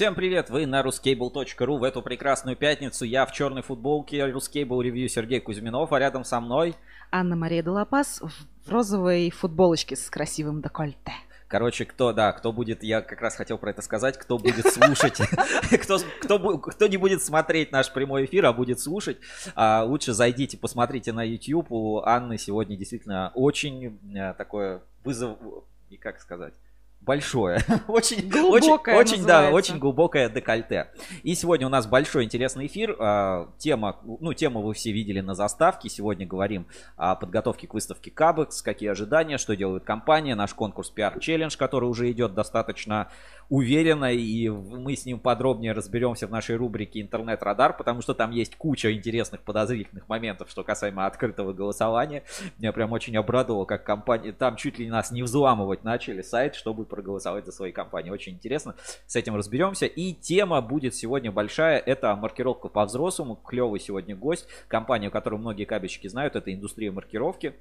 Всем привет, вы на ruscable.ru. В эту прекрасную пятницу я в черной футболке, Ruscable ревью Сергей Кузьминов, а рядом со мной... Анна-Мария Делапас в розовой футболочке с красивым декольте. Короче, кто, да, кто будет, я как раз хотел про это сказать, кто будет слушать, кто, кто, кто не будет смотреть наш прямой эфир, а будет слушать, а, лучше зайдите, посмотрите на YouTube. У Анны сегодня действительно очень а, такое вызов, и как сказать, большое. очень глубокое. Очень, очень да, очень глубокое декольте. И сегодня у нас большой интересный эфир. А, тема, ну, тему вы все видели на заставке. Сегодня говорим о подготовке к выставке Кабекс, какие ожидания, что делает компания, наш конкурс PR Challenge, который уже идет достаточно уверенно, и мы с ним подробнее разберемся в нашей рубрике «Интернет-радар», потому что там есть куча интересных подозрительных моментов, что касаемо открытого голосования. Меня прям очень обрадовало, как компания, там чуть ли нас не взламывать начали сайт, чтобы проголосовать за свои компании. Очень интересно, с этим разберемся. И тема будет сегодня большая, это маркировка по-взрослому. Клевый сегодня гость, компания, которую многие кабельщики знают, это индустрия маркировки.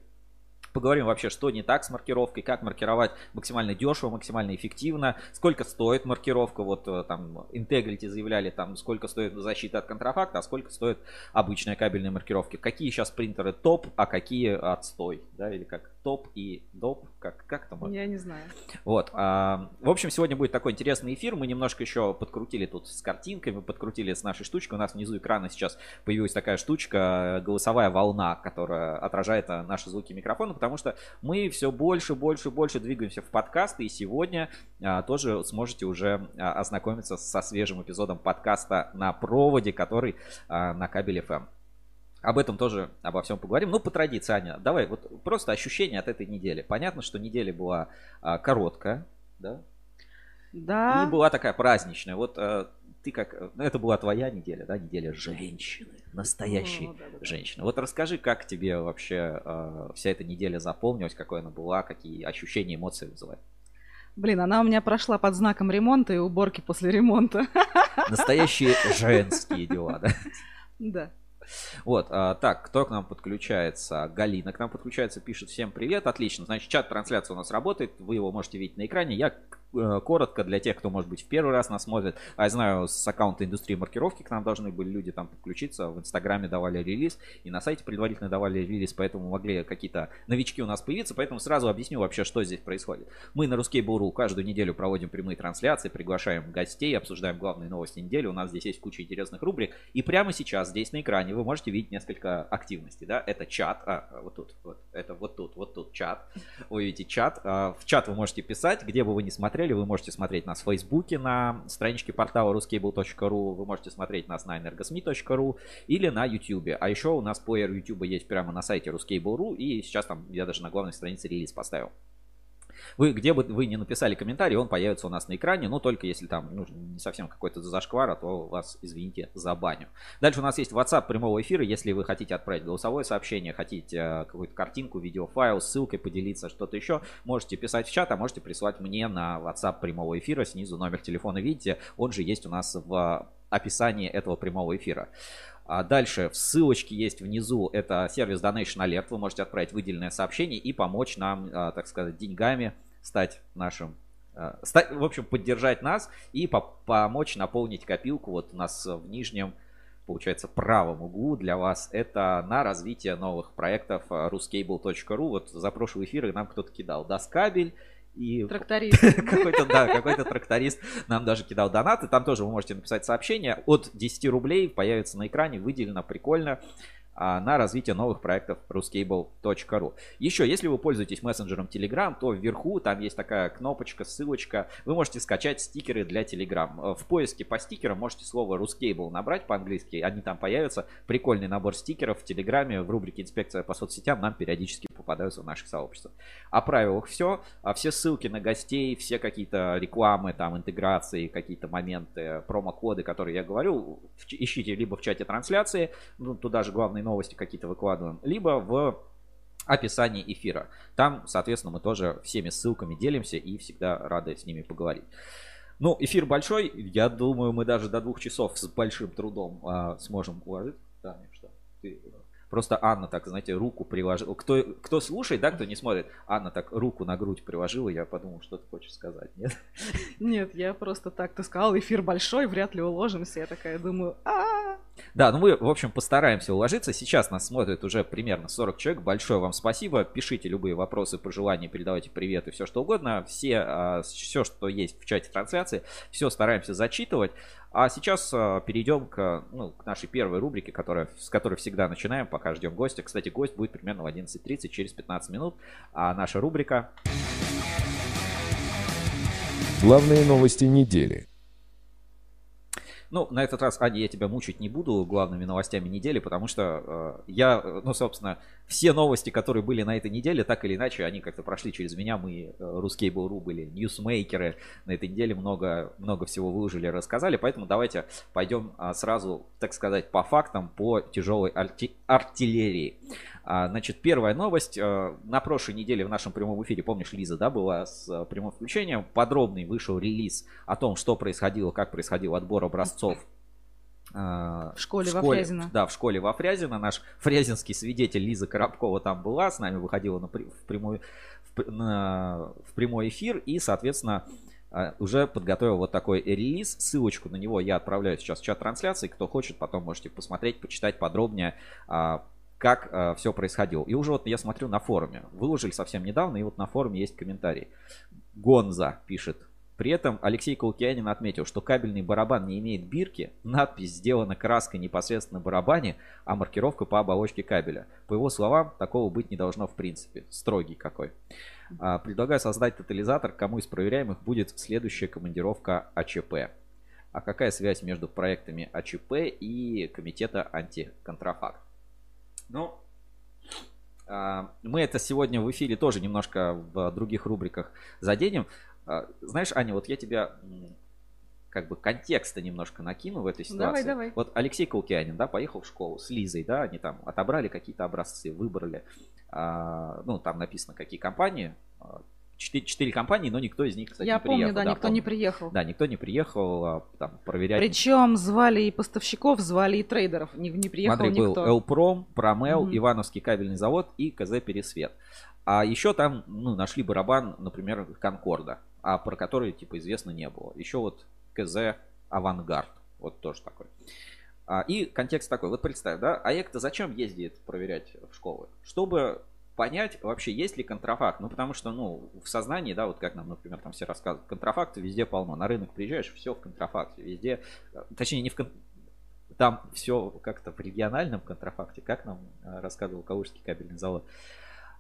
Поговорим вообще, что не так с маркировкой, как маркировать максимально дешево, максимально эффективно, сколько стоит маркировка, вот э, там Integrity заявляли, там сколько стоит защита от контрафакта, а сколько стоит обычная кабельная маркировка. Какие сейчас принтеры топ, а какие отстой, да, или как топ и доп, как, как там? Я не знаю. Вот, а, в общем, сегодня будет такой интересный эфир, мы немножко еще подкрутили тут с картинками, подкрутили с нашей штучкой, у нас внизу экрана сейчас появилась такая штучка, голосовая волна, которая отражает э, наши звуки микрофона, потому что мы все больше, больше, больше двигаемся в подкасты, и сегодня а, тоже сможете уже ознакомиться со свежим эпизодом подкаста на проводе, который а, на кабеле FM. Об этом тоже обо всем поговорим. Ну, по традиции, Аня, давай вот просто ощущения от этой недели. Понятно, что неделя была а, короткая, да? Да. И была такая праздничная. Вот а, ты как... Ну, это была твоя неделя, да? Неделя женщины. Настоящей ну, да, да, женщины. Вот расскажи, как тебе вообще э, вся эта неделя заполнилась, какой она была, какие ощущения, эмоции вызывает? Блин, она у меня прошла под знаком ремонта и уборки после ремонта. Настоящие женские дела, да? Да. Вот, а, так, кто к нам подключается? Галина к нам подключается, пишет всем привет, отлично. Значит, чат трансляции у нас работает, вы его можете видеть на экране. Я Э, коротко для тех, кто, может быть, в первый раз нас смотрит. А я знаю, с аккаунта индустрии маркировки к нам должны были люди там подключиться. В Инстаграме давали релиз, и на сайте предварительно давали релиз, поэтому могли какие-то новички у нас появиться. Поэтому сразу объясню вообще, что здесь происходит. Мы на Ruskable.ru каждую неделю проводим прямые трансляции, приглашаем гостей, обсуждаем главные новости недели. У нас здесь есть куча интересных рубрик. И прямо сейчас здесь на экране вы можете видеть несколько активностей. Да? Это чат, а, вот тут, вот, это вот тут, вот тут чат. Вы видите чат. А, в чат вы можете писать, где бы вы ни смотрели смотрели, вы можете смотреть нас в Фейсбуке на страничке портала ruscable.ru, вы можете смотреть нас на energosmi.ru или на YouTube. А еще у нас плеер YouTube есть прямо на сайте ruscable.ru и сейчас там я даже на главной странице релиз поставил. Вы, где бы вы не написали комментарий, он появится у нас на экране, но только если там ну, не совсем какой-то зашквар, а то вас, извините, за баню. Дальше у нас есть WhatsApp прямого эфира, если вы хотите отправить голосовое сообщение, хотите э, какую-то картинку, видеофайл, ссылкой поделиться, что-то еще, можете писать в чат, а можете присылать мне на WhatsApp прямого эфира, снизу номер телефона видите, он же есть у нас в описании этого прямого эфира. А дальше в ссылочке есть внизу, это сервис Donation Alert, вы можете отправить выделенное сообщение и помочь нам, а, так сказать, деньгами стать нашим а, стать, в общем, поддержать нас и по помочь наполнить копилку. Вот у нас в нижнем, получается, правом углу для вас это на развитие новых проектов ruscable.ru. Вот за прошлый эфир нам кто-то кидал Доскабель и тракторист. какой-то, да, какой-то тракторист нам даже кидал донаты. Там тоже вы можете написать сообщение. От 10 рублей появится на экране, выделено прикольно. А, на развитие новых проектов ruscable.ru. Еще, если вы пользуетесь мессенджером Telegram, то вверху там есть такая кнопочка, ссылочка. Вы можете скачать стикеры для Telegram. В поиске по стикерам можете слово Ruscable набрать по-английски. Они там появятся. Прикольный набор стикеров в Телеграме. В рубрике «Инспекция по соцсетям» нам периодически попадаются в наших сообществах. О правилах все. А все ссылки на гостей, все какие-то рекламы, там, интеграции, какие-то моменты, промокоды, которые я говорю, ищите либо в чате трансляции, ну, туда же главный новости какие-то выкладываем, либо в описании эфира. Там, соответственно, мы тоже всеми ссылками делимся и всегда рады с ними поговорить. Ну, эфир большой, я думаю, мы даже до двух часов с большим трудом а, сможем уложить. Да, что? Ты Просто Анна так, знаете, руку приложила. Кто, кто слушает, да, кто не смотрит, Анна так руку на грудь приложила, я подумал, что ты хочешь сказать, нет? Нет, я просто так, ты сказал, эфир большой, вряд ли уложимся. Я такая думаю, а Да, ну мы, в общем, постараемся уложиться. Сейчас нас смотрит уже примерно 40 человек. Большое вам спасибо. Пишите любые вопросы, пожелания, передавайте привет и все что угодно. Все, а, все, что есть в чате трансляции, все стараемся зачитывать. А сейчас э, перейдем к, ну, к нашей первой рубрике, которая, с которой всегда начинаем, пока ждем гостя. Кстати, гость будет примерно в 11.30, через 15 минут. А наша рубрика... Главные новости недели. Ну, на этот раз, Аня, я тебя мучить не буду главными новостями недели, потому что э, я, э, ну, собственно, все новости, которые были на этой неделе, так или иначе, они как-то прошли через меня. Мы, э, русские Буру, были ньюсмейкеры. На этой неделе много, много всего выложили, рассказали. Поэтому давайте пойдем э, сразу, так сказать, по фактам, по тяжелой арти- артиллерии. А, значит, первая новость. Э, на прошлой неделе в нашем прямом эфире, помнишь, Лиза, да, была с э, прямым включением. Подробный вышел релиз о том, что происходило, как происходил отбор образцов в школе, в школе во Фрязино. Да, в школе во Фрязино. Наш фрязинский свидетель Лиза Коробкова там была, с нами выходила на, в, прямой, в, на, в прямой эфир и, соответственно, уже подготовил вот такой релиз. Ссылочку на него я отправляю сейчас в чат трансляции. Кто хочет, потом можете посмотреть, почитать подробнее а, как все происходило. И уже вот я смотрю на форуме. Выложили совсем недавно, и вот на форуме есть комментарий. Гонза пишет. При этом Алексей Кулкианин отметил, что кабельный барабан не имеет бирки, надпись сделана краской непосредственно на барабане, а маркировка по оболочке кабеля. По его словам, такого быть не должно в принципе. Строгий какой. А, предлагаю создать тотализатор, кому из проверяемых будет следующая командировка АЧП. А какая связь между проектами АЧП и комитета антиконтрафакт? Ну, а, мы это сегодня в эфире тоже немножко в других рубриках заденем. А, знаешь, Аня, вот я тебя как бы контекста немножко накину в этой ситуации. Давай, давай. Вот Алексей Кулкианин, да, поехал в школу с Лизой, да, они там отобрали какие-то образцы, выбрали, а, ну, там написано, какие компании, четыре, четыре компании, но никто из них, кстати, Я не помню, приехал. да, да, никто помню. не приехал. Да, никто не приехал а, там проверять. Причем звали и поставщиков, звали и трейдеров. Не, не приехал Смотри, никто. был Элпром, Промел, Мгм. Ивановский кабельный завод и КЗ Пересвет. А еще там, ну, нашли барабан, например, Конкорда, а про который, типа, известно не было. Еще вот КЗ Авангард, вот тоже такой. А, и контекст такой, вот представь, да, АЭК-то зачем ездит проверять в школы? Чтобы понять вообще, есть ли контрафакт. Ну, потому что, ну, в сознании, да, вот как нам, например, там все рассказывают, контрафакта везде полно. На рынок приезжаешь, все в контрафакте. Везде, э, точнее, не в кон- там все как-то в региональном контрафакте, как нам э, рассказывал Калужский кабельный завод.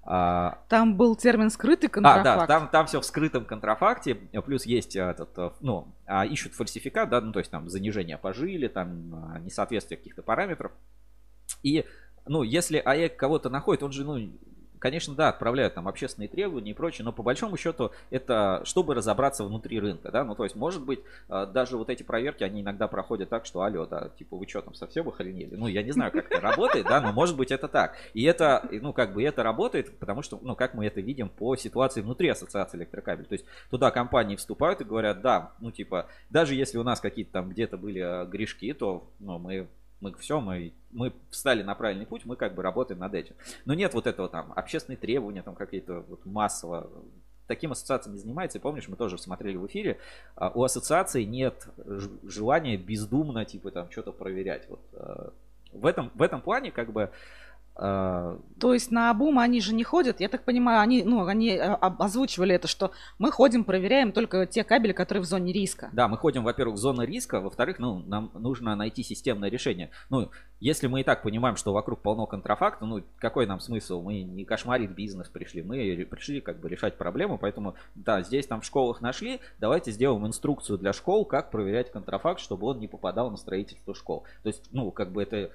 А, Там был термин скрытый а, контрафакт. да, там, там все в скрытом контрафакте, плюс есть этот, э, ну, а, ищут фальсификат, да, ну, то есть там занижение пожили, там а, несоответствие каких-то параметров. И, ну, если АЭК кого-то находит, он же, ну, конечно, да, отправляют там общественные требования и прочее, но по большому счету это чтобы разобраться внутри рынка, да, ну то есть может быть э, даже вот эти проверки, они иногда проходят так, что алло, да, типа вы что там совсем охренели? Ну я не знаю, как это работает, да, но может быть это так. И это, ну как бы это работает, потому что, ну как мы это видим по ситуации внутри ассоциации электрокабель, то есть туда компании вступают и говорят, да, ну типа даже если у нас какие-то там где-то были э, грешки, то ну, мы мы все, мы, мы встали на правильный путь, мы как бы работаем над этим. Но нет вот этого там общественные требования, там какие-то вот массово. Таким ассоциациям не занимается. И помнишь, мы тоже смотрели в эфире, а, у ассоциации нет желания бездумно типа там что-то проверять. Вот а, в этом, в этом плане как бы То есть на обум они же не ходят. Я так понимаю, они, ну, они э, озвучивали это, что мы ходим, проверяем только те кабели, которые в зоне риска. Да, мы ходим, во-первых, в зону риска, во-вторых, ну, нам нужно найти системное решение. Ну, если мы и так понимаем, что вокруг полно контрафакта, ну, какой нам смысл? Мы не кошмарить бизнес пришли, мы пришли как бы решать проблему, поэтому, да, здесь там в школах нашли, давайте сделаем инструкцию для школ, как проверять контрафакт, чтобы он не попадал на строительство школ. То есть, ну, как бы это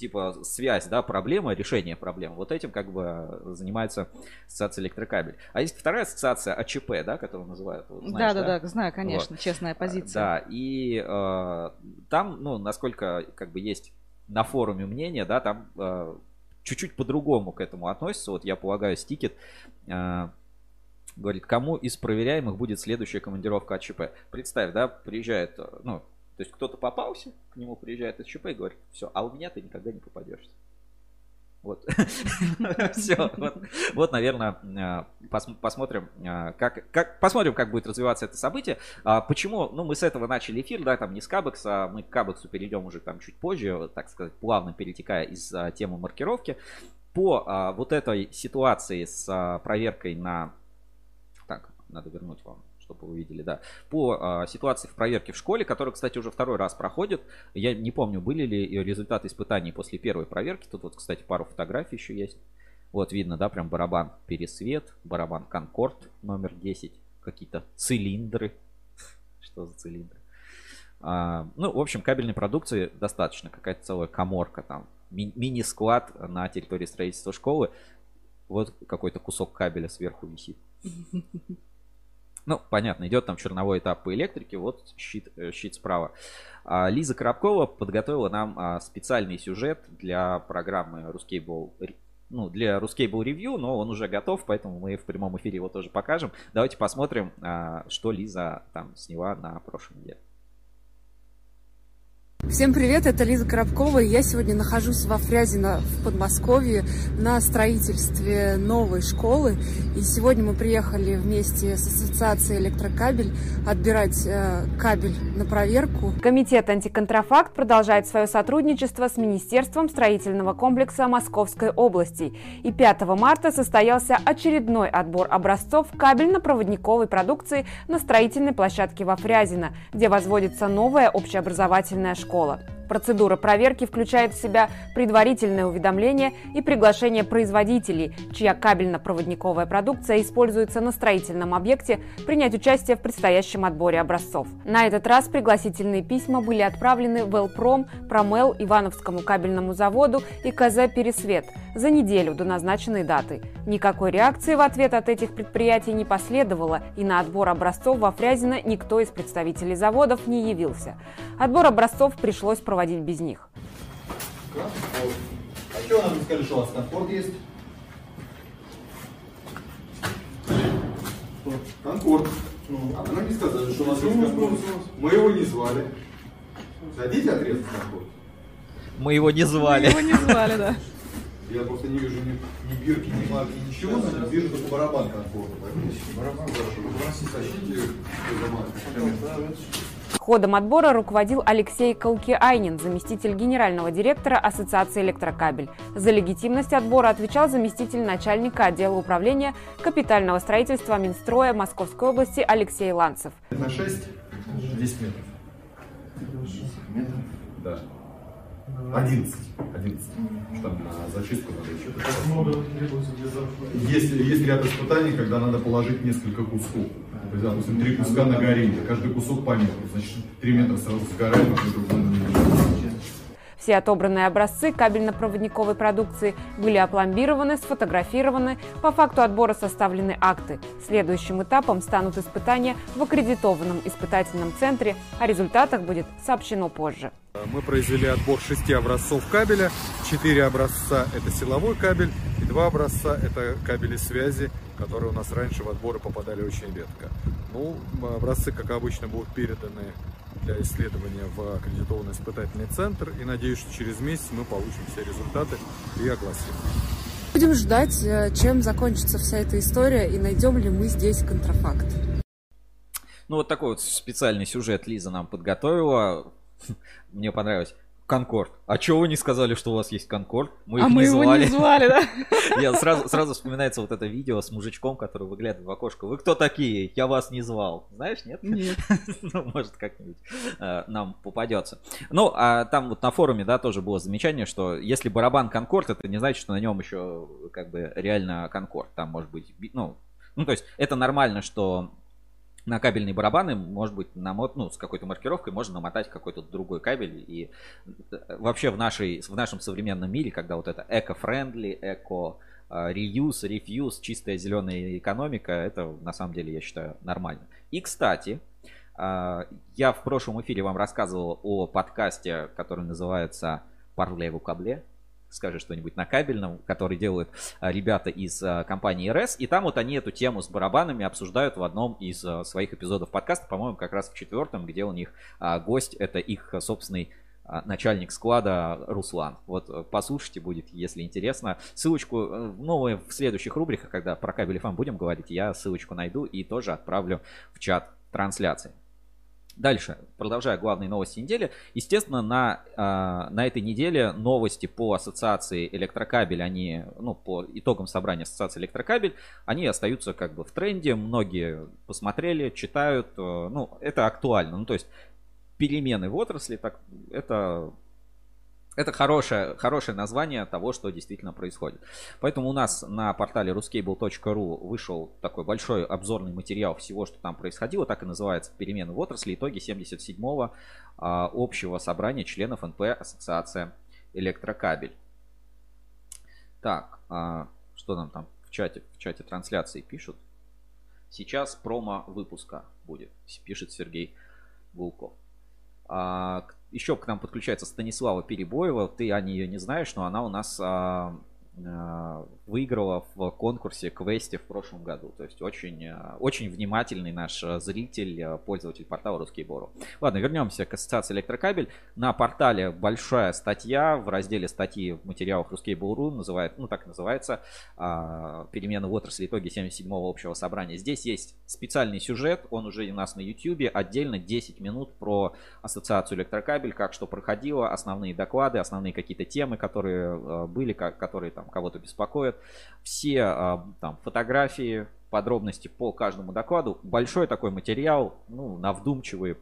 типа связь, да, проблема, решение проблемы. Вот этим как бы занимается ассоциация электрокабель. А есть вторая ассоциация АЧП, да, которую называют. вот знаешь, Да, да, да, знаю, конечно, честная позиция. да, и э, там, ну, насколько как бы есть на форуме мнение, да, там э, чуть-чуть по-другому к этому относится. Вот я полагаю, стикет э, говорит, кому из проверяемых будет следующая командировка АЧП. Представь, да, приезжает, ну, то есть кто-то попался, к нему приезжает АЧП и говорит, все, а у меня ты никогда не попадешься. Вот. Все. Вот, наверное, посмотрим, как, как, посмотрим, как будет развиваться это событие. Почему? Ну, мы с этого начали эфир, да, там не с Кабекса, мы к Кабексу перейдем уже там чуть позже, так сказать, плавно перетекая из темы маркировки. По вот этой ситуации с проверкой на... Так, надо вернуть вам чтобы вы увидели, да, по а, ситуации в проверке в школе, которая, кстати, уже второй раз проходит. Я не помню, были ли результаты испытаний после первой проверки. Тут вот, кстати, пару фотографий еще есть. Вот видно, да, прям барабан Пересвет, барабан Конкорд номер 10, какие-то цилиндры. Что за цилиндры? А, ну, в общем, кабельной продукции достаточно. Какая-то целая коморка там. Ми- мини-склад на территории строительства школы. Вот какой-то кусок кабеля сверху висит. Ну, понятно, идет там черновой этап по электрике, вот щит, э, щит справа. А Лиза Коробкова подготовила нам а, специальный сюжет для программы Ruscable ну, для Ruscable Review, но он уже готов, поэтому мы в прямом эфире его тоже покажем. Давайте посмотрим, а, что Лиза там сняла на прошлой неделе. Всем привет, это Лиза Коробкова, и я сегодня нахожусь во Фрязино в Подмосковье на строительстве новой школы. И сегодня мы приехали вместе с Ассоциацией Электрокабель отбирать э, кабель на проверку. Комитет «Антиконтрафакт» продолжает свое сотрудничество с Министерством строительного комплекса Московской области. И 5 марта состоялся очередной отбор образцов кабельно-проводниковой продукции на строительной площадке во Фрязино, где возводится новая общеобразовательная школа школа. Процедура проверки включает в себя предварительное уведомление и приглашение производителей, чья кабельно-проводниковая продукция используется на строительном объекте, принять участие в предстоящем отборе образцов. На этот раз пригласительные письма были отправлены в Элпром, Промел, Ивановскому кабельному заводу и КЗ «Пересвет» за неделю до назначенной даты. Никакой реакции в ответ от этих предприятий не последовало, и на отбор образцов во Фрязино никто из представителей заводов не явился. Отбор образцов пришлось проводить проводить без них. А что нам сказали, что у вас конфорт есть? Конкорд. Ну, а нам не сказали, что у нас есть конкорд. Мы его не звали. Дадите отрезать конкорд? Мы его не звали. Мы его не звали, да. Я просто не вижу ни, ни бирки, ни марки, ничего, но вижу только барабан конкорда. Барабан хорошо. Вы сочтите, что за марка. Ходом отбора руководил Алексей Калкиайнин, заместитель генерального директора Ассоциации электрокабель. За легитимность отбора отвечал заместитель начальника отдела управления капитального строительства Минстроя Московской области Алексей Ланцев. На 6, 10 метров. 10 метров? Да. 11. 11. Что там на зачистку надо еще. Есть, есть ряд испытаний, когда надо положить несколько кусков. То есть, допустим, три куска на горе, каждый кусок по метру. Значит, три метра сразу сгораем, а другому все отобранные образцы кабельно-проводниковой продукции были опломбированы, сфотографированы, по факту отбора составлены акты. Следующим этапом станут испытания в аккредитованном испытательном центре, о результатах будет сообщено позже. Мы произвели отбор шести образцов кабеля. Четыре образца – это силовой кабель, и два образца – это кабели связи, которые у нас раньше в отборы попадали очень редко. Ну, образцы, как обычно, будут переданы для исследования в аккредитованный испытательный центр. И надеюсь, что через месяц мы получим все результаты и огласим. Будем ждать, э, чем закончится вся эта история и найдем ли мы здесь контрафакт. Ну вот такой вот специальный сюжет Лиза нам подготовила. Мне понравилось. Конкорд. А чего вы не сказали, что у вас есть Конкорд? Мы а их мы не его звали. не звали, да? Я сразу, сразу вспоминается вот это видео с мужичком, который выглядывает в окошко. Вы кто такие? Я вас не звал. Знаешь, нет? Нет. ну, может, как-нибудь э, нам попадется. Ну, а там вот на форуме, да, тоже было замечание, что если барабан Конкорд, это не значит, что на нем еще как бы реально Конкорд. Там может быть, ну, ну, то есть это нормально, что на кабельные барабаны, может быть, намот, ну, с какой-то маркировкой можно намотать какой-то другой кабель. И э, вообще в, нашей, в нашем современном мире, когда вот это эко-френдли, эко реюз, рефьюз, чистая зеленая экономика, это на самом деле, я считаю, нормально. И, кстати, а, я в прошлом эфире вам рассказывал о подкасте, который называется «Парле в кабле», скажи что-нибудь на кабельном, который делают а, ребята из а, компании RS. И там вот они эту тему с барабанами обсуждают в одном из а, своих эпизодов подкаста, по-моему, как раз в четвертом, где у них гость, это их собственный начальник склада Руслан. Вот э, послушайте, будет, если интересно. Ссылочку, э, новые в следующих рубриках, когда про кабель FM будем говорить, я ссылочку найду и тоже отправлю в чат трансляции. Дальше, продолжая главные новости недели. Естественно, на, э, на этой неделе новости по ассоциации электрокабель, они, ну, по итогам собрания ассоциации электрокабель, они остаются как бы в тренде. Многие посмотрели, читают. Э, ну, это актуально. Ну, то есть перемены в отрасли, так, это это хорошее, хорошее название того, что действительно происходит. Поэтому у нас на портале ruscable.ru вышел такой большой обзорный материал всего, что там происходило. Так и называется «Перемены в отрасли. Итоги 77-го а, общего собрания членов НП Ассоциация Электрокабель». Так, а, что нам там в чате, в чате трансляции пишут? Сейчас промо выпуска будет, пишет Сергей Гулков. А, еще к нам подключается Станислава Перебоева. Ты о нее не знаешь, но она у нас а, выиграла в конкурсе Квесте в прошлом году. То есть очень, а, очень внимательный наш зритель, пользователь портала Русский Бору. Ладно, вернемся к ассоциации Электрокабель. На портале большая статья в разделе статьи в материалах Русский Бору называет, ну так называется, перемены в отрасли итоги 77-го общего собрания. Здесь есть специальный сюжет, он уже у нас на YouTube, отдельно 10 минут про ассоциацию Электрокабель, как что проходило, основные доклады, основные какие-то темы, которые были, которые там кого-то беспокоят. Все а, там фотографии, подробности по каждому докладу. Большой такой материал, ну, на вдумчивые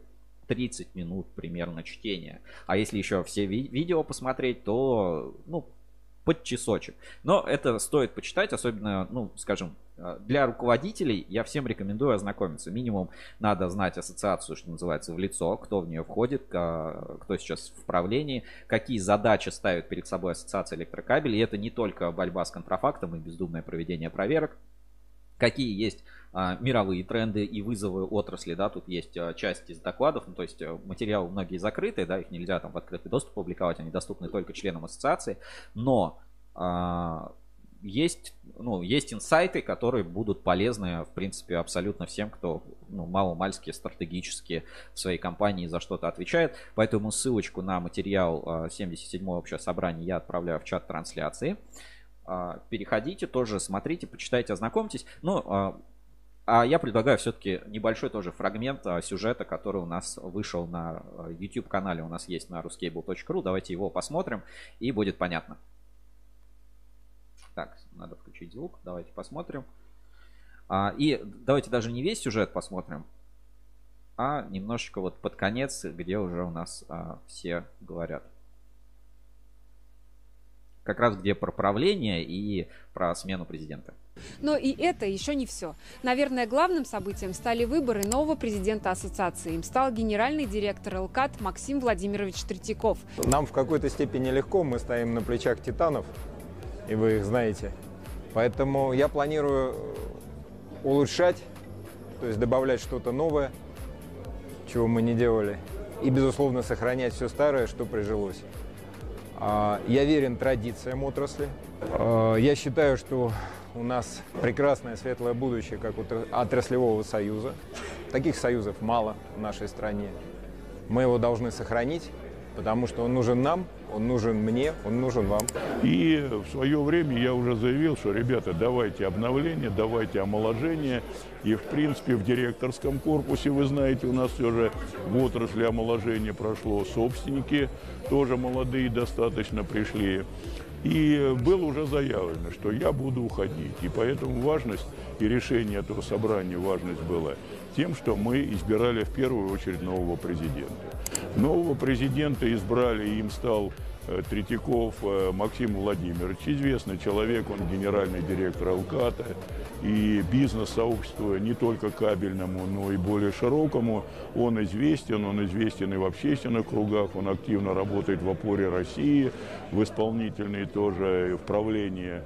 30 минут примерно чтения. А если еще все ви- видео посмотреть, то, ну, под часочек. Но это стоит почитать, особенно, ну, скажем, э, для руководителей я всем рекомендую ознакомиться. Минимум надо знать ассоциацию, что называется, в лицо, кто в нее входит, кто сейчас в правлении, какие задачи ставит перед собой ассоциация электрокабелей. И это не только борьба с контрафактом и бездумное проведение проверок, какие есть а, мировые тренды и вызовы отрасли, да, тут есть а, часть из докладов, ну, то есть а, материалы многие закрытые, да, их нельзя там в открытый доступ публиковать, они доступны только членам ассоциации, но есть, ну, есть инсайты, которые будут полезны, в принципе, абсолютно всем, кто ну, мало-мальски стратегически в своей компании за что-то отвечает. Поэтому ссылочку на материал 77-го общего собрания я отправляю в чат трансляции. Переходите, тоже смотрите, почитайте, ознакомьтесь. Ну, а я предлагаю все-таки небольшой тоже фрагмент а, сюжета, который у нас вышел на а, YouTube-канале, у нас есть на ruscable.ru. Давайте его посмотрим, и будет понятно. Так, надо включить звук. Давайте посмотрим. А, и давайте даже не весь сюжет посмотрим, а немножечко вот под конец, где уже у нас а, все говорят как раз где про правление и про смену президента. Но и это еще не все. Наверное, главным событием стали выборы нового президента ассоциации. Им стал генеральный директор ЛКАТ Максим Владимирович Третьяков. Нам в какой-то степени легко, мы стоим на плечах титанов, и вы их знаете. Поэтому я планирую улучшать, то есть добавлять что-то новое, чего мы не делали, и, безусловно, сохранять все старое, что прижилось. А, я верен традициям отрасли. А, я считаю, что у нас прекрасное светлое будущее, как отраслевого союза. Таких союзов мало в нашей стране. Мы его должны сохранить, потому что он нужен нам, он нужен мне, он нужен вам. И в свое время я уже заявил, что, ребята, давайте обновление, давайте омоложение. И, в принципе, в директорском корпусе, вы знаете, у нас все же в отрасли омоложения прошло. Собственники тоже молодые достаточно пришли. И было уже заявлено, что я буду уходить. И поэтому важность и решение этого собрания, важность была тем, что мы избирали в первую очередь нового президента. Нового президента избрали, им стал э, Третьяков э, Максим Владимирович. Известный человек, он генеральный директор Алката. И бизнес-сообществу не только кабельному, но и более широкому. Он известен, он известен и в общественных кругах, он активно работает в опоре России, в исполнительной тоже, в правлении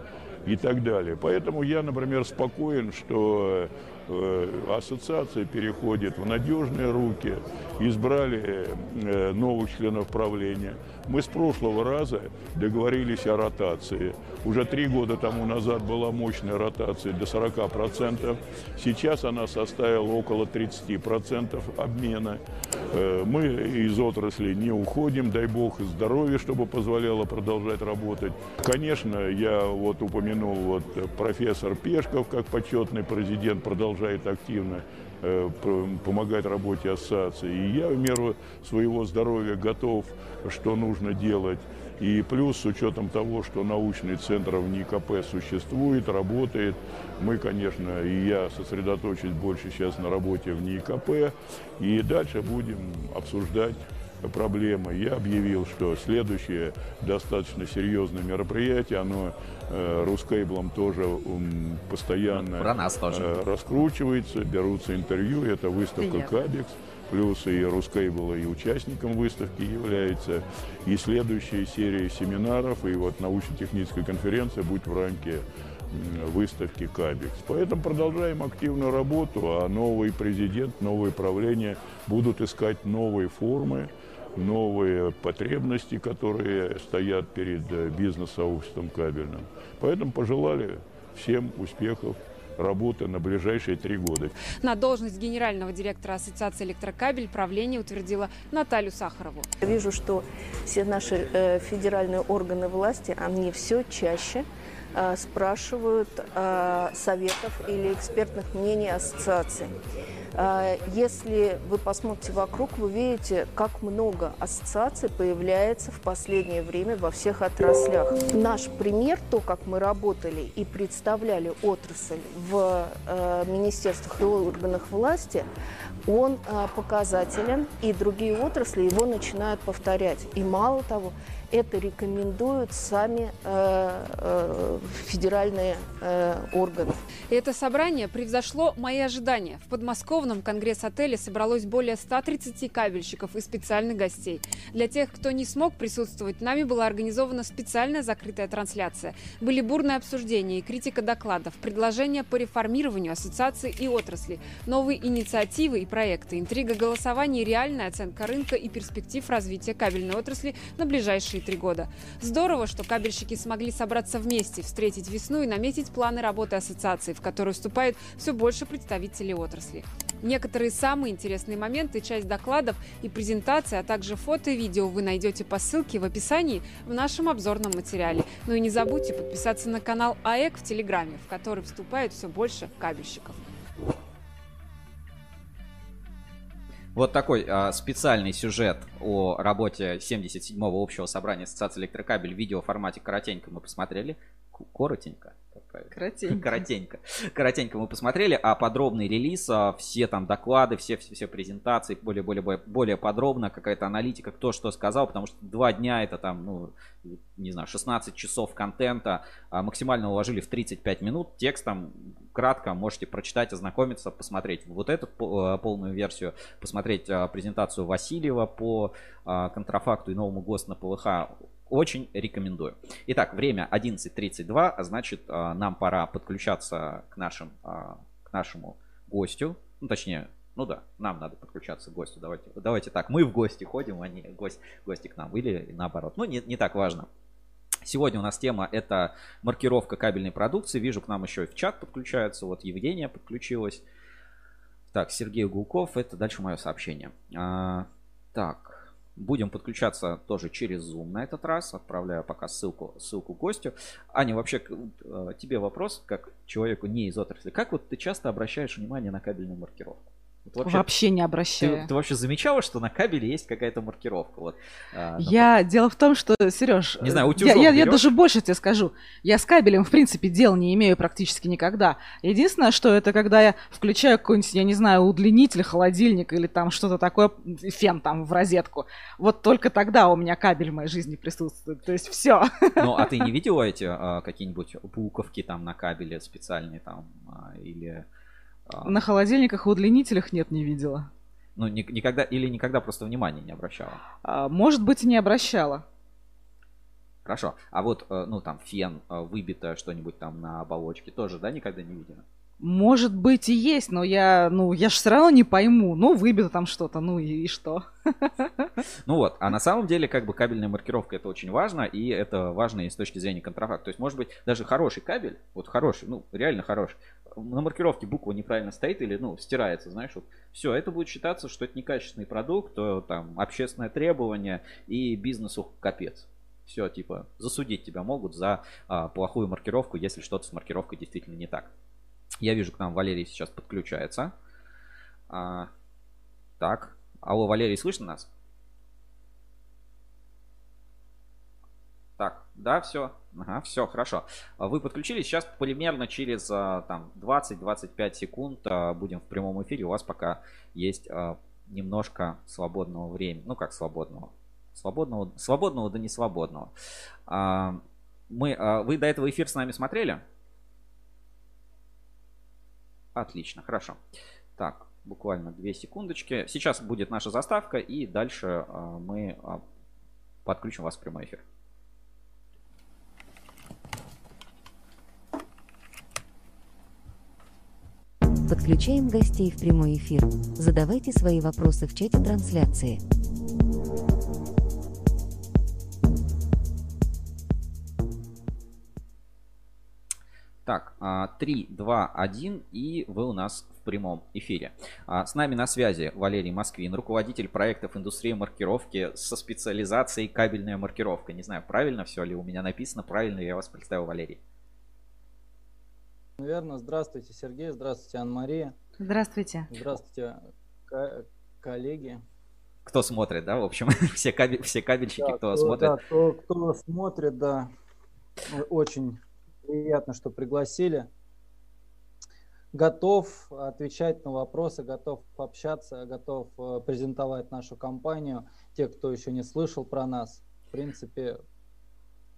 и так далее. Поэтому я, например, спокоен, что ассоциация переходит в надежные руки, избрали э, новых членов правления. Мы с прошлого раза договорились о ротации. Уже три года тому назад была мощная ротация до 40%. Сейчас она составила около 30% обмена. Э, мы из отрасли не уходим, дай бог и здоровье, чтобы позволяло продолжать работать. Конечно, я вот упомянул вот профессор Пешков как почетный президент продолжает активно э, помогать работе ассоциации. И я в меру своего здоровья готов, что нужно делать. И плюс с учетом того, что научный центр в НИКП существует, работает, мы, конечно, и я сосредоточусь больше сейчас на работе в НИКП, и дальше будем обсуждать проблемы. Я объявил, что следующее достаточно серьезное мероприятие, оно э, Рускейблом тоже ум, постоянно Про нас тоже. Э, раскручивается, берутся интервью, это выставка Привет. Кабекс, плюс и Рускейбл и участником выставки является, и следующая серия семинаров, и вот научно-техническая конференция будет в рамке выставки Кабекс. Поэтому продолжаем активную работу, а новый президент, новые правления будут искать новые формы, новые потребности, которые стоят перед э, бизнес-сообществом кабельным. Поэтому пожелали всем успехов работы на ближайшие три года. На должность генерального директора Ассоциации электрокабель правление утвердило Наталью Сахарову. Я вижу, что все наши э, федеральные органы власти, они все чаще спрашивают э, советов или экспертных мнений ассоциаций. Э, Если вы посмотрите вокруг, вы видите, как много ассоциаций появляется в последнее время во всех отраслях. Наш пример, то, как мы работали и представляли отрасль в э, министерствах и органах власти, он э, показателен, и другие отрасли его начинают повторять. И мало того, это рекомендуют сами э, э, федеральные э, органы. Это собрание превзошло мои ожидания. В подмосковном конгресс-отеле собралось более 130 кабельщиков и специальных гостей. Для тех, кто не смог присутствовать, нами была организована специальная закрытая трансляция. Были бурные обсуждения и критика докладов, предложения по реформированию ассоциаций и отрасли, новые инициативы и проекты, интрига голосования, реальная оценка рынка и перспектив развития кабельной отрасли на ближайшие три года. Здорово, что кабельщики смогли собраться вместе, встретить весну и наметить планы работы ассоциации, в которую вступает все больше представителей отрасли. Некоторые самые интересные моменты, часть докладов и презентации, а также фото и видео вы найдете по ссылке в описании в нашем обзорном материале. Ну и не забудьте подписаться на канал АЭК в Телеграме, в который вступает все больше кабельщиков. Вот такой а, специальный сюжет о работе 77-го общего собрания Ассоциации электрокабель в видеоформате коротенько мы посмотрели. Коротенько. Правильно? Коротенько. Коротенько. Коротенько мы посмотрели, а подробный релиз, а, все там доклады, все, все, все презентации, более, более, более, подробно, какая-то аналитика, кто что сказал, потому что два дня это там, ну, не знаю, 16 часов контента, а, максимально уложили в 35 минут, текстом кратко можете прочитать, ознакомиться, посмотреть вот эту э, полную версию, посмотреть а, презентацию Васильева по а, контрафакту и новому ГОСТ на ПВХ. Очень рекомендую. Итак, время 11.32, а значит, а, нам пора подключаться к, нашим, а, к нашему гостю. Ну, точнее, ну да, нам надо подключаться к гостю. Давайте, давайте так, мы в гости ходим, а не гость, гости к нам. Или наоборот. Ну, не, не так важно. Сегодня у нас тема это маркировка кабельной продукции. Вижу, к нам еще и в чат подключается. Вот Евгения подключилась. Так, Сергей Гулков, это дальше мое сообщение. А, так, будем подключаться тоже через Zoom на этот раз. Отправляю пока ссылку, ссылку гостю. Аня, вообще э, тебе вопрос, как человеку не из отрасли. Как вот ты часто обращаешь внимание на кабельную маркировку? Вот вообще, Вообще не ты, обращаю. ты вообще замечала, что на кабеле есть какая-то маркировка? Вот, а, Я дело в том, что, Сереж, Не знаю, я, утюжок я, я берешь? даже больше тебе скажу. Я с кабелем, в принципе, дел не имею практически никогда. Единственное, что это когда я включаю какой-нибудь, я не знаю, удлинитель, холодильник или там что-то такое, фен там в розетку. Вот только тогда у меня кабель в моей жизни присутствует. То есть все. Ну, а ты не видела эти а, какие-нибудь буковки там на кабеле специальные там а, или На холодильниках и удлинителях нет, не видела. ну ни- никогда или никогда просто внимания не обращала? А, может быть, и не обращала. Хорошо. А вот э, ну там фен, э, выбито что-нибудь там на оболочке тоже, да, никогда не видела? Может быть и есть, но я, ну, я же все равно не пойму. Ну, выбито там что-то, ну и, и что? Ну вот, а на самом деле, как бы кабельная маркировка это очень важно, и это важно и с точки зрения контрафакта. То есть, может быть, даже хороший кабель, вот хороший, ну, реально хороший, на маркировке буква неправильно стоит или, ну, стирается, знаешь, вот, все, это будет считаться, что это некачественный продукт, то там общественное требование и бизнесу капец. Все, типа, засудить тебя могут за а, плохую маркировку, если что-то с маркировкой действительно не так. Я вижу, к нам Валерий сейчас подключается. А, так. Алло, Валерий, слышно нас? Так, да, все. Ага, все, хорошо. Вы подключились. Сейчас примерно через а, там 20-25 секунд а, будем в прямом эфире. У вас пока есть а, немножко свободного времени. Ну, как свободного? Свободного, свободного да не свободного. Мы, вы до этого эфир с нами смотрели? Отлично, хорошо. Так, буквально две секундочки. Сейчас будет наша заставка, и дальше а, мы а, подключим вас в прямой эфир. Подключаем гостей в прямой эфир. Задавайте свои вопросы в чате трансляции. Так, 3, 2, 1 и вы у нас в прямом эфире. А, с нами на связи Валерий Москвин, руководитель проектов индустрии маркировки со специализацией кабельная маркировка. Не знаю, правильно все ли у меня написано, правильно я вас представил, Валерий. Верно. Здравствуйте, Сергей. Здравствуйте, Анна-Мария. Здравствуйте. Здравствуйте, коллеги. Кто смотрит, да, в общем, все, кабель, все кабельщики, да, кто, кто смотрит. Да, кто, кто смотрит, да, очень Приятно, что пригласили. Готов отвечать на вопросы, готов общаться, готов э, презентовать нашу компанию. Те, кто еще не слышал про нас, в принципе,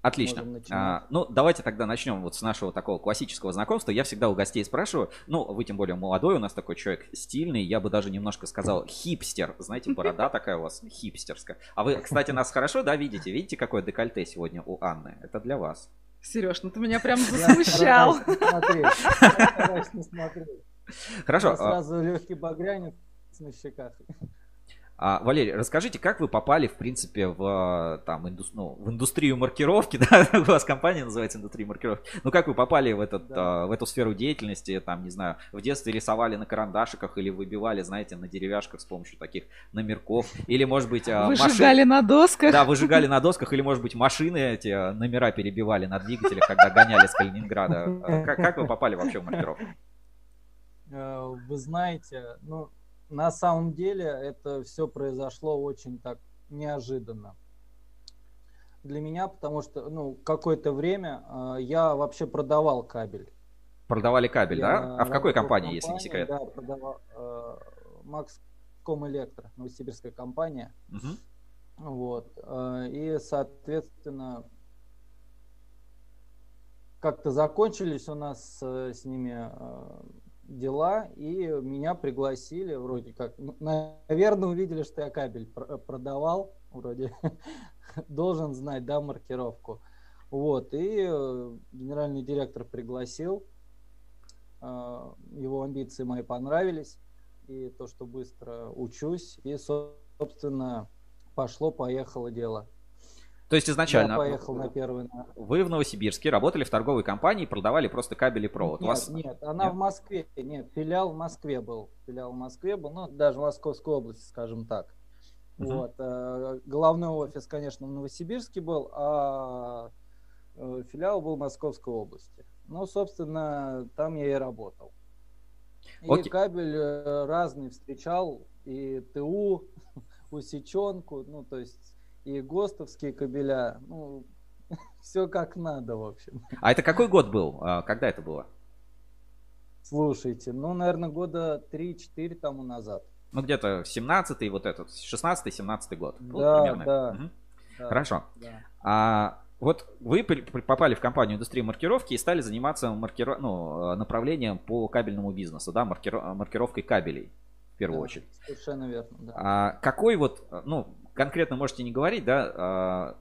Отлично. А, ну, давайте тогда начнем вот с нашего такого классического знакомства. Я всегда у гостей спрашиваю, ну, вы тем более молодой, у нас такой человек стильный, я бы даже немножко сказал хипстер. Знаете, борода такая у вас хипстерская. А вы, кстати, нас хорошо, да, видите? Видите, какое декольте сегодня у Анны? Это для вас. Сереж, ну ты меня прям засмущал. Хорошо. А сразу легкий багрянец на щеках. А, Валерий, расскажите, как вы попали, в принципе, в, там, инду... ну, в индустрию маркировки, да, у вас компания называется индустрия маркировки, ну как вы попали в, этот, да. а, в эту сферу деятельности, там, не знаю, в детстве рисовали на карандашиках или выбивали, знаете, на деревяшках с помощью таких номерков, или, может быть, а, Выжигали машин... на досках. Да, выжигали на досках, или, может быть, машины эти номера перебивали на двигателях, когда гоняли с Калининграда. Как, как вы попали вообще в маркировку? Э, вы знаете, ну, на самом деле это все произошло очень так неожиданно для меня, потому что ну какое-то время э, я вообще продавал кабель. Продавали кабель, я да? А в какой компании, компании, если не секрет? Да, продавал э, Maxcom Электро, новосибирская компания. Угу. Вот. Э, и, соответственно, как-то закончились у нас э, с ними э, дела, и меня пригласили, вроде как, ну, наверное, увидели, что я кабель продавал, вроде должен знать, да, маркировку. Вот, и э, генеральный директор пригласил, э, его амбиции мои понравились, и то, что быстро учусь, и, собственно, пошло-поехало дело. То есть изначально я поехал на первый. Вы в Новосибирске работали в торговой компании, продавали просто кабели провод. Нет, вас... нет, она нет? в Москве. Нет, филиал в Москве был. Филиал в Москве был, ну, даже в Московской области, скажем так. Uh-huh. Вот. Э, главный офис, конечно, в Новосибирске был, а э, филиал был в Московской области. Ну, собственно, там я и работал. И okay. кабель э, разный встречал, и ТУ, усеченку, ну, то есть и ГОСТовские кабеля. Ну, все как надо, в общем. А это какой год был? А, когда это было? Слушайте, ну, наверное, года 3-4 тому назад. Ну, где-то 17-й, вот этот, 16-17 год. Да, примерно. да, угу. да. Хорошо. Да. А, вот вы попали в компанию индустрии маркировки и стали заниматься маркиров... ну, направлением по кабельному бизнесу, да, маркиров... маркировкой кабелей в первую да, очередь. Совершенно верно, да. А какой вот, ну, конкретно можете не говорить, да, а,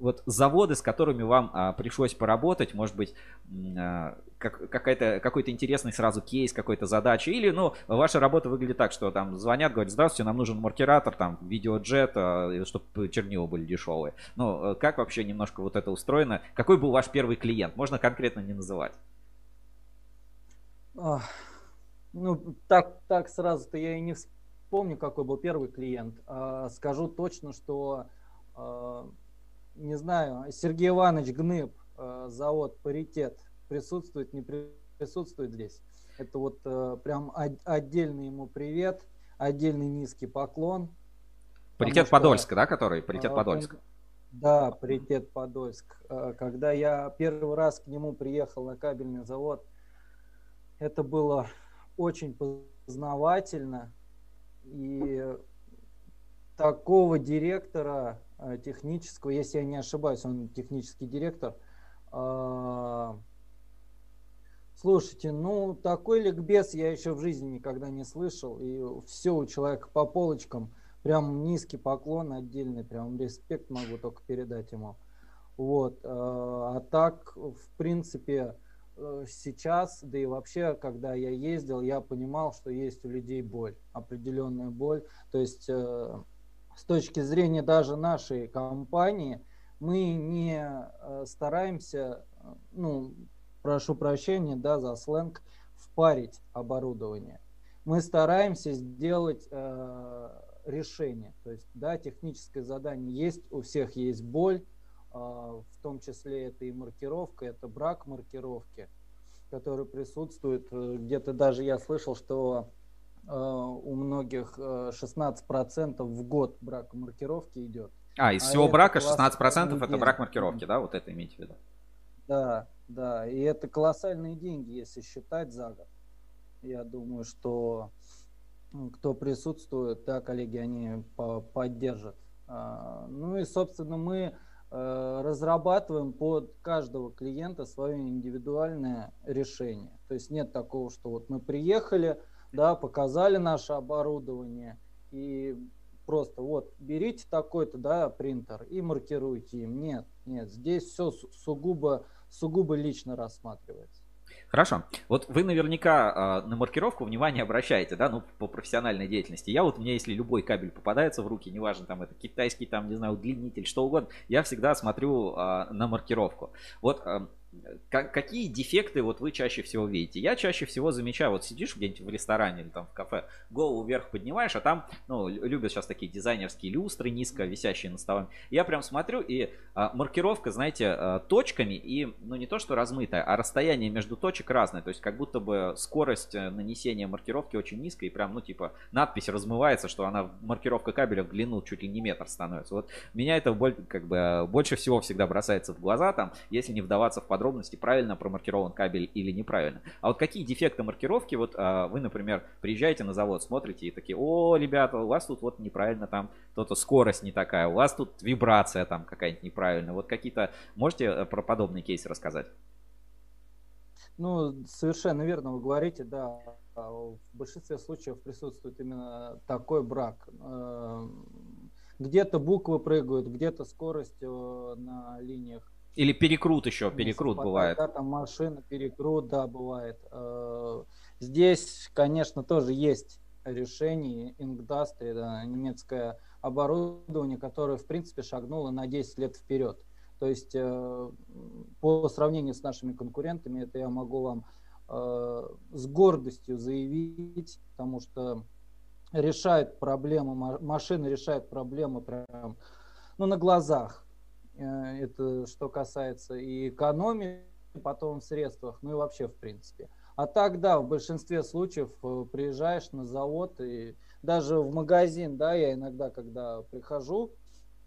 вот заводы, с которыми вам а, пришлось поработать, может быть, а, как, какая-то, какой-то интересный сразу кейс, какой-то задача, или, ну, ваша работа выглядит так, что там звонят, говорят, здравствуйте, нам нужен маркератор, там, видеоджет, а, чтобы чернила были дешевые. Ну, как вообще немножко вот это устроено? Какой был ваш первый клиент? Можно конкретно не называть. Ну, так, так сразу-то я и не вспомню, какой был первый клиент. А, скажу точно, что, а, не знаю, Сергей Иванович Гныб, а, завод «Паритет», присутствует, не присутствует здесь. Это вот прям отдельный ему привет, отдельный низкий поклон. Паритет Подольск, да, который? Паритет Подольск. Да, паритет Подольск. Когда я первый раз к нему приехал на кабельный завод, это было очень познавательно. И такого директора э, технического, если я не ошибаюсь, он технический директор. А, слушайте, ну такой ликбез я еще в жизни никогда не слышал. И все у человека по полочкам. Прям низкий поклон отдельный, прям респект могу только передать ему. Вот. А, а так, в принципе, сейчас, да и вообще, когда я ездил, я понимал, что есть у людей боль, определенная боль. То есть э, с точки зрения даже нашей компании, мы не э, стараемся, ну, прошу прощения, да, за сленг, впарить оборудование. Мы стараемся сделать э, решение. То есть, да, техническое задание есть, у всех есть боль, в том числе это и маркировка, это брак маркировки, который присутствует. Э, где-то даже я слышал, что э, у многих 16% э, в год брак маркировки идет. А, из а всего брака 16% это брак маркировки, да, вот это имейте в виду? Да, да, и это колоссальные деньги, если считать за год. Я думаю, что кто присутствует, да, коллеги, они поддержат. А, ну и, собственно, мы разрабатываем под каждого клиента свое индивидуальное решение. То есть нет такого, что вот мы приехали, да, показали наше оборудование и просто вот берите такой-то, да, принтер и маркируйте им. Нет, нет, здесь все сугубо, сугубо лично рассматривается. Хорошо. Вот вы наверняка э, на маркировку внимание обращаете, да, ну, по профессиональной деятельности. Я вот, меня, если любой кабель попадается в руки, неважно, там, это китайский, там, не знаю, удлинитель, что угодно, я всегда смотрю э, на маркировку. Вот э, какие дефекты вот вы чаще всего видите? Я чаще всего замечаю, вот сидишь где-нибудь в ресторане или там в кафе, голову вверх поднимаешь, а там, ну, любят сейчас такие дизайнерские люстры, низко висящие на столе. Я прям смотрю, и а, маркировка, знаете, а, точками, и, ну, не то, что размытая, а расстояние между точек разное, то есть как будто бы скорость э, нанесения маркировки очень низкая, и прям, ну, типа, надпись размывается, что она, маркировка кабеля в длину чуть ли не метр становится. Вот меня это, как бы, больше всего всегда бросается в глаза, там, если не вдаваться в подробности, подробности, правильно промаркирован кабель или неправильно. А вот какие дефекты маркировки, вот а, вы, например, приезжаете на завод, смотрите и такие, о, ребята, у вас тут вот неправильно там, то-то скорость не такая, у вас тут вибрация там какая-нибудь неправильная. Вот какие-то, можете э, про подобные кейсы рассказать? Ну, совершенно верно вы говорите, да. А в большинстве случаев присутствует именно такой брак. Э, где-то буквы прыгают, где-то скорость э, на линиях или перекрут еще, перекрут бывает. Да, там машина, перекрут, да, бывает. Э, здесь, конечно, тоже есть решение. Ингдастри, да, немецкое оборудование, которое, в принципе, шагнуло на 10 лет вперед. То есть э, по сравнению с нашими конкурентами, это я могу вам э, с гордостью заявить, потому что решает проблему, машина решает проблему прям ну, на глазах. Э, это что касается и экономии, потом в средствах, ну и вообще в принципе. А так, да, в большинстве случаев э, приезжаешь на завод и даже в магазин, да, я иногда, когда прихожу,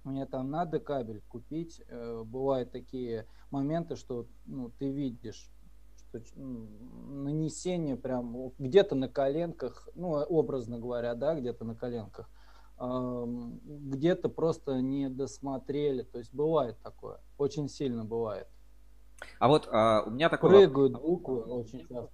мне там надо кабель купить, э, бывают такие моменты, что ну, ты видишь, что нанесение прям где-то на коленках, ну, образно говоря, да, где-то на коленках, где-то просто не досмотрели. То есть бывает такое, очень сильно бывает. А вот а, у меня такой Прыгают буквы очень часто.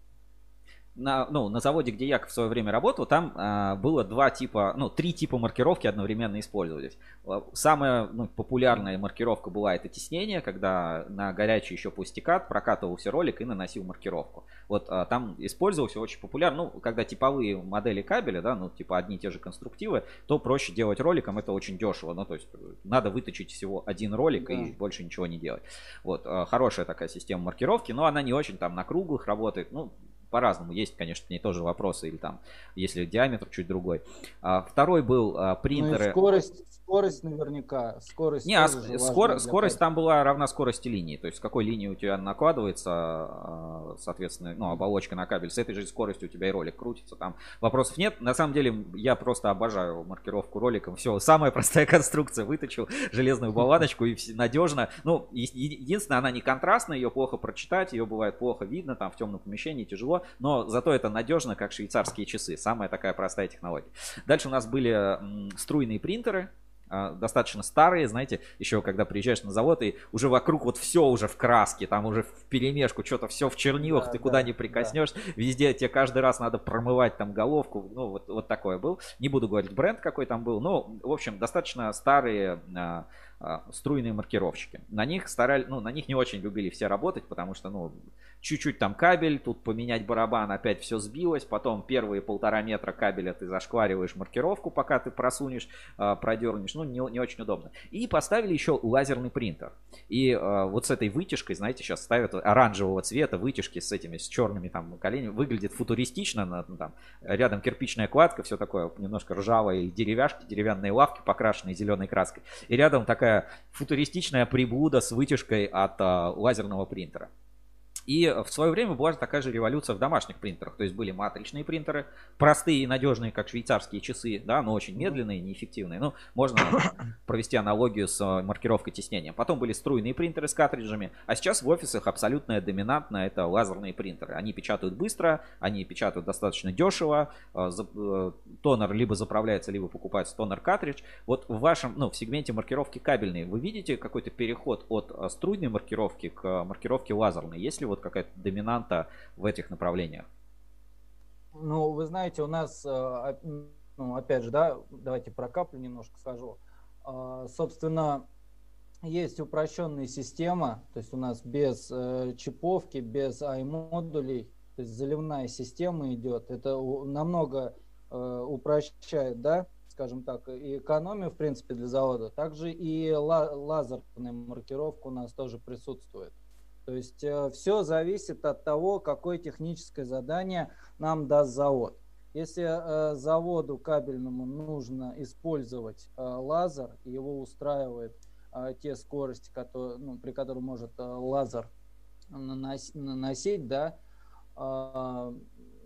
На, ну, на заводе, где я в свое время работал, там а, было два типа, ну, три типа маркировки одновременно использовались. А, самая ну, популярная маркировка была это теснение, когда на горячий еще пустикат прокатывался ролик и наносил маркировку. Вот а, там использовался очень популярно, ну, когда типовые модели кабеля, да, ну, типа одни и те же конструктивы, то проще делать роликом, это очень дешево. Ну, то есть надо выточить всего один ролик да. и больше ничего не делать. Вот, а, хорошая такая система маркировки, но она не очень там на круглых работает. Ну, по-разному. Есть, конечно, к ней тоже вопросы, или там, если диаметр чуть другой. А, второй был а, принтеры. Ну скорость, скорость наверняка. Скорость Не, а скор, скорость там была равна скорости линии. То есть, с какой линии у тебя накладывается, а, соответственно, ну, оболочка на кабель, с этой же скоростью у тебя и ролик крутится. Там вопросов нет. На самом деле, я просто обожаю маркировку роликом. Все, самая простая конструкция. Выточил железную болваночку и надежно. Ну, единственное, она не контрастная, ее плохо прочитать, ее бывает плохо видно, там в темном помещении тяжело но зато это надежно, как швейцарские часы. Самая такая простая технология. Дальше у нас были струйные принтеры, достаточно старые, знаете, еще когда приезжаешь на завод и уже вокруг вот все уже в краске, там уже в перемешку, что-то все в чернилах, да, ты да, куда не прикоснешь, да. везде тебе каждый раз надо промывать там головку, ну вот, вот такое был. Не буду говорить бренд какой там был, но в общем достаточно старые а, а, струйные маркировщики. На них старали, ну на них не очень любили все работать, потому что ну чуть-чуть там кабель, тут поменять барабан, опять все сбилось, потом первые полтора метра кабеля ты зашквариваешь маркировку, пока ты просунешь, а, продернешь, ну не, не очень удобно. И поставили еще лазерный принтер. И а, вот с этой вытяжкой, знаете, сейчас ставят оранжевого цвета вытяжки с этими, с черными там коленями, выглядит футуристично, ну, там рядом кирпичная кладка, все такое немножко ржавое, деревяшки, деревянные лавки, покрашенные зеленой краской. И рядом такая футуристичная приблуда с вытяжкой от а, лазерного принтера. И в свое время была такая же революция в домашних принтерах. То есть были матричные принтеры, простые и надежные, как швейцарские часы, да, но очень медленные, неэффективные. Ну, можно провести аналогию с э, маркировкой теснения. Потом были струйные принтеры с картриджами, а сейчас в офисах абсолютная доминантная это лазерные принтеры. Они печатают быстро, они печатают достаточно дешево, э, э, тонер либо заправляется, либо покупается тонер-картридж. Вот в вашем, ну, в сегменте маркировки кабельной вы видите какой-то переход от струйной маркировки к маркировке лазерной? Если вот какая-то доминанта в этих направлениях? Ну, вы знаете, у нас, э, ну, опять же, да, давайте про каплю немножко скажу. А, собственно, есть упрощенная система, то есть у нас без э, чиповки, без i-модулей, то есть заливная система идет. Это намного э, упрощает, да, скажем так, и экономию, в принципе, для завода. Также и лазерная маркировка у нас тоже присутствует. То есть э, все зависит от того, какое техническое задание нам даст завод. Если э, заводу кабельному нужно использовать э, лазер, его устраивает те скорости, которые, ну, при которых может лазер наносить, да, э,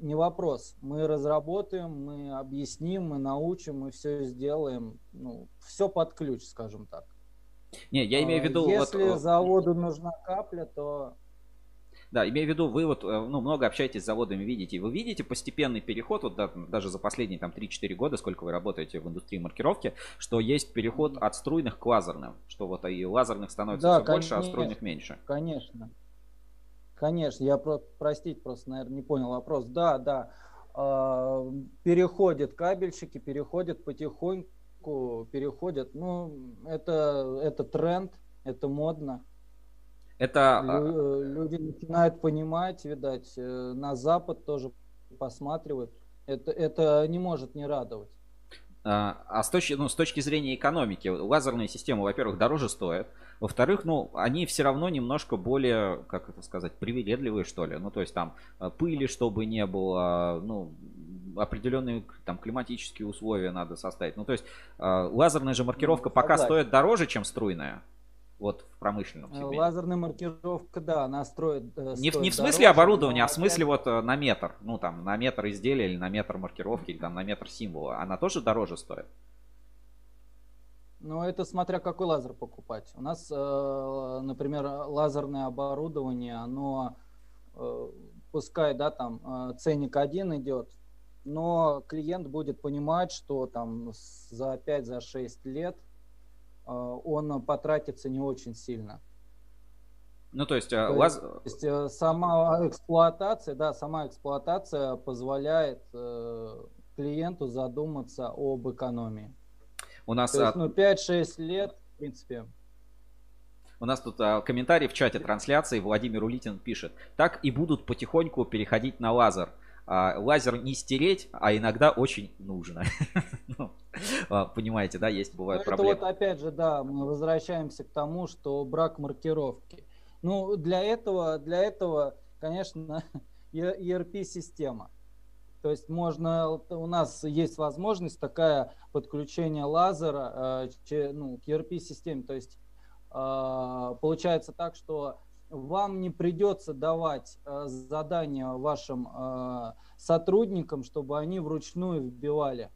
не вопрос. Мы разработаем, мы объясним, мы научим, мы все сделаем. Ну, все под ключ, скажем так. Не, я имею в виду... Если вот, заводу нужна капля, то... Да, имею в виду, вы вот э, ну, много общаетесь с заводами, видите. Вы видите постепенный переход, вот да, даже за последние там 3-4 года, сколько вы работаете в индустрии маркировки, что есть переход от струйных к лазерным. Что вот и лазерных становится да, все конечно, больше, а струйных меньше. Конечно. Конечно, я про, простить просто, наверное, не понял вопрос. Да, да. Э, переходят кабельщики, переходят потихоньку переходят. Ну, это, это тренд, это модно. Это... А, Лю- люди начинают понимать, видать, э, на Запад тоже посматривают. Это, это не может не радовать. А, а с точки, ну, с точки зрения экономики, лазерные системы, во-первых, дороже стоят. Во-вторых, ну, они все равно немножко более, как это сказать, привередливые, что ли. Ну, то есть там э, пыли, чтобы не было, ну, определенные там климатические условия надо составить. Ну, то есть э, лазерная же маркировка ну, пока стоит дороже, чем струйная. Вот в промышленном э, сегменте. Лазерная маркировка, да, она строит... Не, не в смысле дороже, оборудования, а в смысле вот на метр. Ну, там, на метр изделия или на метр маркировки, или там на метр символа. Она тоже дороже стоит? Ну, это смотря какой лазер покупать. У нас, например, лазерное оборудование, оно, пускай, да, там ценник один идет, но клиент будет понимать, что там за 5-6 за лет э, он потратится не очень сильно. Ну, то есть, то лаз... есть э, сама эксплуатация, да, сама эксплуатация позволяет э, клиенту задуматься об экономии. У нас... То есть, ну, 5-6 лет, в принципе, у нас тут а, комментарий в чате трансляции. Владимир Улитин пишет. Так и будут потихоньку переходить на лазер. А, лазер не стереть, а иногда очень нужно. ну, а, понимаете, да, есть бывают ну, проблемы. Это вот опять же, да, мы возвращаемся к тому, что брак маркировки. Ну, для этого, для этого, конечно, ERP-система. То есть можно, у нас есть возможность такая подключение лазера э, ну, к ERP-системе. То есть а, получается так, что вам не придется давать а, задания вашим а, сотрудникам, чтобы они вручную вбивали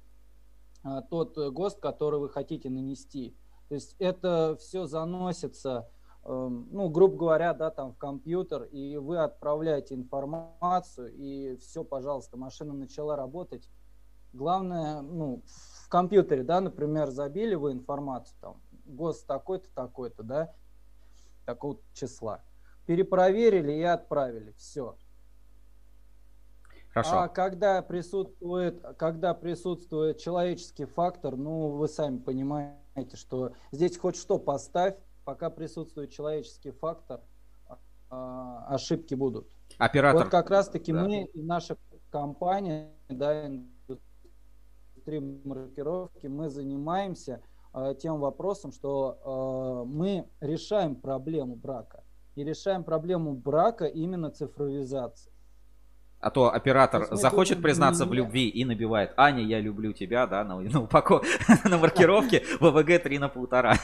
тот ГОСТ, который вы хотите нанести. То есть это все заносится, ну, грубо говоря, да, там в компьютер, и вы отправляете информацию, и все, пожалуйста, машина начала работать. Главное, ну, в компьютере, да, например, забили вы информацию, там, ГОСТ такой-то, такой-то, да, такого числа. Перепроверили и отправили. Все. Хорошо. А когда присутствует, когда присутствует человеческий фактор, ну, вы сами понимаете, что здесь хоть что поставь, пока присутствует человеческий фактор, а, ошибки будут. Оператор. Вот как раз-таки да. мы, наша компания, да, индустрия маркировки, мы занимаемся Э, тем вопросом, что э, мы решаем проблему брака. И решаем проблему брака именно цифровизации. А то оператор то захочет признаться в любви и набивает Аня, я люблю тебя, да, на, на, упаков... на маркировке ВВГ 3 на полтора.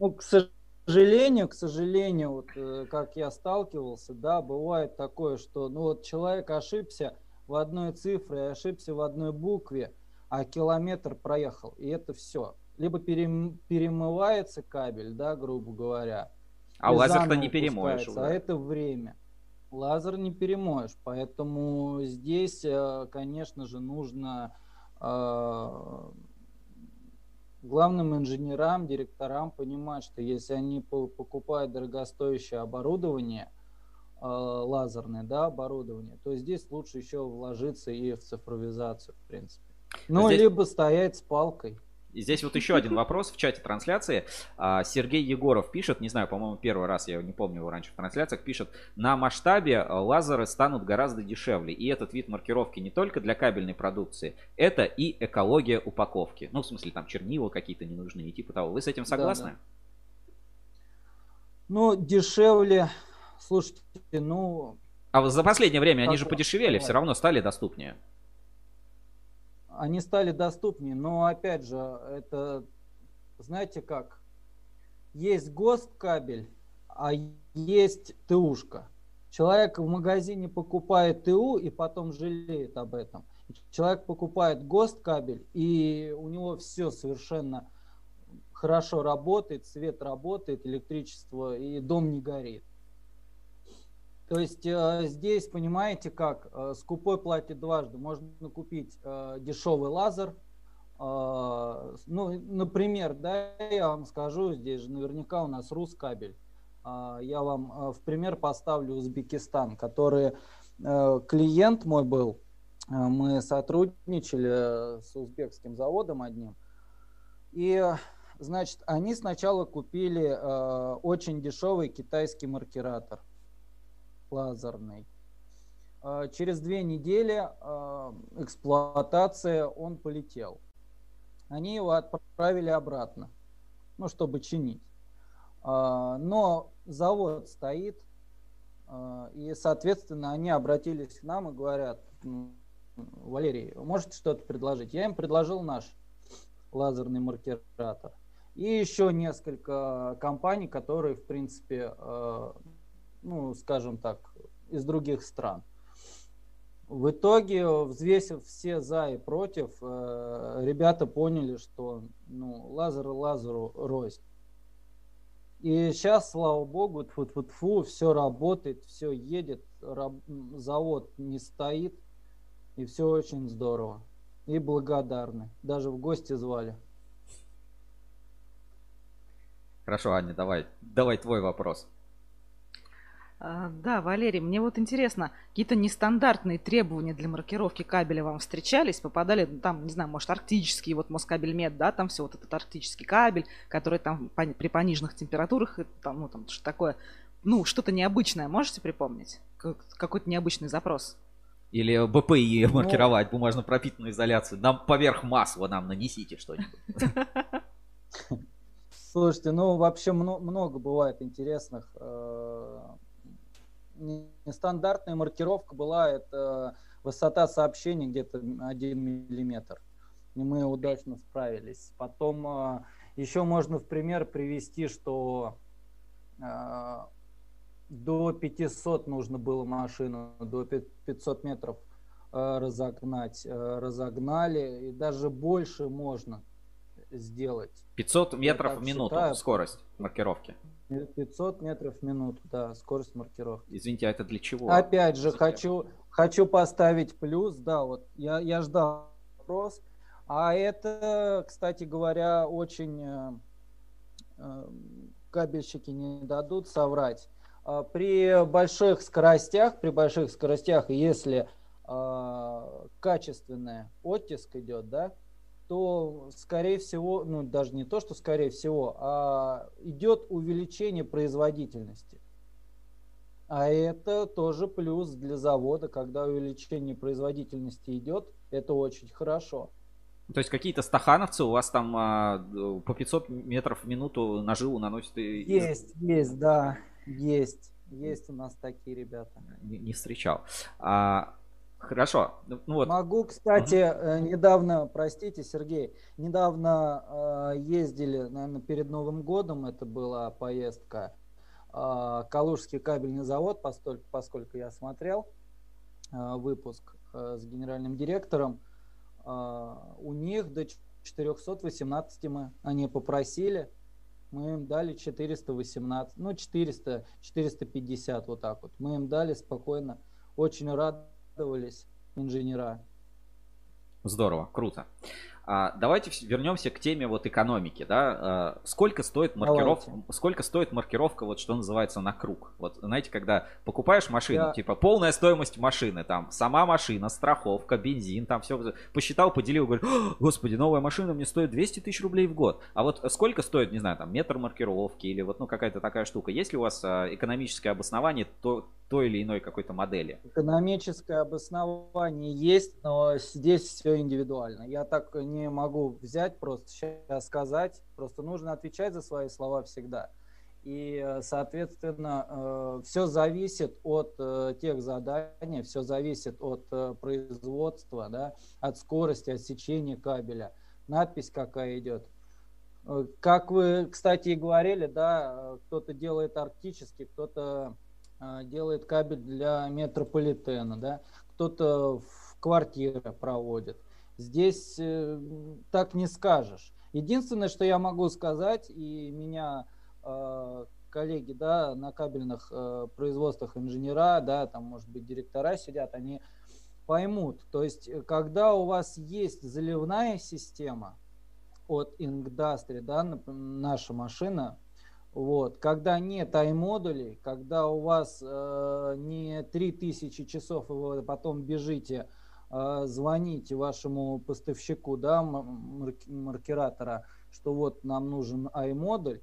Ну, к сожалению, к сожалению, вот, э, как я сталкивался, да, бывает такое, что ну, вот человек ошибся в одной цифре, ошибся в одной букве, а километр проехал, и это все либо перем, перемывается кабель, да, грубо говоря. А лазер-то не перемоешь. Уже. А это время. Лазер не перемоешь, поэтому здесь, э, конечно же, нужно э, главным инженерам, директорам понимать, что если они покупают дорогостоящее оборудование, э, лазерное да, оборудование, то здесь лучше еще вложиться и в цифровизацию, в принципе. Ну, здесь... либо стоять с палкой. И здесь вот еще один вопрос в чате трансляции. А, Сергей Егоров пишет, не знаю, по-моему, первый раз, я не помню его раньше в трансляциях, пишет, на масштабе а, лазеры станут гораздо дешевле. И этот вид маркировки не только для кабельной продукции, это и экология упаковки. Ну, в смысле, там чернила какие-то ненужные, типа того. Вы с этим согласны? Да, да. Ну, дешевле, слушайте, ну... А за последнее время они же подешевели, все равно стали доступнее они стали доступнее, но опять же, это, знаете как, есть ГОСТ кабель, а есть ТУшка. Человек в магазине покупает ТУ и потом жалеет об этом. Человек покупает ГОСТ кабель, и у него все совершенно хорошо работает, свет работает, электричество, и дом не горит. То есть э, здесь, понимаете, как э, скупой платит дважды. Можно купить э, дешевый лазер. Э, ну, например, да, я вам скажу, здесь же наверняка у нас Рускабель. Э, я вам в пример поставлю Узбекистан, который клиент мой был. Мы сотрудничали с узбекским заводом одним. И Значит, они сначала купили э, очень дешевый китайский маркиратор лазерный. А, через две недели а, эксплуатация он полетел. Они его отправили обратно, ну, чтобы чинить. А, но завод стоит, и, соответственно, они обратились к нам и говорят, Валерий, можете что-то предложить? Я им предложил наш лазерный маркератор. И еще несколько компаний, которые, в принципе, ну, скажем так, из других стран. В итоге, взвесив все за и против, э, ребята поняли, что ну, лазер лазеру рознь. И сейчас, слава богу, тьфу -тьфу -тьфу, все работает, все едет, раб, завод не стоит, и все очень здорово. И благодарны. Даже в гости звали. Хорошо, Аня, давай, давай твой вопрос. А, да, Валерий, мне вот интересно, какие-то нестандартные требования для маркировки кабеля вам встречались? Попадали, ну, там, не знаю, может, арктический, вот Москабель Мед, да, там все вот этот арктический кабель, который там при пониженных температурах, там, ну, там, что такое, ну, что-то необычное, можете припомнить? Какой-то необычный запрос? Или БПИ ну, маркировать, бумажно пропитанную изоляцию. Нам поверх масла нам нанесите что-нибудь. Слушайте, ну вообще много, много бывает интересных э, нестандартная маркировка была, это высота сообщения где-то 1 миллиметр. И мы удачно справились. Потом а, еще можно в пример привести, что а, до 500 нужно было машину, до 500 метров а, разогнать. Разогнали, и даже больше можно сделать. 500 метров в минуту считаю. скорость маркировки. 500 метров в минуту, да, скорость маркировки. Извините, а это для чего? Опять же, хочу, хочу поставить плюс, да, вот я, я ждал вопрос. А это, кстати говоря, очень э, э, кабельщики не дадут соврать. А при больших скоростях, при больших скоростях, если э, качественная оттиск идет, да, то, скорее всего, ну даже не то, что скорее всего, а идет увеличение производительности. А это тоже плюс для завода, когда увеличение производительности идет, это очень хорошо. То есть какие-то стахановцы у вас там а, по 500 метров в минуту на жилу наносят? И... Есть, есть, да, есть. Есть у нас такие ребята. Не, не встречал. А, Хорошо. Ну, ну, вот. Могу, кстати, угу. недавно, простите, Сергей, недавно э, ездили, наверное, перед Новым годом, это была поездка, э, Калужский кабельный завод, поскольку, поскольку я смотрел э, выпуск э, с генеральным директором, э, у них до 418 мы, они попросили, мы им дали 418, ну 400, 450 вот так вот. Мы им дали спокойно, очень рад радовались инженера. Здорово, круто. А, давайте вернемся к теме вот экономики, да. А, сколько стоит маркировка, сколько стоит маркировка, вот что называется на круг? Вот знаете, когда покупаешь машину, Я... типа полная стоимость машины, там сама машина, страховка, бензин, там все посчитал, поделил, говорю, господи, новая машина мне стоит 200 тысяч рублей в год. А вот сколько стоит, не знаю, там метр маркировки или вот ну какая-то такая штука? Есть ли у вас а, экономическое обоснование то, той или иной какой-то модели? Экономическое обоснование есть, но здесь все индивидуально. Я так не не могу взять просто сейчас сказать. Просто нужно отвечать за свои слова всегда. И, э, соответственно, э, все зависит от э, тех заданий, все зависит от производства, да, от скорости отсечения кабеля. Надпись какая идет. Как вы, кстати, и говорили, да, кто-то делает арктический, кто-то делает кабель для метрополитена, да, кто-то в квартиры проводит. Здесь э, так не скажешь. Единственное, что я могу сказать, и меня э, коллеги да, на кабельных э, производствах инженера, да, там, может быть, директора сидят, они поймут. То есть, э, когда у вас есть заливная система от Inkdustry, да, наша машина, вот, когда нет i-модулей, когда у вас э, не 3000 часов, и вы потом бежите звоните вашему поставщику, да, маркератора, что вот нам нужен iModel,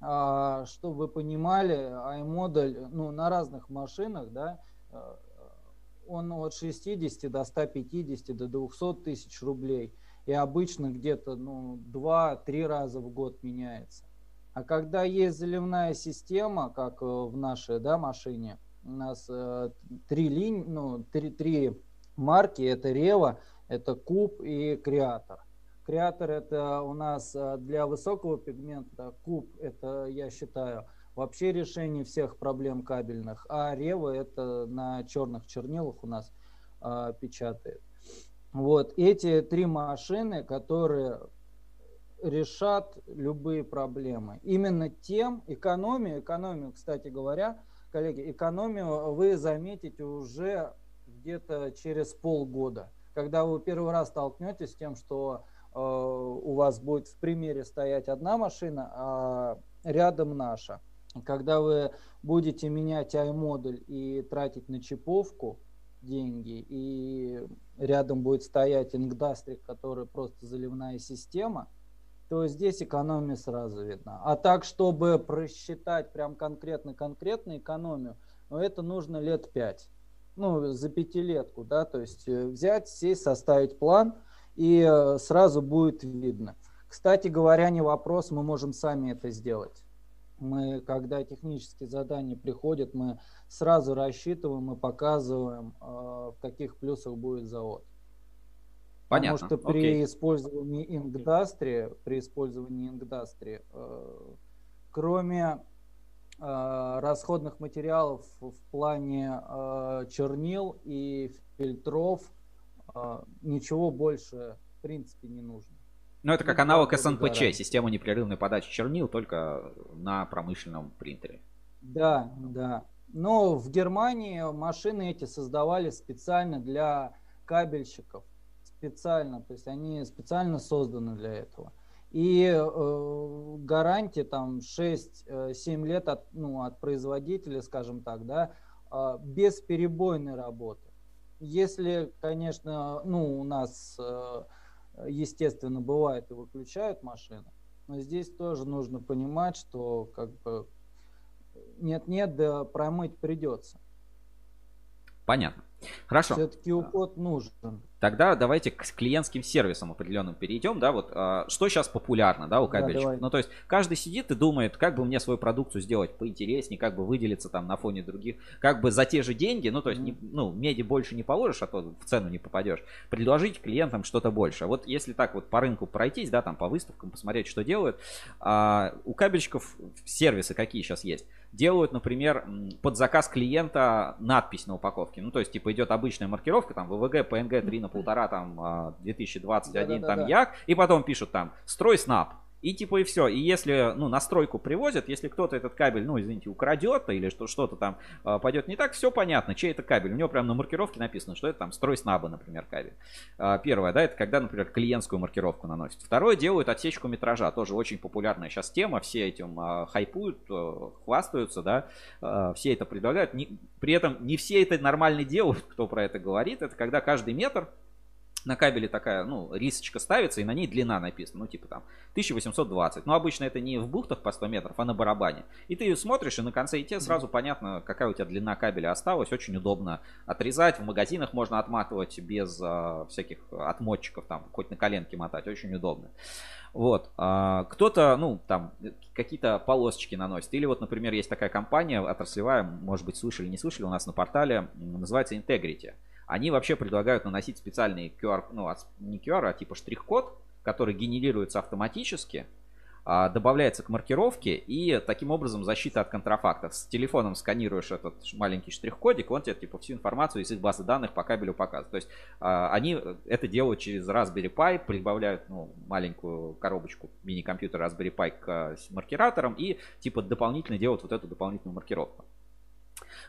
а, чтобы вы понимали, iModel, ну, на разных машинах, да, а, он от 60 до 150 до 200 тысяч рублей. И обычно где-то ну, 2-3 раза в год меняется. А когда есть заливная система, как э, в нашей да, машине, у нас э, три линии, ну, три, три марки. Это Рева, это Куб и Креатор. Креатор это у нас э, для высокого пигмента, Куб это, я считаю, вообще решение всех проблем кабельных, а Рева это на черных чернилах у нас а, печатает. Вот эти три машины, которые решат любые проблемы. Именно тем экономию, экономию, кстати говоря, коллеги, экономию вы заметите уже где-то через полгода, когда вы первый раз столкнетесь с тем, что э, у вас будет в примере стоять одна машина, а рядом наша. Когда вы будете менять i-модуль и тратить на чиповку деньги, и рядом будет стоять ингдастрик, который просто заливная система, то здесь экономия сразу видна. А так, чтобы просчитать прям конкретно-конкретно экономию, ну, это нужно лет пять. Ну, за пятилетку, да, то есть э, взять, сесть, составить план, и э, сразу будет видно. Кстати говоря, не вопрос, мы можем сами это сделать. Мы, когда технические задания приходят, мы сразу рассчитываем и показываем, э, в каких плюсах будет завод. Понятно. Потому что при Окей. использовании Ингдастри, при использовании Ингдастри, кроме расходных материалов в плане э, чернил и фильтров, э, ничего больше в принципе не нужно. Ну, это как аналог СНПЧ, система непрерывной подачи чернил, только на промышленном принтере. Да, да. Но в Германии машины эти создавали специально для кабельщиков специально, то есть они специально созданы для этого. И э, гарантия там 6-7 э, лет от, ну, от производителя, скажем так, да, э, бесперебойной работы. Если, конечно, ну, у нас, э, естественно, бывает и выключают машины, но здесь тоже нужно понимать, что как бы нет-нет, да промыть придется. Понятно. Хорошо. Все-таки уход нужен. Тогда давайте к клиентским сервисам определенным перейдем, да, вот а, что сейчас популярно, да, у кабельщиков. Да, ну, то есть каждый сидит и думает, как бы мне свою продукцию сделать поинтереснее, как бы выделиться там на фоне других, как бы за те же деньги, ну, то есть, не, ну, меди больше не положишь, а то в цену не попадешь, предложить клиентам что-то больше. Вот если так вот по рынку пройтись, да, там по выставкам посмотреть, что делают, а, у кабельщиков сервисы какие сейчас есть? Делают, например, под заказ клиента надпись на упаковке, ну, то есть, типа, идет обычная маркировка, там, ВВГ, ПНГ 3 на полтора, там, 2021, да, да, там, да, Як, и потом пишут там, строй снап. И типа и все. И если, ну, настройку привозят, если кто-то этот кабель, ну, извините, украдет или что, что-то там э, пойдет не так, все понятно, чей это кабель. У него прямо на маркировке написано, что это там строй снаба, например, кабель. Э, первое, да, это когда, например, клиентскую маркировку наносят. Второе, делают отсечку метража, тоже очень популярная сейчас тема, все этим э, хайпуют, э, хвастаются, да, э, все это предлагают. Не, при этом не все это нормально делают, кто про это говорит, это когда каждый метр на кабеле такая, ну, рисочка ставится, и на ней длина написана, ну, типа там 1820. Но обычно это не в бухтах по 100 метров, а на барабане. И ты ее смотришь, и на конце и тебе сразу понятно, какая у тебя длина кабеля осталась. Очень удобно отрезать. В магазинах можно отматывать без а, всяких отмотчиков, там, хоть на коленке мотать. Очень удобно. Вот. А, кто-то, ну, там, какие-то полосочки наносит. Или вот, например, есть такая компания отраслевая, может быть, слышали, не слышали, у нас на портале, называется Integrity. Они вообще предлагают наносить специальный QR, ну, не QR, а типа штрих-код, который генерируется автоматически, а, добавляется к маркировке и таким образом защита от контрафакта. С телефоном сканируешь этот маленький штрих-кодик, он тебе типа всю информацию из их базы данных по кабелю показывает. То есть а, они это делают через Raspberry Pi, прибавляют ну, маленькую коробочку мини-компьютера Raspberry Pi к маркираторам и типа дополнительно делают вот эту дополнительную маркировку.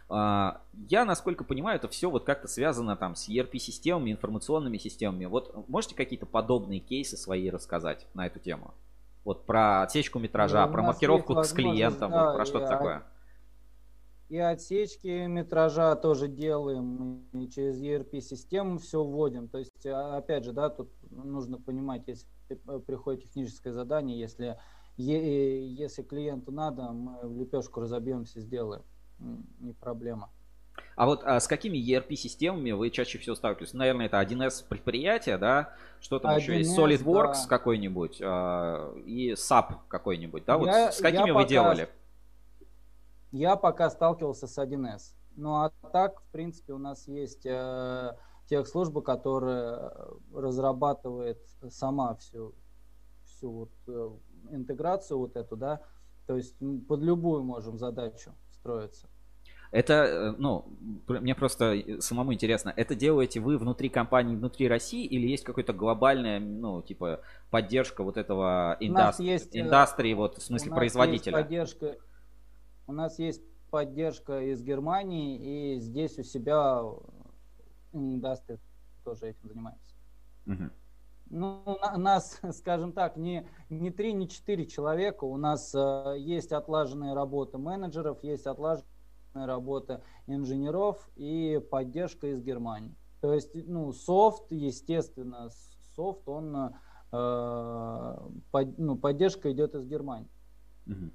А, я, насколько понимаю, это все вот как-то связано там с ERP-системами, информационными системами. Вот можете какие-то подобные кейсы свои рассказать на эту тему? Вот про отсечку метража, ну, про маркировку с клиентом, да, вот про что-то такое. И отсечки метража тоже делаем, и через ERP-систему все вводим. То есть, а, опять же, да, тут нужно понимать, если э, приходит техническое задание, если, если клиенту надо, мы в лепешку разобьемся, сделаем не проблема. А вот а с какими ERP-системами вы чаще всего сталкиваетесь? Наверное, это 1С предприятие, да? Что там 1С, еще есть? SolidWorks да. какой-нибудь а, и SAP какой-нибудь, да? Вот я, с какими вы пока, делали? Я пока сталкивался с 1С. Ну а так, в принципе, у нас есть э, техслужба, которая разрабатывает сама всю, всю вот, э, интеграцию вот эту, да? То есть под любую можем задачу строится. Это, э, ну, мне просто самому интересно, это делаете вы внутри компании, внутри России, или есть какая-то глобальная, ну, типа, поддержка вот этого индастри, есть, э, индустрии, вот, в смысле, производителя? Есть поддержка, у нас есть поддержка из Германии, и здесь у себя индустрия тоже этим занимается. Угу. Ну, на, нас, скажем так, не, не три, не четыре человека. У нас э, есть отлаженная работа менеджеров, есть отлаженная работа инженеров и поддержка из Германии. То есть, ну, софт, естественно, софт, он, э, под, ну, поддержка идет из Германии. Угу.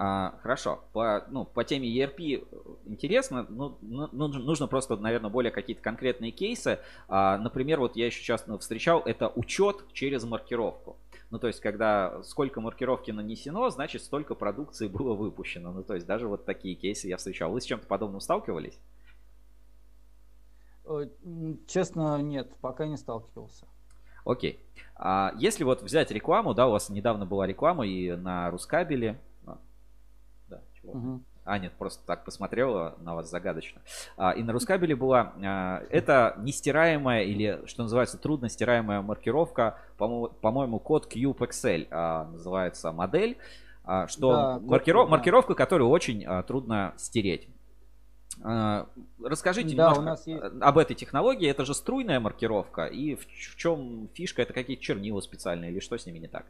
А, хорошо, по, ну, по теме ERP интересно, ну, ну, нужно просто, наверное, более какие-то конкретные кейсы. А, например, вот я еще часто встречал, это учет через маркировку. Ну, то есть, когда сколько маркировки нанесено, значит, столько продукции было выпущено. Ну, то есть, даже вот такие кейсы я встречал. Вы с чем-то подобным сталкивались? Честно, нет, пока не сталкивался. Окей. А если вот взять рекламу, да, у вас недавно была реклама и на Рускабеле, Угу. А, нет, просто так посмотрела на вас загадочно. А, и на Рускабеле была, а, это нестираемая или, что называется, трудно стираемая маркировка, по-моему, код CubeXL а, называется модель, а, что да, маркиров, да. маркировка, которую очень а, трудно стереть. А, расскажите да, немножко нас есть... об этой технологии. Это же струйная маркировка. И в, в чем фишка? Это какие-то чернила специальные или что с ними не так?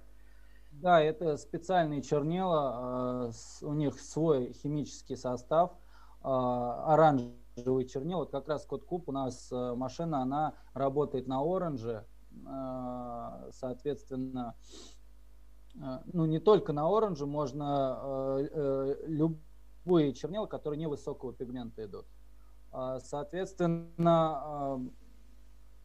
Да, это специальные чернила, э, у них свой химический состав, э, оранжевый чернила. Вот как раз код куб у нас э, машина, она работает на оранже, соответственно, ну не только на оранже, можно любые чернила, которые невысокого пигмента идут. Соответственно,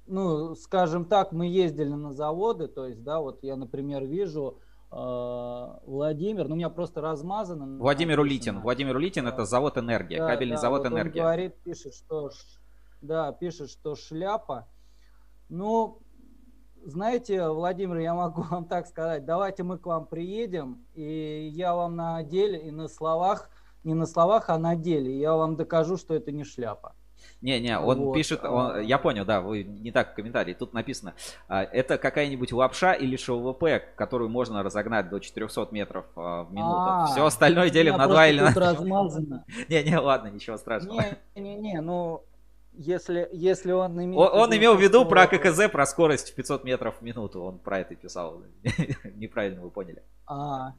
ну, скажем так, мы ездили на заводы, то есть, да, вот я, например, вижу, а, Владимир, ну у меня просто размазано. Владимир Улитин. Владимир Улитин это завод Энергия, да, кабельный да, завод вот Энергия. Он говорит, пишет, что да, пишет, что шляпа. Ну, знаете, Владимир, я могу вам так сказать, давайте мы к вам приедем, и я вам на деле, и на словах, не на словах, а на деле, я вам докажу, что это не шляпа. Не-не, он вот. пишет, он, я понял, да, вы не так в комментарии, тут написано, а, это какая-нибудь лапша или ШВП, которую можно разогнать до 400 метров а, в минуту. А, Все остальное делим на 2 или на... размазано. Не-не, ладно, ничего страшного. Не-не-не, ну, если, если он имеет... Он, он имел в виду про ККЗ, про скорость в 500 метров в минуту, он про это писал. Неправильно вы поняли. А,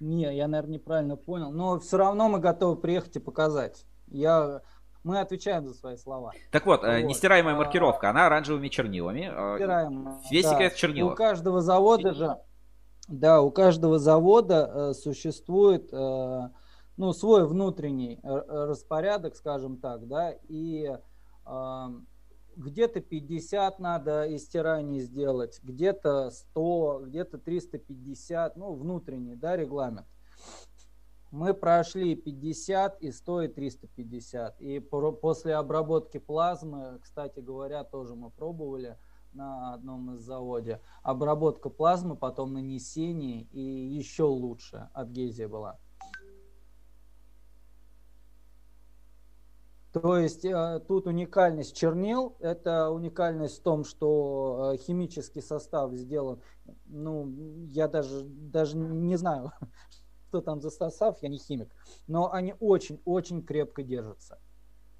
не, я, наверное, неправильно понял, но все равно мы готовы приехать и показать. Я мы отвечаем за свои слова. Так вот, э, вот. нестираемая а, маркировка, она оранжевыми чернилами. Э, нестираемая. Весь да. секрет чернила. У каждого завода же, да, у каждого завода э, существует э, ну, свой внутренний распорядок, скажем так, да, и э, где-то 50 надо истираний сделать, где-то 100, где-то 350, ну, внутренний, да, регламент мы прошли 50 и 100 и 350. И после обработки плазмы, кстати говоря, тоже мы пробовали на одном из заводе. Обработка плазмы, потом нанесение и еще лучше адгезия была. То есть э, тут уникальность чернил, это уникальность в том, что э, химический состав сделан, ну, я даже, даже не знаю, что там за состав, я не химик, но они очень-очень крепко держатся.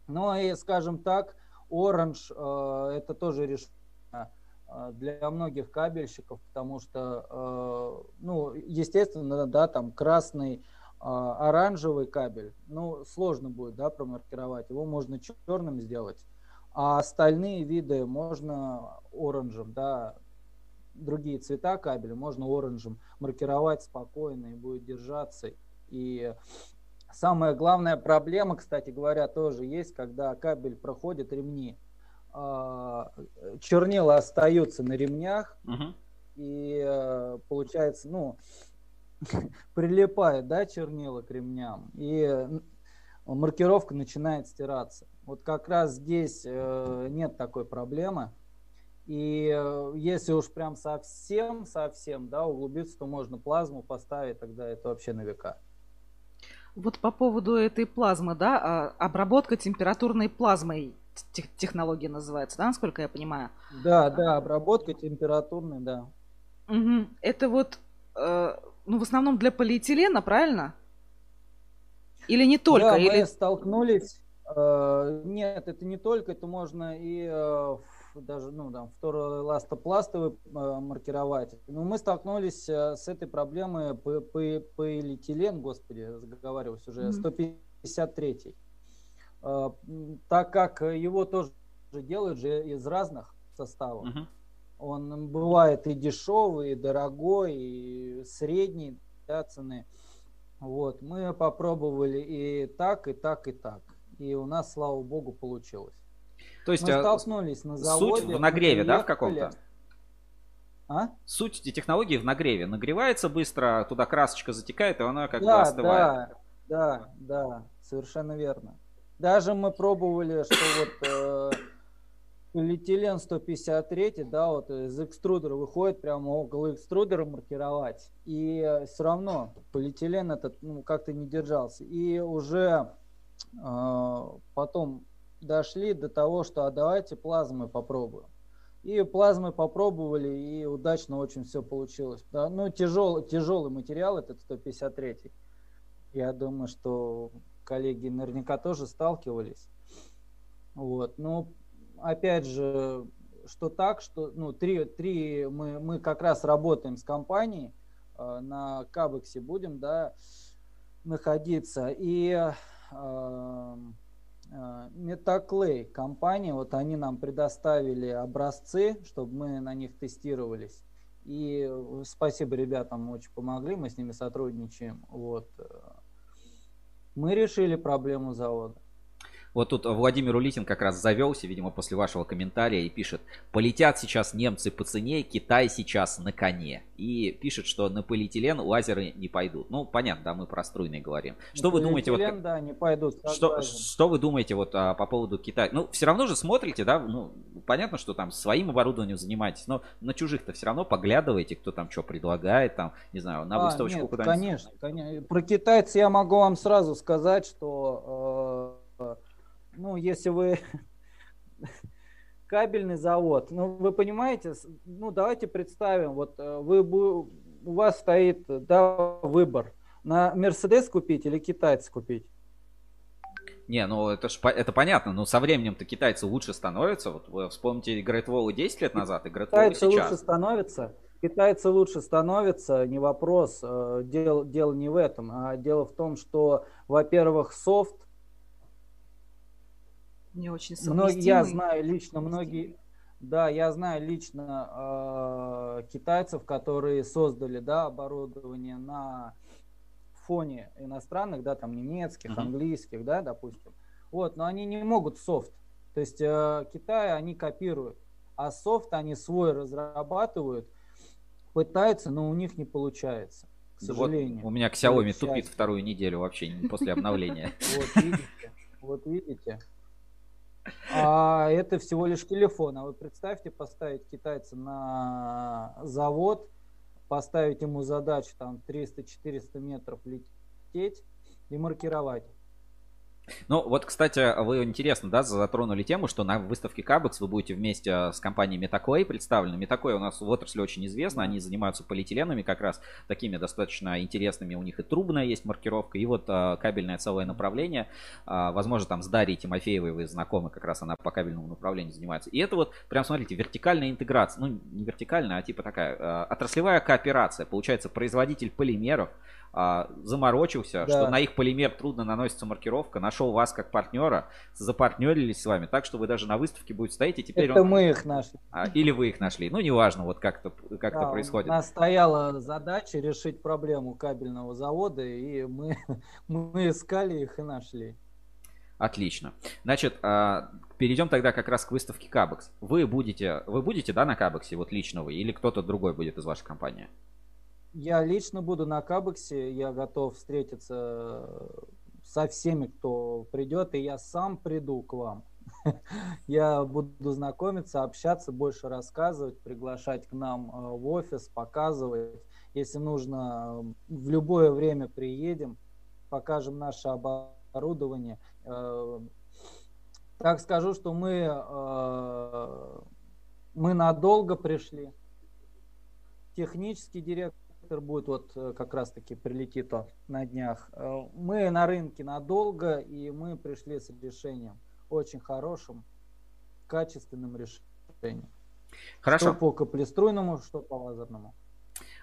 Ну и, скажем так, Orange э, это тоже решение э, для многих кабельщиков, потому что, э, ну, естественно, да, там красный, э, оранжевый кабель, ну, сложно будет, да, промаркировать, его можно черным сделать, а остальные виды можно оранжем, да, другие цвета кабеля можно оранжем маркировать спокойно и будет держаться. И самая главная проблема, кстати говоря, тоже есть, когда кабель проходит ремни. А, чернила остаются на ремнях, угу. и э, получается, ну, прилипает, да, чернила к ремням, и маркировка начинает стираться. Вот как раз здесь э, нет такой проблемы. И э, если уж прям совсем, совсем, да, углубиться, то можно плазму поставить, тогда это вообще на века. Вот по поводу этой плазмы, да, а, обработка температурной плазмой технология называется, да, насколько я понимаю? Да, да, обработка температурной, да. Угу. Это вот, э, ну, в основном для полиэтилена, правильно? Или не только? Да, или... мы столкнулись. Э, нет, это не только, это можно и в даже, ну, там, фтороластопластовый э, маркировать. Но мы столкнулись э, с этой проблемой по, по, полиэтилен, господи, разговариваюсь уже, 153 э, Так как его тоже делают же из разных составов. Мгм. Он бывает и дешевый, и дорогой, и средний да, цены. Вот, мы попробовали и так, и так, и так. И у нас, слава богу, получилось. То есть мы а, столкнулись на заводе. суть в нагреве, да, в каком-то? А? Суть эти технологии в нагреве. Нагревается быстро, туда красочка затекает, и она как бы Да, остывает. да, да, да, совершенно верно. Даже мы пробовали, что вот э, полиэтилен 153, да, вот из экструдера выходит прямо около экструдера маркировать, и все равно полиэтилен этот ну, как-то не держался. И уже э, потом дошли до того, что а давайте плазмы попробуем. И плазмы попробовали, и удачно очень все получилось. Да, ну, тяжелый, тяжелый материал этот 153. Я думаю, что коллеги наверняка тоже сталкивались. Вот. Но опять же, что так, что ну, три, три мы, мы как раз работаем с компанией, э, на Кабексе будем, да, находиться. И э, Метаклей компания, вот они нам предоставили образцы, чтобы мы на них тестировались. И э, спасибо ребятам, очень помогли, мы с ними сотрудничаем. Вот. э. Мы решили проблему завода. Вот тут Владимир Улитин как раз завелся, видимо, после вашего комментария и пишет, полетят сейчас немцы по цене, Китай сейчас на коне. И пишет, что на полиэтилен лазеры не пойдут. Ну, понятно, да, мы про струйные говорим. Что вы думаете? Вот, да, не пойдут. что, что вы думаете вот а, по поводу Китая? Ну, все равно же смотрите, да, ну, понятно, что там своим оборудованием занимаетесь, но на чужих-то все равно поглядываете, кто там что предлагает, там, не знаю, на А, выставочку нет, куда-нибудь. конечно, конечно. Про китайцев я могу вам сразу сказать, что э, ну, если вы кабельный завод, ну, вы понимаете, ну, давайте представим, вот э, вы, у вас стоит, да, выбор, на Мерседес купить или китайца купить. Не, ну это ж это понятно, но со временем-то китайцы лучше становятся. Вот вы вспомните Great Wall 10 лет назад и Great Wall Китайцы лучше сейчас. становятся. Китайцы лучше становятся, не вопрос. э, Дело, дело не в этом, а дело в том, что, во-первых, софт Не очень Многие, я совместимый. знаю лично многие, да, я знаю лично э, китайцев, которые создали, да, оборудование на фоне иностранных, да, там немецких, Мгм. английских, да, допустим. Вот, но они не могут софт. То есть э, Китай они копируют, а софт они свой разрабатывают, пытаются, но у них не получается, к Да вот сожалению. у меня Или Xiaomi к тупит вторую неделю вообще после обновления. Вот видите, вот видите. А это всего лишь телефон. А вы представьте, поставить китайца на завод, поставить ему задачу там 300-400 метров лететь и маркировать. Ну, вот, кстати, вы интересно, да, затронули тему, что на выставке Кабекс вы будете вместе э, с компанией Metaclay представлены. Metaclay у нас в отрасли очень известно, они занимаются полиэтиленами как раз такими достаточно интересными. У них и трубная есть маркировка, и вот э, кабельное целое направление. А, возможно, там с Дарьей Тимофеевой вы знакомы, как раз она по кабельному направлению занимается. И это вот, прям смотрите, вертикальная интеграция. Ну, не вертикальная, а типа такая э, отраслевая кооперация. Получается, производитель полимеров а, заморочился, Да. что на их полимер трудно наносится маркировка, нашел вас как партнера, запартнерились с вами, так что вы даже на выставке будете стоять, и теперь Это он- мы их нашли. А, или вы их нашли. Ну, неважно, вот как это, как это Да, происходит. У нас стояла задача решить проблему кабельного завода, и мы, мы искали их и нашли. Отлично. Значит, а, перейдем тогда как раз к выставке Кабекс. Вы будете, вы будете, да, на Кабексе, вот лично вы, или кто-то другой будет из вашей компании? Я лично буду на Кабексе, я готов встретиться со всеми, кто придет, и я сам приду к вам. Я буду знакомиться, общаться, больше рассказывать, приглашать к нам э, в офис, показывать. Если нужно, в любое время приедем, покажем наше оборудование. Э, Так скажу, что мы, э, мы надолго пришли. Технический директор будет вот э, как раз таки прилетит он на днях. Э, Мы на рынке надолго, и мы пришли с решением очень хорошим, качественным решением. решение. Хорошо. Что по каплеструйному, что по лазерному.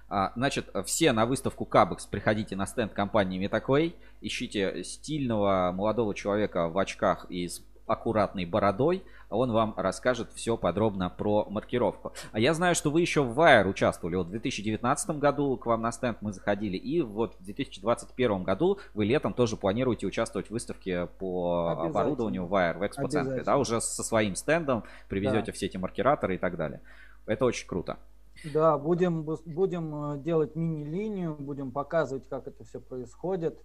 А, значит, все на выставку Кабекс приходите на стенд компании Metaclay, ищите стильного молодого человека в очках и с аккуратной бородой, он вам расскажет все подробно про маркировку. А я знаю, что вы еще в Wire участвовали. Вот в 2019 году к вам на стенд мы заходили, и вот в 2021 году вы летом тоже планируете участвовать в выставке по оборудованию Wire в экспоцентре, да, уже со своим стендом привезете да. все эти маркираторы и так далее. Это очень круто. Да, будем, будем э, делать мини-линию, будем показывать, как это все происходит.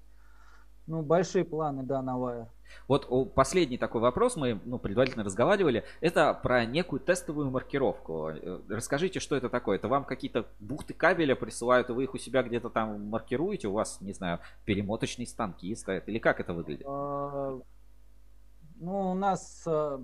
Ну, большие планы, да, на Wire. Вот последний такой вопрос, мы ну, предварительно разговаривали, это про некую тестовую маркировку. Э, расскажите, что это такое? Это вам какие-то бухты кабеля присылают, и вы их у себя где-то там маркируете? У вас, не знаю, перемоточные станки стоят? Или как это выглядит? А, ну, у нас э,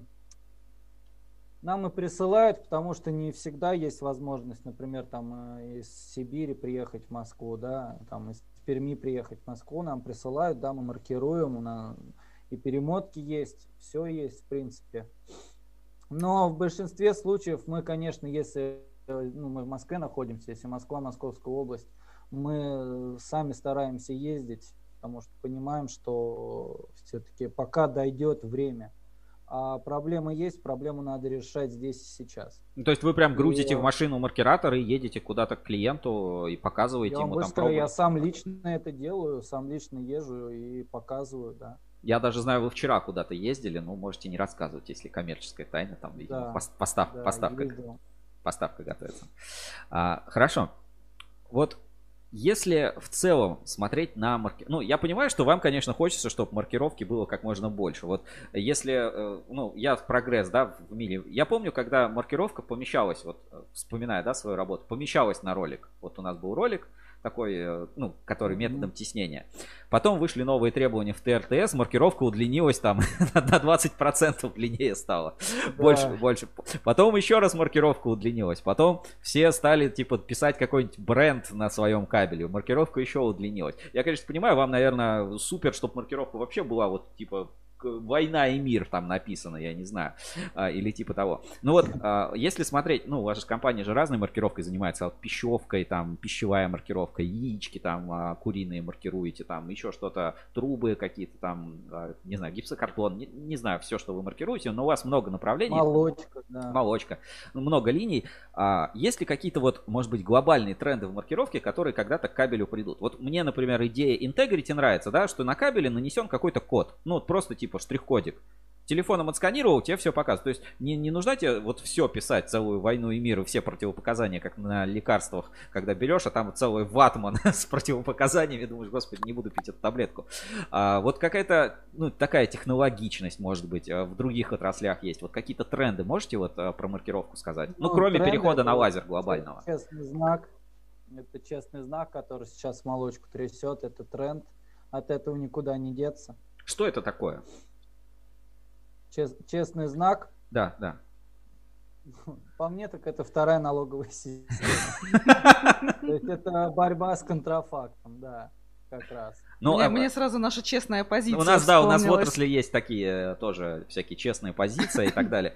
нам и присылают, потому что не всегда есть возможность, например, там э, из Сибири приехать в Москву, да, там из Перми приехать в Москву, нам присылают, да, мы маркируем, на, и перемотки есть, все есть, в принципе. Но в большинстве случаев мы, конечно, если ну, мы в Москве находимся, если Москва, Московская область, мы сами стараемся ездить, потому что понимаем, что все-таки пока дойдет время – а проблема есть, проблему надо решать здесь и сейчас. Ну, то есть вы прям грузите и, в машину маркератор и едете куда-то к клиенту и показываете я ему быстро, там пробовать? Я сам лично это делаю, сам лично езжу и показываю, да. Я даже знаю, вы вчера куда-то ездили, но можете не рассказывать, если коммерческая тайна, там, видимо, да, постав, да, поставка, поставка готовится. А, хорошо. Вот если в целом смотреть на маркировку, ну, я понимаю, что вам, конечно, хочется, чтобы маркировки было как можно больше. Вот если, э, ну, я в прогресс, да, в мире, я помню, когда маркировка помещалась, вот, э, вспоминая, да, свою работу, помещалась на ролик. Вот у нас был ролик, такой, э, ну, который методом теснения. Потом вышли новые требования в ТРТС, маркировка удлинилась там на 20% длиннее стала. Да. Больше, больше. Потом еще раз маркировка удлинилась. Потом все стали, типа, писать какой-нибудь бренд на своем кабеле. Маркировка еще удлинилась. Я, конечно, понимаю, вам, наверное, супер, чтобы маркировка вообще была вот, типа, война и мир там написано, я не знаю, а, или типа того. Ну вот, а, если смотреть, ну, ваша компания же разной маркировкой занимается, вот пищевкой, там, пищевая маркировка, яички там а, куриные маркируете, там, еще что-то, трубы какие-то там, не знаю, гипсокартон, не, не знаю, все, что вы маркируете, но у вас много направлений. Молочка, да. Молочка, много линий. Есть ли какие-то вот, может быть, глобальные тренды в маркировке, которые когда-то к кабелю придут? Вот мне, например, идея Integrity нравится, да, что на кабеле нанесен какой-то код, ну, вот просто типа штрих-кодик. Телефоном отсканировал, тебе все показывает. То есть не, не нужно тебе вот все писать, целую войну и мир, и все противопоказания, как на лекарствах, когда берешь, а там целый ватман с противопоказаниями, думаешь, господи, не буду пить эту таблетку. А, вот какая-то, ну, такая технологичность, может быть, а, в других отраслях есть. Вот какие-то тренды можете вот а, про маркировку сказать? Ну, ну кроме перехода на лазер глобального. Честный знак. Это честный знак, который сейчас молочку трясет, это тренд. От этого никуда не деться. Что это такое? Чест, честный знак? Да, да. По мне, так это вторая налоговая система. То есть это борьба с контрафактом, да, как раз. Ну, мне, а... мне сразу наша честная позиция. У нас, да, у нас в отрасли есть такие тоже всякие честные позиции и так далее.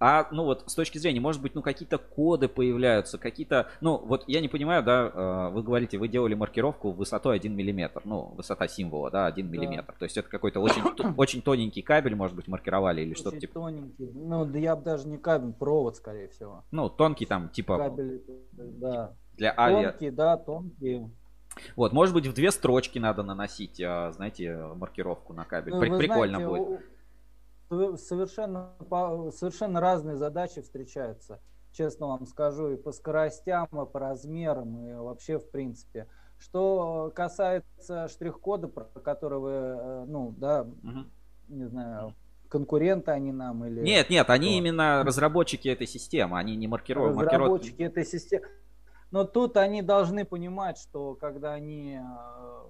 А, ну вот, с точки зрения, может быть, ну какие-то коды появляются, какие-то, ну вот я не понимаю, да, э, вы говорите, вы делали маркировку высотой 1 миллиметр, ну, высота символа, да, 1 миллиметр. То есть это какой-то очень, очень тоненький кабель, может быть, маркировали или что-то типа. тоненький, ну, да я бы даже не кабель, провод, скорее всего. Ну, тонкий там, типа... Кабель, да. Для авиа... Тонкий, да, тонкий. Вот, может быть, в две строчки надо наносить, а, знаете, маркировку на кабель. Ну, Прикольно знаете, будет совершенно, совершенно разные задачи встречаются. Честно вам скажу, и по скоростям, и по размерам, и вообще в принципе. Что касается штрих-кода, про который вы, э, ну, да, угу. не знаю, конкуренты они нам или... Нет, нет, они именно разработчики этой системы, они не маркируют. Разработчики маркируют... этой системы. Но тут они должны понимать, что когда они э,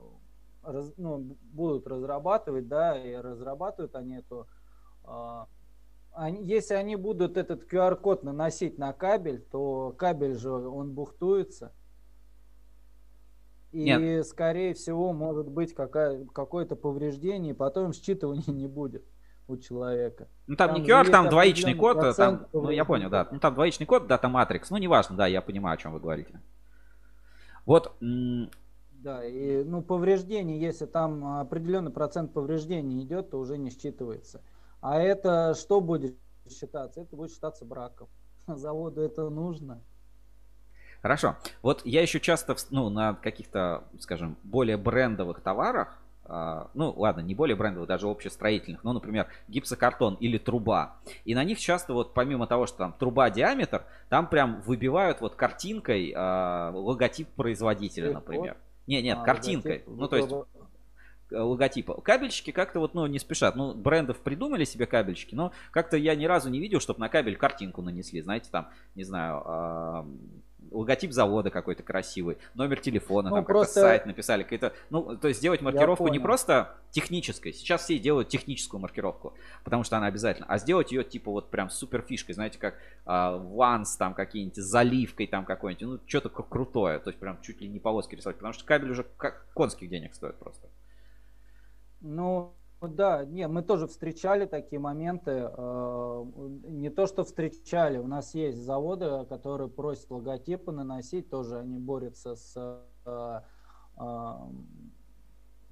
раз, ну, будут разрабатывать, да, и разрабатывают они эту если они будут этот QR-код наносить на кабель, то кабель же он бухтуется. И, Нет. скорее всего, может быть какая, какое-то повреждение, и потом считывания не будет. у человека. Ну там, Там не QR, там двоичный код, э, там, ну я понял, да. Ну там двоичный код, дата матрикс, ну неважно, да, я понимаю, о чем вы говорите. Вот, Да, и ну, повреждений, если там определенный процент повреждений идет, то уже не считывается. А это что будет считаться? Это будет считаться браком. Заводу это нужно. Хорошо. Вот я еще часто, ну, на каких-то, скажем, более брендовых товарах, а, ну, ладно, не более брендовых, даже общестроительных, ну, например, гипсокартон или труба. И на них часто вот помимо того, что там труба диаметр, там прям выбивают вот картинкой а, логотип производителя, например. Не, нет, А, картинкой. логотип, Ну, то есть э, логотипа. Кабельщики как-то вот, ну, не спешат. Ну, брендов придумали себе кабельщики, но как-то я ни разу не видел, чтобы на кабель картинку нанесли. Знаете, там, не знаю, логотип завода какой-то красивый, номер телефона, Ну, там просто- сайт написали. какие-то, ну, то есть сделать маркировку не просто технической. Сейчас все делают техническую маркировку, потому что она обязательно. А сделать ее типа вот прям супер фишкой, знаете, как Ванс там какие-нибудь заливкой там какой-нибудь, ну, что-то кру- крутое. То есть прям чуть ли не полоски рисовать, потому что кабель уже как конских денег стоит просто. Ну, да, не, мы тоже встречали такие моменты. э, Не то, что встречали, у нас есть заводы, которые просят логотипы наносить, тоже они борются с... э, э,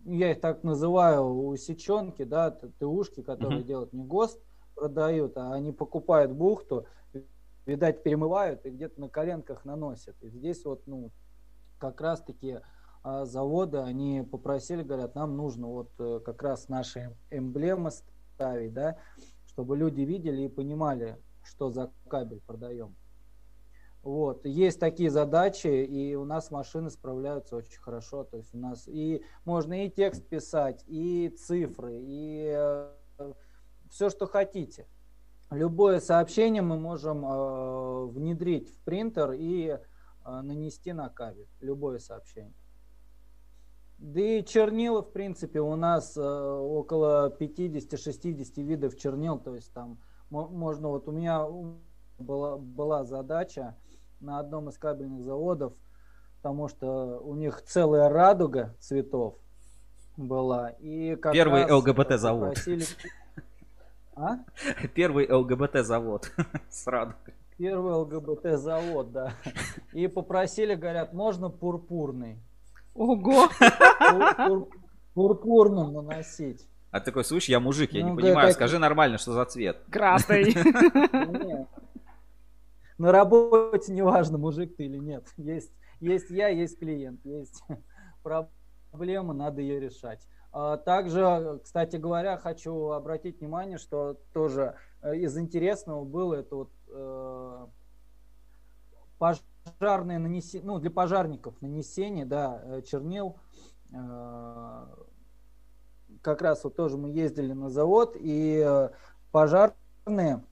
Я их так называю, усеченки, да, ТУшки, которые Мгм. делают не ГОСТ, продают, а они покупают бухту, видать, перемывают и где-то на коленках наносят. И здесь вот, ну, как раз-таки а, заводы, они попросили, говорят, нам нужно вот э, как раз наши эмблемы ставить, да, чтобы люди видели и понимали, что за кабель продаем. Вот, есть такие задачи, и у нас машины справляются очень хорошо. То есть у нас и можно и текст писать, и цифры, и все, что хотите. Любое сообщение мы можем э, внедрить в принтер и э, нанести на кабель. Любое сообщение. Да и чернила, в принципе, у нас э, около 50-60 видов чернил. То есть там мо- можно, вот у меня была, была задача на одном из кабельных заводов, потому что у них целая радуга цветов была. И как Первый раз ЛГБТ завод. попросили- А? Первый ЛГБТ завод с радугой. Первый ЛГБТ завод, да. И попросили, говорят, можно пурпурный. Ого! Пур- пур- Пурпурным наносить. А ты такой, слушай, я мужик, я Ну, не да, понимаю, как- скажи нормально, что за цвет. Красный. Нет. На работе неважно, мужик ты или нет. Есть, есть я, есть клиент, есть проблема, надо ее решать. А Также, кстати говоря, хочу обратить внимание, что тоже э, из интересного было это вот э, пожарное нанесение, ну, для пожарников нанесение, да, э, чернил. Э, Как раз вот тоже мы ездили на завод, и э, пожарные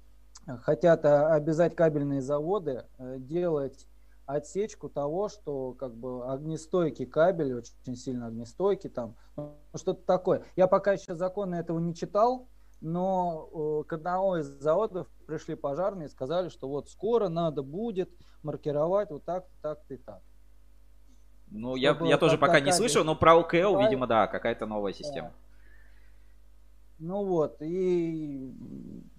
хотят обязать кабельные заводы делать отсечку того, что как бы огнестойкий кабель, очень сильно огнестойкий там, ну, что-то такое. Я пока еще законы этого не читал, но э, к одному из заводов пришли пожарные и сказали, что вот скоро надо будет маркировать вот так, так и так. Ну, я, я тоже пока не слышал, но про ОКЛ, покупают- видимо, да, какая-то новая система. Ну вот, и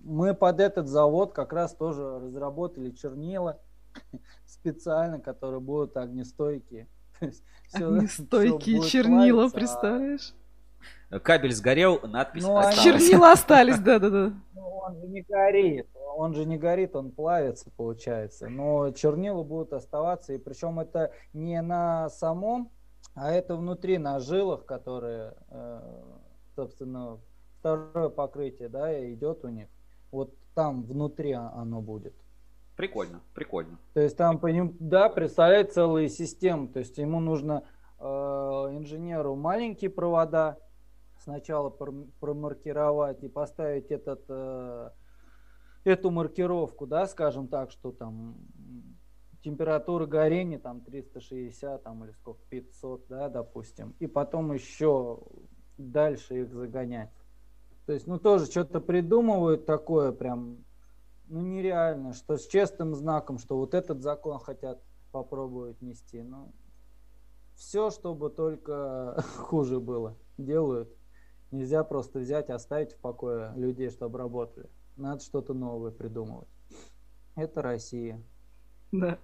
мы под этот завод как раз тоже разработали чернила специально, которые будут огнестойкие. Огнестойкие чернила, плавиться, представляешь? Кабель сгорел, надпись Ну, осталась. Чернила остались, да-да-да. Ну, он же не горит, он же не горит, он плавится, получается. Но чернила будут оставаться, и причем это не на самом, а это внутри, на жилах, которые, э, собственно, второе покрытие, да, идет у них. Вот там внутри оно будет. Прикольно, прикольно. То есть там, по ним, да, представляет целые системы. То есть ему нужно э, инженеру маленькие провода сначала пр- промаркировать и поставить этот, э, эту маркировку, да, скажем так, что там температура горения там 360 там, или сколько, 500, да, допустим. И потом еще дальше их загонять. То есть, ну, тоже что-то придумывают такое прям, ну, нереально, что с честным знаком, что вот этот закон хотят попробовать нести. Ну, все, чтобы только хуже было, делают. Нельзя просто взять, оставить в покое людей, чтобы работали. Надо что-то новое придумывать. Это Россия. Да.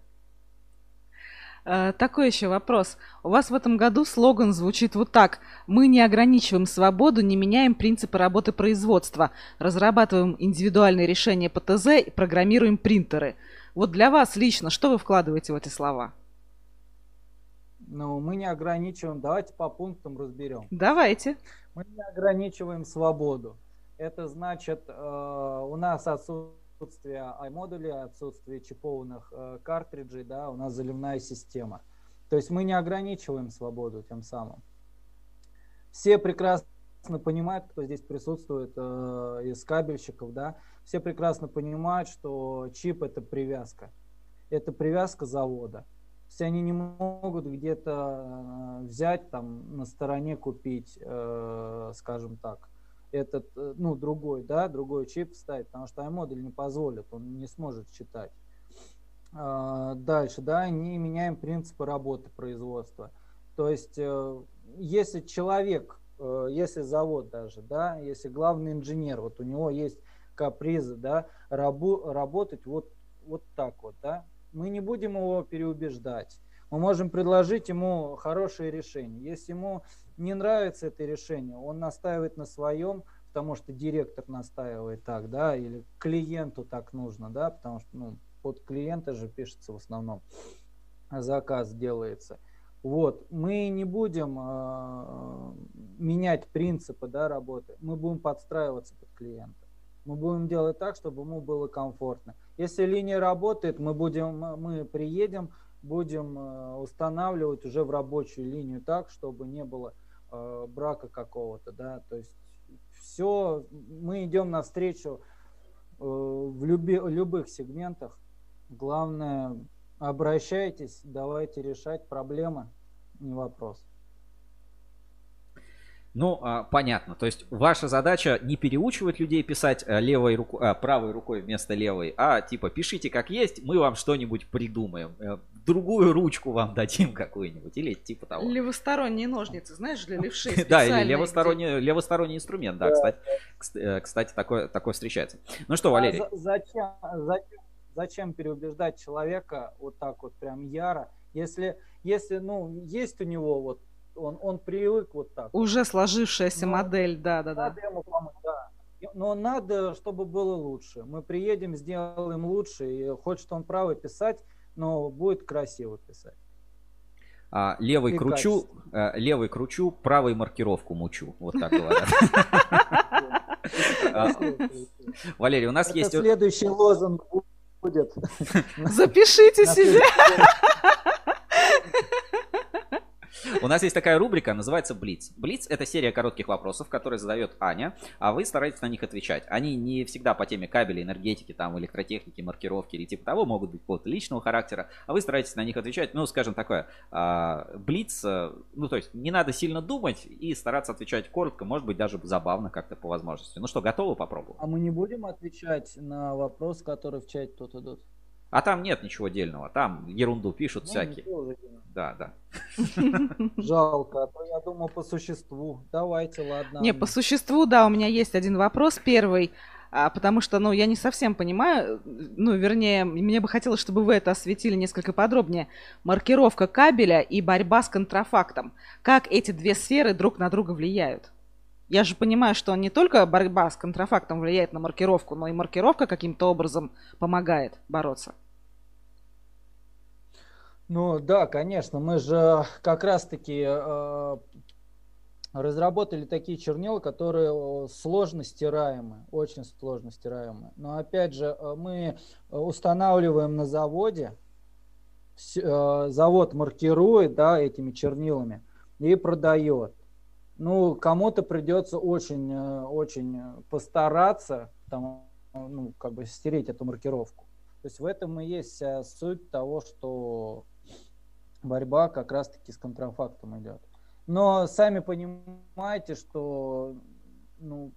А, такой еще вопрос. У вас в этом году слоган звучит вот так. Мы не ограничиваем свободу, не меняем принципы работы производства, разрабатываем индивидуальные решения по ТЗ и программируем принтеры. Вот для вас лично, что вы вкладываете в эти слова? Ну, мы не ограничиваем. Давайте по пунктам разберем. Давайте. Мы не ограничиваем свободу. Это значит, э, у нас отсутствие iModule, отсутствие чипованных э, картриджей, да, у нас заливная система. То есть мы не ограничиваем свободу тем самым. Все прекрасно понимают, кто здесь присутствует э, из кабельщиков, да, все прекрасно понимают, что чип это привязка. Это привязка завода. Есть они не могут где-то э, взять там на стороне купить, э, скажем так, этот, э, ну, другой, да, другой чип вставить, потому что iModel не позволит, он не сможет читать. Э, дальше, да, не меняем принципы работы производства. То есть, э, если человек, э, если завод даже, да, если главный инженер, вот у него есть капризы, да, рабу, работать вот, вот так вот, да, мы не будем его переубеждать. Мы можем предложить ему хорошее решение. Если ему не нравится это решение, он настаивает на своем, потому что директор настаивает так, да, или клиенту так нужно, да, потому что ну, под клиента же пишется в основном, заказ делается. Вот, мы не будем э, менять принципы да, работы, мы будем подстраиваться под клиента. Мы будем делать так, чтобы ему было комфортно. Если линия работает, мы, будем, мы приедем, будем э, устанавливать уже в рабочую линию так, чтобы не было э, брака какого-то. Да? То есть все, мы идем навстречу э, в люби, любых сегментах. Главное, обращайтесь, давайте решать проблемы, не вопрос. Ну, а, понятно. То есть ваша задача не переучивать людей писать э, левой рукой, а, правой рукой вместо левой, а типа пишите как есть, мы вам что-нибудь придумаем. Э, другую ручку вам дадим какую-нибудь или типа того. Левосторонние ножницы, знаешь, для левшей Да, или левосторонний, левосторонний инструмент, да, кстати, кстати, такое, такое встречается. Ну что, Валерий? А зачем, зачем, зачем переубеждать человека вот так вот прям яро, если, если, ну, есть у него вот он, он привык вот так. Уже сложившаяся но модель, да, да, да. Ему помочь, да. Но надо, чтобы было лучше. Мы приедем, сделаем лучше. И хочет он правый писать, но будет красиво писать. А, левый и кручу, а, левый кручу, правый маркировку мучу. Вот так говорят. А, Валерий, у нас есть... Следующий лозунг будет. Запишите себе. У нас есть такая рубрика, называется Блиц. Блиц это серия коротких вопросов, которые задает Аня, а вы стараетесь на них отвечать. Они не всегда по теме кабелей, энергетики, там, электротехники, маркировки или типа того, могут быть какого-то личного характера, а вы стараетесь на них отвечать, ну, скажем такое, а, Блиц, э, ну, то есть не надо сильно думать и стараться отвечать коротко, может быть, даже забавно как-то по возможности. Ну что, готовы попробовать? А мы не будем отвечать на вопрос, который в чате тут идут? А там нет ничего дельного, там ерунду пишут ну, всякие. Да, да. Жалко, а то я думал по существу. Давайте, ладно. Не, по существу, да, у меня есть один вопрос. Первый, а, потому что, ну, я не совсем понимаю, ну, вернее, мне бы хотелось, чтобы вы это осветили несколько подробнее. Маркировка кабеля и борьба с контрафактом. Как эти две сферы друг на друга влияют? Я же понимаю, что не только борьба с контрафактом влияет на маркировку, но и маркировка каким-то образом помогает бороться. Ну да, конечно, мы же как раз-таки э, разработали такие чернила, которые сложно стираемы, очень сложно стираемы. Но опять же, э, мы устанавливаем на заводе, э, завод маркирует да, этими чернилами и продает. Ну, кому-то придется очень, э, очень постараться, там, ну, как бы стереть эту маркировку. То есть в этом и есть суть того, что борьба как раз-таки с контрафактом идет. Но сами понимаете, что ну,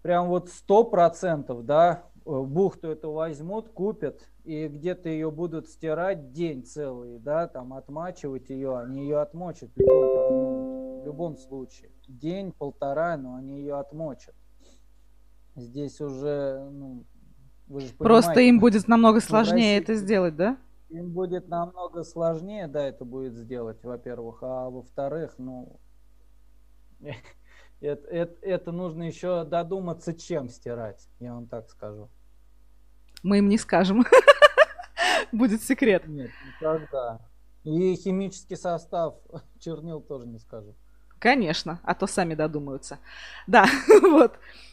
прям вот сто процентов, да, бухту эту возьмут, купят, и где-то ее будут стирать день целый, да, там отмачивать ее, они ее отмочат ну, в любом случае. День-полтора, но они ее отмочат. Здесь уже, ну, вы же Просто им будет намного сложнее России- это сделать, да? Им будет намного сложнее, да, это будет сделать, во-первых. А во-вторых, ну, это, это, это нужно еще додуматься, чем стирать, я вам так скажу. Мы им не скажем. Будет секрет. Нет, никогда. И химический состав чернил тоже не скажу. Конечно, а то сами додумаются. Да, вот.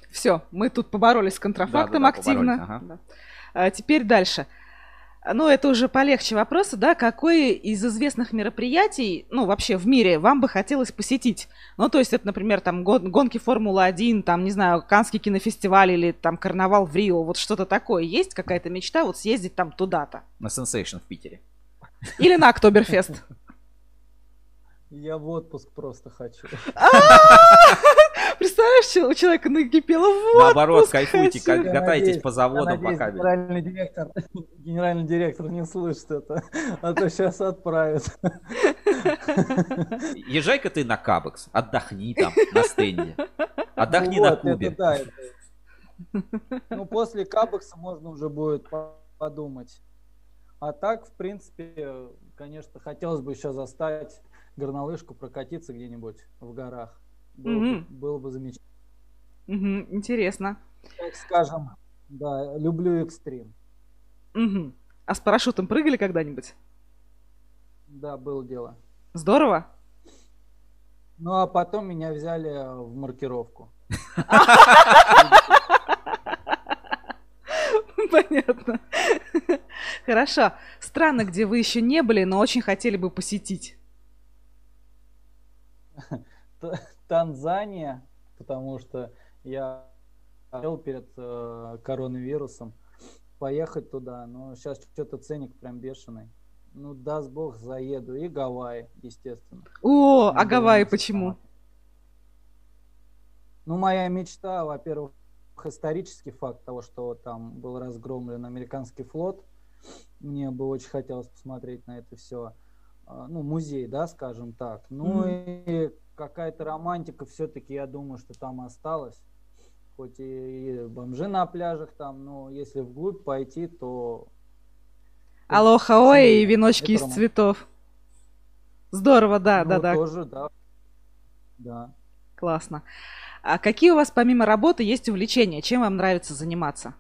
Все, мы тут поборолись с контрафактом Да-да-да, активно. поборолись, ага. Да. А, теперь дальше. Ну, это уже полегче вопросы, да, какое из известных мероприятий, ну, вообще в мире вам бы хотелось посетить? Ну, то есть это, например, там гон- гонки Формулы-1, там, не знаю, Канский кинофестиваль или там карнавал в Рио, вот что-то такое. Есть какая-то мечта вот съездить там туда-то? На Sensation в Питере. Или на Октоберфест? Я в отпуск просто хочу. Представляешь, че- у человека накипело в Наоборот, отпуск кайфуйте, катайтесь по заводам, по надеюсь, кабелю. генеральный директор, генеральный директор не слышит это, а то сейчас отправят. Езжай-ка ты на Кабекс, отдохни там на стенде. Отдохни на Кубе. Ну, после Кабекса можно уже будет по- подумать. А так, в принципе, конечно, хотелось бы еще заставить горнолыжку прокатиться где-нибудь в горах. Было, бы, Мгм. было бы замечательно. Мгм, интересно. Так скажем, да, люблю экстрим. Мгм. А с парашютом прыгали когда-нибудь? Да, было дело. Здорово? Ну, а потом меня взяли в маркировку. Понятно. Хорошо. Страны, где вы еще не были, но очень хотели бы посетить. Танзания, потому что я хотел перед э, коронавирусом поехать туда, но сейчас что-то ценник прям бешеный. Ну, даст бог, заеду. И Гавайи, естественно. О, а Надо Гавайи почему? Ну, моя мечта, во-первых, исторический факт того, что там был разгромлен американский флот. Мне бы очень хотелось посмотреть на это все. Ну, музей, да, скажем так. Ну Мгм. и какая-то романтика все-таки, я думаю, что там осталась. Хоть и бомжи на пляжах там, но если вглубь пойти, то... Алоха ой и веночки из цветов. Здорово, да, Ну, да, да. Тоже, да. Да. Классно. А какие у вас помимо работы есть увлечения? Чем вам нравится заниматься?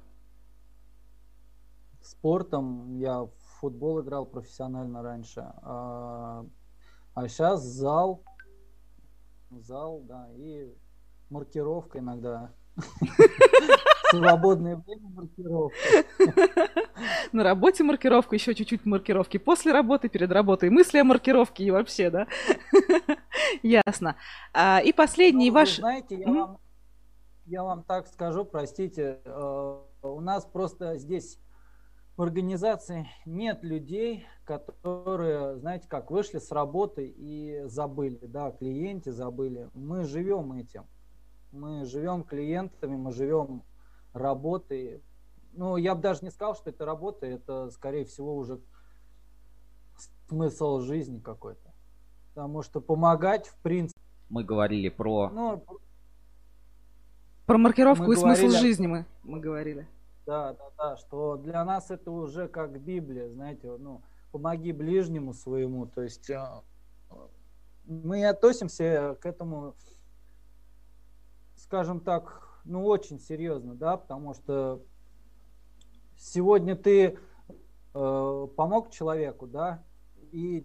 спортом. Я в футбол играл профессионально раньше. А, сейчас зал. Зал, да. И маркировка иногда. Свободное время маркировка. На работе маркировка, еще чуть-чуть маркировки. После работы, перед работой мысли о маркировке и вообще, да? Ясно. А, И последний Ну, ваш... знаете, я Мгм. вам, я вам так скажу, простите, э, у нас просто здесь в организации нет людей, которые, знаете как, вышли с работы и забыли, да, клиенте забыли. Мы живем этим. Мы живем клиентами, мы живем работой. Ну, я бы даже не сказал, что это работа, это, скорее всего, уже смысл жизни какой-то. Потому что помогать, в принципе, Мы говорили про... ну, Про маркировку Мы и смысл говорили о- жизни мы, мы говорили. Да, да, да, что для нас это уже как Библия, знаете, ну, помоги ближнему своему, то есть а, мы относимся к этому, скажем так, ну, очень серьезно, да, потому что сегодня ты э, помог человеку, да, и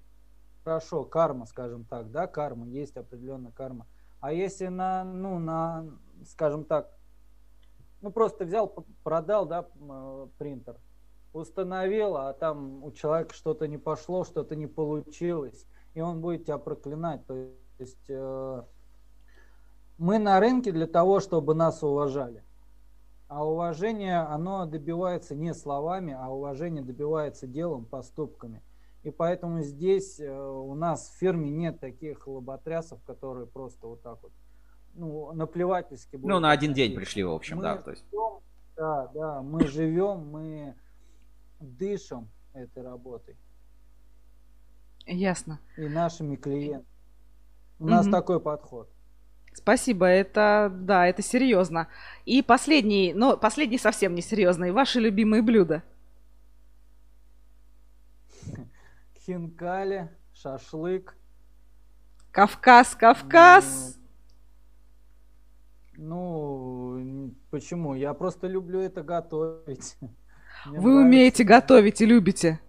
хорошо, карма, скажем так, да, карма, есть определенная карма. А если на, ну, на, скажем так, ну просто взял, продал, да, э, принтер, установил, а там у человека что-то не пошло, что-то не получилось, и он будет тебя проклинать. То есть э, мы на рынке для того, чтобы нас уважали. А уважение, оно добивается не словами, а уважение добивается делом, поступками. И поэтому здесь э, у нас в фирме нет таких лоботрясов, которые просто вот так вот, ну, наплевательски Ну, будут на один день пришли, в общем, Мы да. То есть... живем, да, да, мы живем, мы дышим этой работой Ясно. и нашими клиентами. У нас Мгм. такой подход. Спасибо, это, да, это серьезно. И последний, но последний совсем не серьезный. Ваши любимые блюда. Хинкали, шашлык. Кавказ, Кавказ. Ну, почему? Я просто люблю это готовить. Мне Вы нравится. умеете готовить и любите.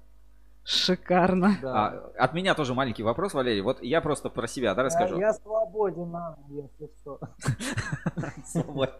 Шикарно. Да. А, от меня тоже маленький вопрос, Валерий. Вот я просто про себя, да, Я, расскажу. я свободен, а, если что. Свободен.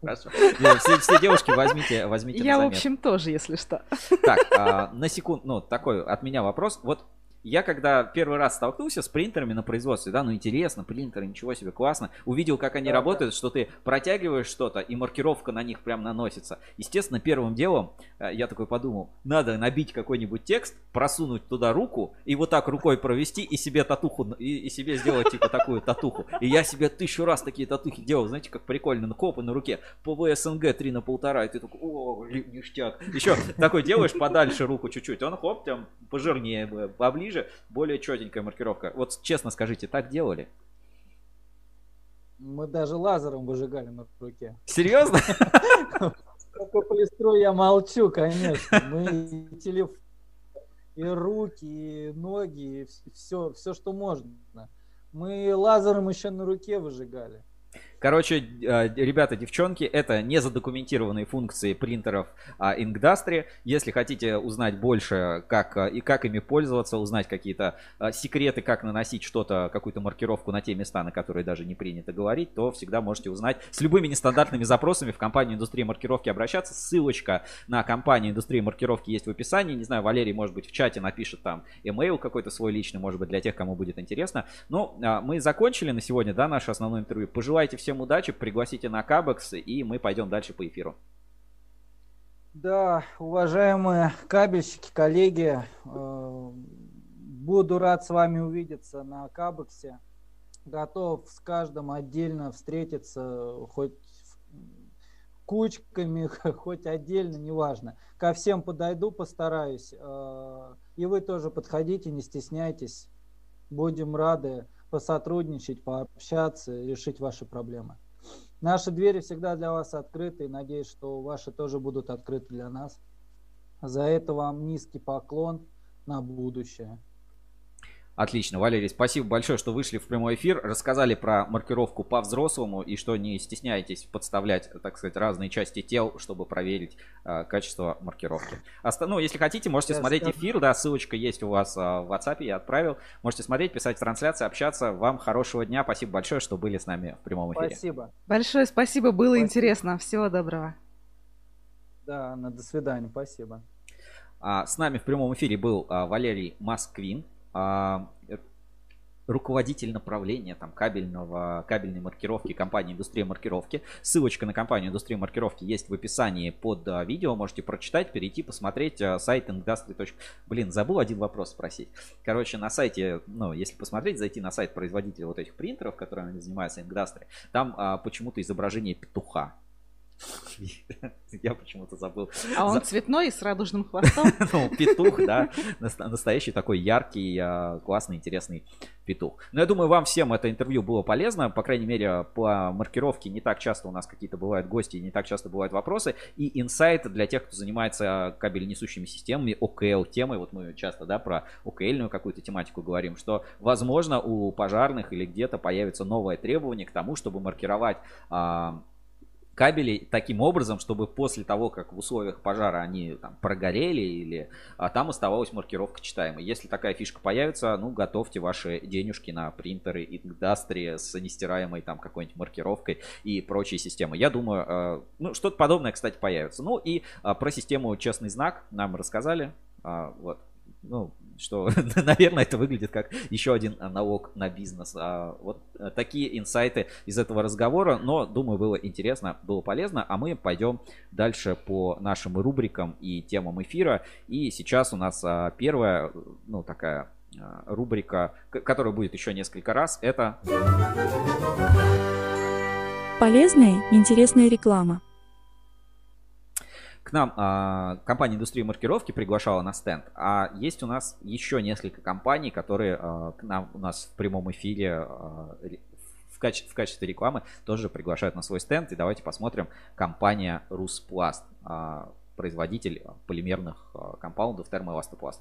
Хорошо. Все, девушки возьмите, возьмите Я, в общем, тоже, если что. Так, а, на секунду, ну, такой от меня вопрос. Вот я когда первый раз столкнулся с принтерами на производстве, да, ну интересно, принтеры, ничего себе, классно. Увидел, как они работают, что ты протягиваешь что-то, и маркировка на них прям наносится. Естественно, первым делом э, я такой подумал, надо набить какой-нибудь текст, просунуть туда руку, и вот так рукой провести, и себе татуху, и, и себе сделать типа такую татуху. И я себе тысячу раз такие татухи делал, знаете, как прикольно, на копы на руке, ПВСНГ 3 на полтора, и ты такой, о, ништяк. Еще такой делаешь подальше руку чуть-чуть, он хоп, там пожирнее, б- поближе, более четенькая маркировка. Вот честно скажите, так делали? Мы даже лазером выжигали на руке. Серьезно? Про полистрой я молчу, конечно. Мы и телефон, и руки, и ноги, и все, все, что можно. Мы лазером еще на руке выжигали. Короче, э, ребята, девчонки, это не задокументированные функции принтеров а, Inkdustry. Если хотите узнать больше, как э, и как ими пользоваться, узнать какие-то э, секреты, как наносить что-то, какую-то маркировку на те места, на которые даже не принято говорить, то всегда можете узнать с любыми нестандартными запросами в компанию индустрии маркировки обращаться. Ссылочка на компанию индустрии маркировки есть в описании. Не знаю, Валерий, может быть, в чате напишет там email какой-то свой личный, может быть, для тех, кому будет интересно. Ну, а, мы закончили на сегодня, да, наше основное интервью. Пожелайте всем удачи, пригласите на Кабекс, и мы пойдем дальше по эфиру. Да, уважаемые кабельщики, коллеги, э, буду рад с вами увидеться на Кабексе. Готов с каждым отдельно встретиться, хоть кучками, хоть отдельно, неважно. Ко всем подойду, постараюсь. Э, И вы тоже подходите, не стесняйтесь. Будем рады посотрудничать, пообщаться, решить ваши проблемы. Наши двери всегда для вас открыты, и надеюсь, что ваши тоже будут открыты для нас. За это вам низкий поклон на будущее. Отлично, Валерий, спасибо большое, что вышли в прямой эфир, рассказали про маркировку по-взрослому и что не стесняйтесь подставлять, так сказать, разные части тел, чтобы проверить э, качество маркировки. Оста- ну, если хотите, можете Я смотреть скажу. эфир, да, ссылочка есть у вас а, в WhatsApp, я отправил. Можете смотреть, писать трансляции, общаться. Вам хорошего дня, спасибо большое, что были с нами в прямом эфире. Спасибо. Большое спасибо, было интересно. Всего доброго. Да, на до свидания, спасибо. А, С нами в прямом эфире был а, Валерий Москвин, э, руководитель направления там, кабельного, кабельной маркировки компании «Индустрия маркировки». Ссылочка на компанию «Индустрия маркировки» есть в описании под а, видео. Можете прочитать, перейти, посмотреть а, сайт industry. Блин, забыл один вопрос спросить. Короче, на сайте, ну, если посмотреть, зайти на сайт производителя вот этих принтеров, которыми занимается Industry, там а, почему-то изображение петуха. Я почему-то забыл. А он За- цветной и с радужным хвостом? ну, петух, да, настоящий такой яркий, а, классный, интересный петух. Но я думаю, вам всем это интервью было полезно, по крайней мере, по маркировке не так часто у нас какие-то бывают гости, не так часто бывают вопросы, и инсайт для тех, кто занимается кабель-несущими системами, ОКЛ темой, вот мы часто, да, про ОКЛьную какую-то тематику говорим, что, возможно, у пожарных или где-то появится новое требование к тому, чтобы маркировать а, кабелей таким образом, чтобы после того, как в условиях пожара они там прогорели или а, там оставалась маркировка читаемой. Если такая фишка появится, ну, готовьте ваши денежки на принтеры Industry с нестираемой там какой-нибудь маркировкой и прочие системы. Я думаю, э, ну, что-то подобное, кстати, появится. Ну, и а, про систему «Честный знак» нам рассказали. А, вот. Ну, что, наверное, это выглядит как еще один налог на бизнес. А, вот а, такие инсайты из этого разговора, но, думаю, было интересно, было полезно, а мы пойдем дальше по нашим рубрикам и темам эфира. И сейчас у нас а, первая, ну, такая а, рубрика, которая будет еще несколько раз, это... Полезная интересная реклама. Нам а, компания индустрии маркировки приглашала на стенд, а есть у нас еще несколько компаний, которые а, к нам у нас в прямом эфире а, в, каче- в качестве рекламы тоже приглашают на свой стенд. И давайте посмотрим компания Руспласт, а, производитель полимерных а, компаундов термоэластопласт.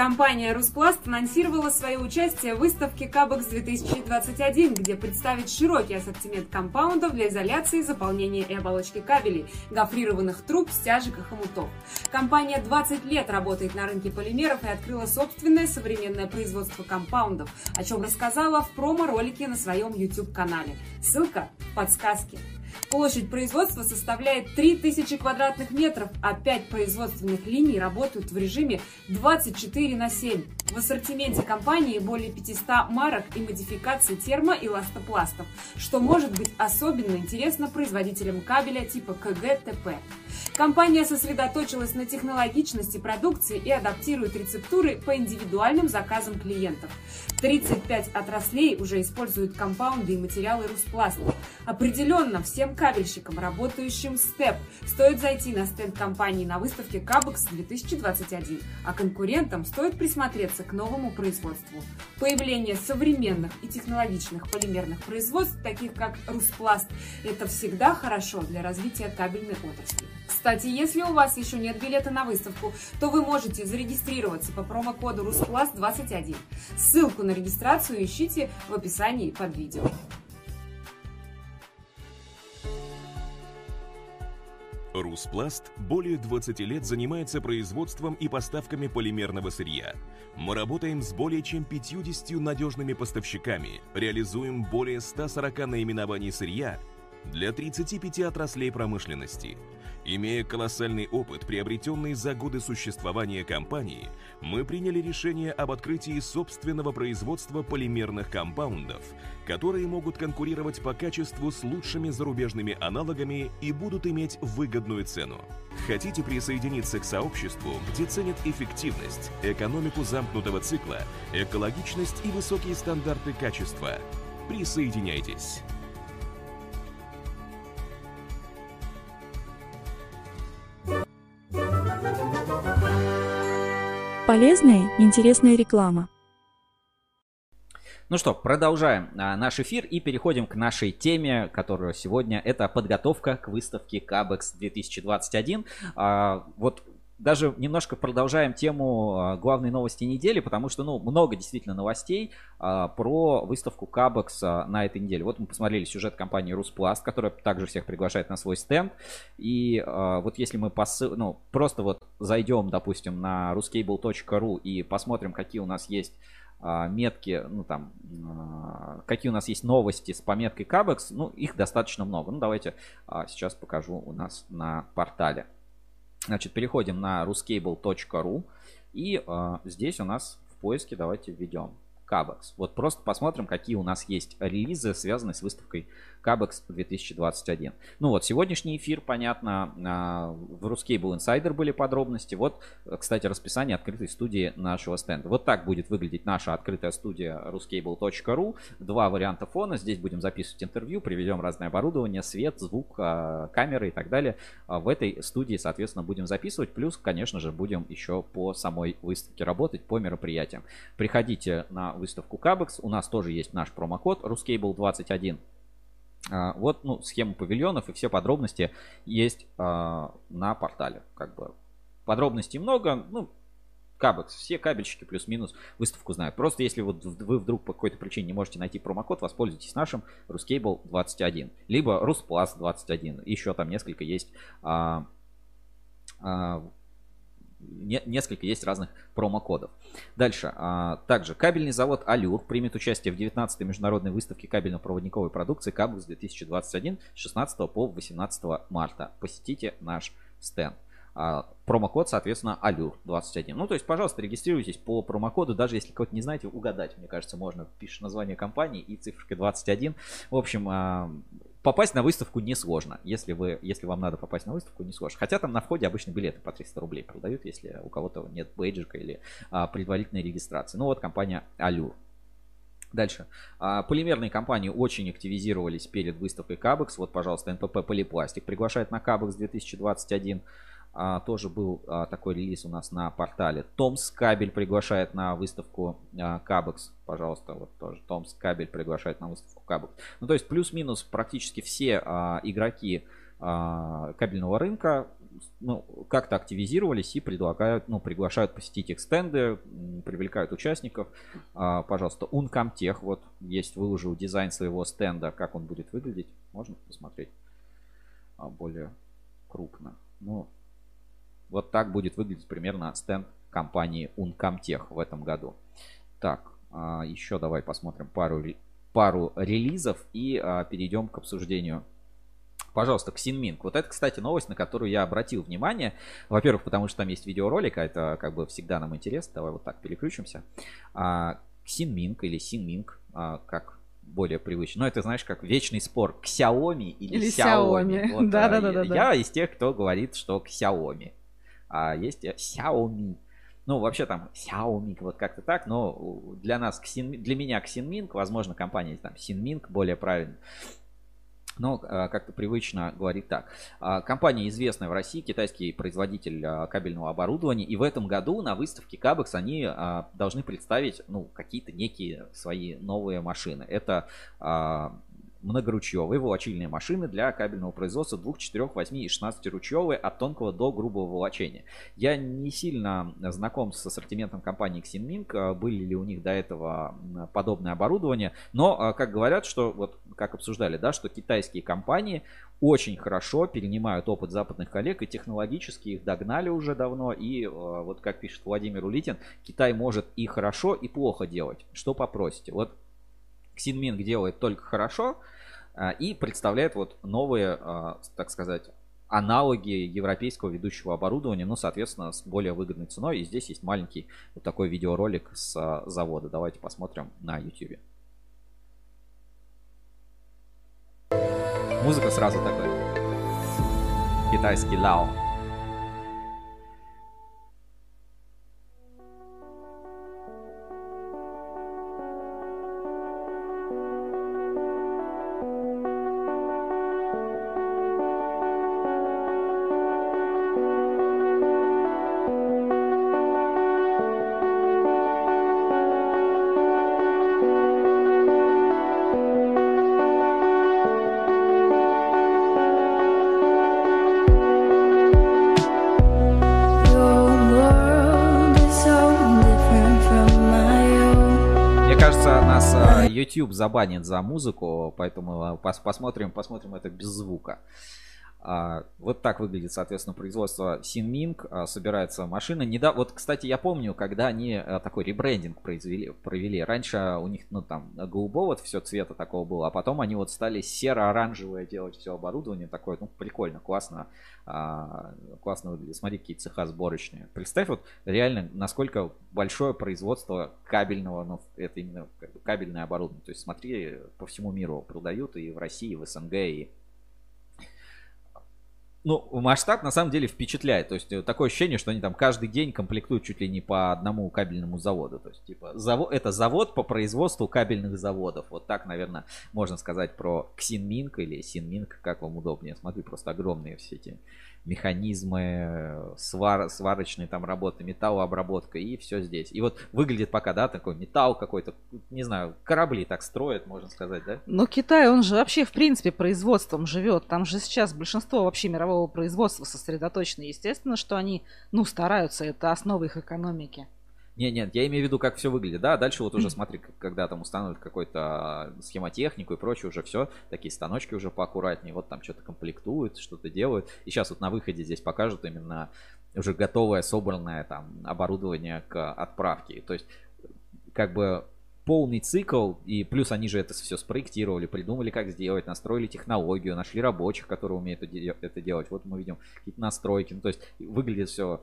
Компания «Руспласт» анонсировала свое участие в выставке «Кабекс 2021», где представит широкий ассортимент компаундов для изоляции, заполнения и оболочки кабелей, гофрированных труб, стяжек и хомутов. Компания 20 лет работает на рынке полимеров и открыла собственное современное производство компаундов, о чем рассказала в промо-ролике на своем YouTube-канале. Ссылка в подсказке. Площадь производства составляет 3000 квадратных метров, а 5 производственных линий работают в режиме 24 на 7. В ассортименте компании более 500 марок и модификаций термо- и ластопластов, что может быть особенно интересно производителям кабеля типа КГ-ТП. Компания сосредоточилась на технологичности продукции и адаптирует рецептуры по индивидуальным заказам клиентов. 35 отраслей уже используют компаунды и материалы Руспласта. Определенно, всем кабельщикам, работающим в СТЕП, стоит зайти на стенд компании на выставке Кабекс 2021, а конкурентам стоит присмотреться к новому производству. Появление современных и технологичных полимерных производств, таких как Руспласт, это всегда хорошо для развития кабельной отрасли. Кстати, если у вас еще нет билета на выставку, то вы можете зарегистрироваться по промокоду Руспласт21. Ссылку на регистрацию ищите в описании под видео. Руспласт более 20 лет занимается производством и поставками полимерного сырья. Мы работаем с более чем 50 надежными поставщиками, реализуем более 140 наименований сырья для 35 отраслей промышленности. Имея колоссальный опыт, приобретенный за годы существования компании, мы приняли решение об открытии собственного производства полимерных компаундов, которые могут конкурировать по качеству с лучшими зарубежными аналогами и будут иметь выгодную цену. Хотите присоединиться к сообществу, где ценят эффективность, экономику замкнутого цикла, экологичность и высокие стандарты качества? Присоединяйтесь! Полезная, интересная реклама. Ну что, продолжаем а, наш эфир и переходим к нашей теме, которая сегодня это подготовка к выставке Кабекс 2021. А, вот даже немножко продолжаем тему а, главной новости недели, потому что, ну, много действительно новостей а, про выставку Кабекс а, на этой неделе. Вот мы посмотрели сюжет компании Руспласт, которая также всех приглашает на свой стенд. И вот если мы посыл, ну, просто вот зайдем, допустим, на ruscable.ru и посмотрим, какие у нас есть метки, ну там, какие у нас есть новости с пометкой Кабекс, ну, их достаточно много. Ну, давайте сейчас покажу у нас на портале. Значит, переходим на ruscable.ru и э, здесь у нас в поиске давайте введем Кабекс. Вот просто посмотрим, какие у нас есть релизы, связанные с выставкой Кабекс 2021. Ну вот, сегодняшний эфир, понятно, а, в Ruscable Insider были подробности. Вот, кстати, расписание открытой студии нашего стенда. Вот так будет выглядеть наша открытая студия ruscable.ru. Два варианта фона. Здесь будем записывать интервью, приведем разное оборудование, свет, звук, а, камеры и так далее. А В этой студии, соответственно, будем записывать. Плюс, конечно же, будем еще по самой выставке работать, по мероприятиям. Приходите на выставку Кабекс. У нас тоже есть наш промокод ruscable21. А, Вот, ну, схема павильонов и все подробности есть а, на портале. Как бы подробностей много, ну, Кабекс, все кабельщики плюс-минус выставку знают. Просто если вот вы вдруг по какой-то причине не можете найти промокод, воспользуйтесь нашим Ruscable 21, либо Rusplus 21. Еще там несколько есть а, а, не- несколько есть разных промокодов. Дальше. а, также кабельный завод Алюр примет участие в 19-й международной выставке кабельно-проводниковой продукции Кабекс 2021 с 16 по 18 марта. Посетите наш стенд. А, промокод, соответственно, Алюр 21. Ну, то есть, пожалуйста, регистрируйтесь по промокоду, даже если кого-то не знаете, угадать, мне кажется, можно. Пишешь название компании и цифркой 21. В общем, а, попасть на выставку несложно. Если, вы, если вам надо попасть на выставку, несложно. Хотя там на входе обычно билеты по 300 рублей продают, если у кого-то нет бейджика или а, предварительной регистрации. Ну вот компания Allure. Дальше. А, полимерные компании очень активизировались перед выставкой Кабекс. Вот, пожалуйста, НПП Полипластик приглашает на Кабекс 2021. А, тоже был а, такой релиз у нас на портале. Томс Кабель приглашает на выставку а, Кабекс. Пожалуйста, вот тоже Томс Кабель приглашает на выставку Кабекс. Ну, то есть плюс-минус практически все игроки кабельного рынка ну, как-то активизировались и предлагают, ну, приглашают посетить их стенды, привлекают участников. А, пожалуйста, Uncomtech, вот есть, выложил дизайн своего стенда, как он будет выглядеть. Можно посмотреть а, более крупно. Ну, вот так будет выглядеть примерно стенд компании Uncomtech в этом году. Так, а, еще давай посмотрим пару, пару релизов и а, перейдем к обсуждению Пожалуйста, Ксинминг. Вот это, кстати, новость, на которую я обратил внимание. Во-первых, потому что там есть видеоролик, а это как бы всегда нам интересно. Давай вот так переключимся. А, Ксинминг или Синминг, а, как более привычно. Но это, знаешь, как вечный спор, Xiaomi или, или Xiaomi. Xiaomi. Вот, да, да, да, да, я да. из тех, кто говорит, что Xiaomi. А есть Xiaomi. Ну, вообще там Xiaomi, вот как-то так, но для нас, для меня Xinming, возможно, компания там Xinming более правильно но а, как-то привычно говорить так. А, компания известная в России, китайский производитель а, кабельного оборудования, и в этом году на выставке Кабекс они должны представить ну, какие-то некие свои новые машины. Это многоручьевые волочильные машины для кабельного производства 2, 4, 8 и 16 ручьевые от тонкого до грубого волочения. Я не сильно знаком с ассортиментом компании Xinming, были ли у них до этого подобное оборудование, но как говорят, что вот как обсуждали, да, что китайские компании очень хорошо перенимают опыт западных коллег и технологически их догнали уже давно. И вот как пишет Владимир Улитин, Китай может и хорошо, и плохо делать. Что попросите? Вот Ксинминг делает только хорошо а, и представляет вот новые, а, так сказать, аналоги европейского ведущего оборудования, ну, соответственно, с более выгодной ценой. И здесь есть маленький вот такой видеоролик с а, завода. Давайте посмотрим на YouTube. Музыка сразу такой. Китайский лао. YouTube забанит за музыку, поэтому пос посмотрим, посмотрим это без звука. А, вот так выглядит, соответственно, производство Синминг. А, собирается машина. Недав... Вот, кстати, я помню, когда они а, такой ребрендинг произвели, провели. Раньше у них, ну, там, голубого все цвета такого было, а потом они вот стали серо-оранжевое делать все оборудование. Такое, ну, прикольно, классно. Классно выглядит. Смотри, какие цеха сборочные. Представь, вот реально, насколько большое производство кабельного, ну, это именно кабельное оборудование. То есть, смотри, по всему миру продают и в России, и в СНГ, и ну, масштаб на самом деле впечатляет. То есть э, такое ощущение, что они там каждый день комплектуют чуть ли не по одному кабельному заводу. То есть, типа, завод, это завод по производству кабельных заводов. Вот так, наверное, можно сказать про Ксинминг или Синминг, как вам удобнее. Смотри, просто огромные все эти механизмы, свар, сварочные там работы, металлообработка и все здесь. И вот выглядит пока, да, такой металл какой-то, не знаю, корабли так строят, можно сказать, да? Но Китай, он же вообще, в принципе, производством живет. Там же сейчас большинство вообще мирового производства сосредоточено. Естественно, что они, ну, стараются, это основа их экономики. Нет, нет, я имею в виду, как все выглядит. Да, дальше вот уже смотри, когда там установят какой-то а, схемотехнику и прочее, уже все, такие станочки уже поаккуратнее, вот там что-то комплектуют, что-то делают. И сейчас вот на выходе здесь покажут именно уже готовое, собранное там оборудование к отправке. То есть, как бы полный цикл, и плюс они же это все спроектировали, придумали, как сделать, настроили технологию, нашли рабочих, которые умеют это делать. Вот мы видим какие-то настройки. Ну, то есть выглядит все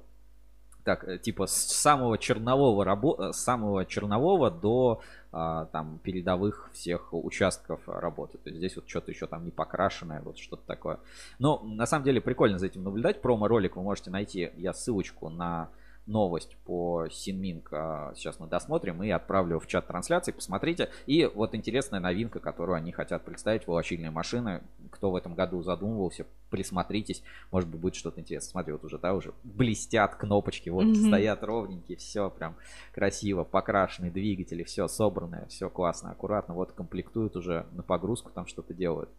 так, э, типа с самого чернового рабо... Э, самого чернового до а, там передовых всех участков работы. То есть здесь вот что-то еще там не покрашенное, вот что-то такое. Но на самом деле прикольно за этим наблюдать. Промо-ролик вы можете найти, я ссылочку на новость по Синминг. а, Сейчас мы досмотрим и отправлю в чат трансляции. Посмотрите. И вот интересная новинка, которую они хотят представить. Волочильные машины. Кто в этом году задумывался, присмотритесь. Может быть, будет что-то интересное. Смотри, вот уже, да, уже блестят кнопочки. Вот Мгм. стоят ровненькие. Все прям красиво. Покрашенные двигатели. Все собранное. Все классно, аккуратно. Вот комплектуют уже на погрузку. Там что-то делают.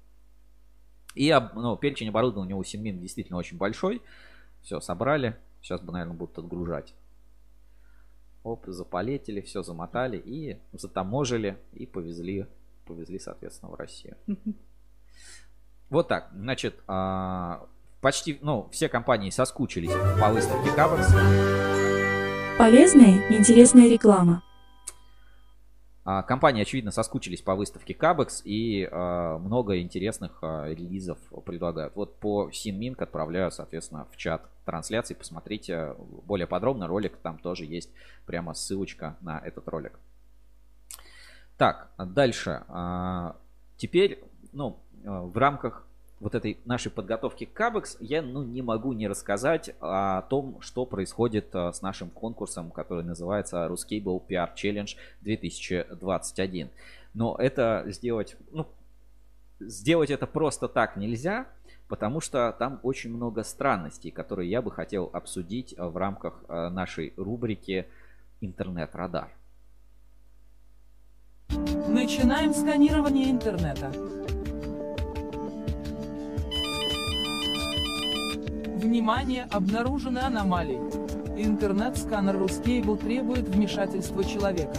И ну, перечень оборудования у Синмин действительно очень большой. Все, собрали. Сейчас бы, наверное, будут отгружать. Оп, заполетили, все замотали и затаможили и повезли, повезли, соответственно, в Россию. Вот так. Значит, а, почти, ну, все компании соскучились по выставке Кабекс. Полезная интересная реклама. А, Компании, очевидно, соскучились по выставке Кабекс и а, много интересных а, релизов предлагают. Вот по Синминк отправляю, соответственно, в чат трансляции. Посмотрите более подробно ролик, там тоже есть прямо ссылочка на этот ролик. Так, дальше. Теперь, ну, в рамках вот этой нашей подготовки к Кабекс я ну, не могу не рассказать о том, что происходит а, с нашим конкурсом, который называется Ruscable PR Challenge 2021. Но это сделать, ну, сделать это просто так нельзя, потому что там очень много странностей, которые я бы хотел обсудить а, в рамках а, нашей рубрики «Интернет-радар». Начинаем сканирование интернета. Внимание, обнаружены аномалии. Интернет-сканер Ruscable требует вмешательства человека.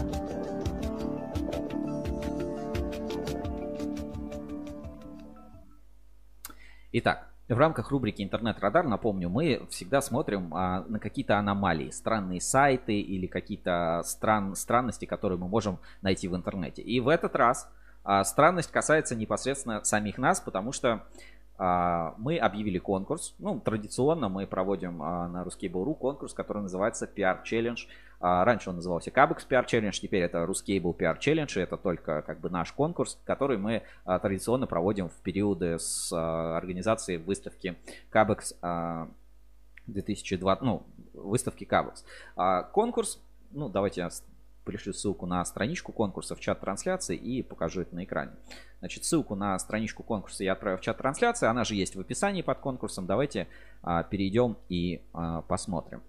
Итак, в рамках рубрики «Интернет-радар», напомню, мы всегда смотрим а, на какие-то аномалии, странные сайты или какие-то стран, странности, которые мы можем найти в интернете. И в этот раз а, странность касается непосредственно самих нас, потому что мы объявили конкурс. Ну, традиционно мы проводим а, на Ruskable.ru конкурс, который называется PR Challenge. А, Раньше он назывался Cabex PR Challenge, теперь это Ruscable PR Challenge, и это только как бы наш конкурс, который мы а, традиционно проводим в периоды с а, организацией выставки а, 2020, ну, выставки. А, Конкурс, ну, давайте я пришлю ссылку на страничку конкурса в чат трансляции и покажу это на экране. Значит, ссылку на страничку конкурса я отправил в чат трансляции, она же есть в описании под конкурсом. Давайте а, перейдем и а, посмотрим.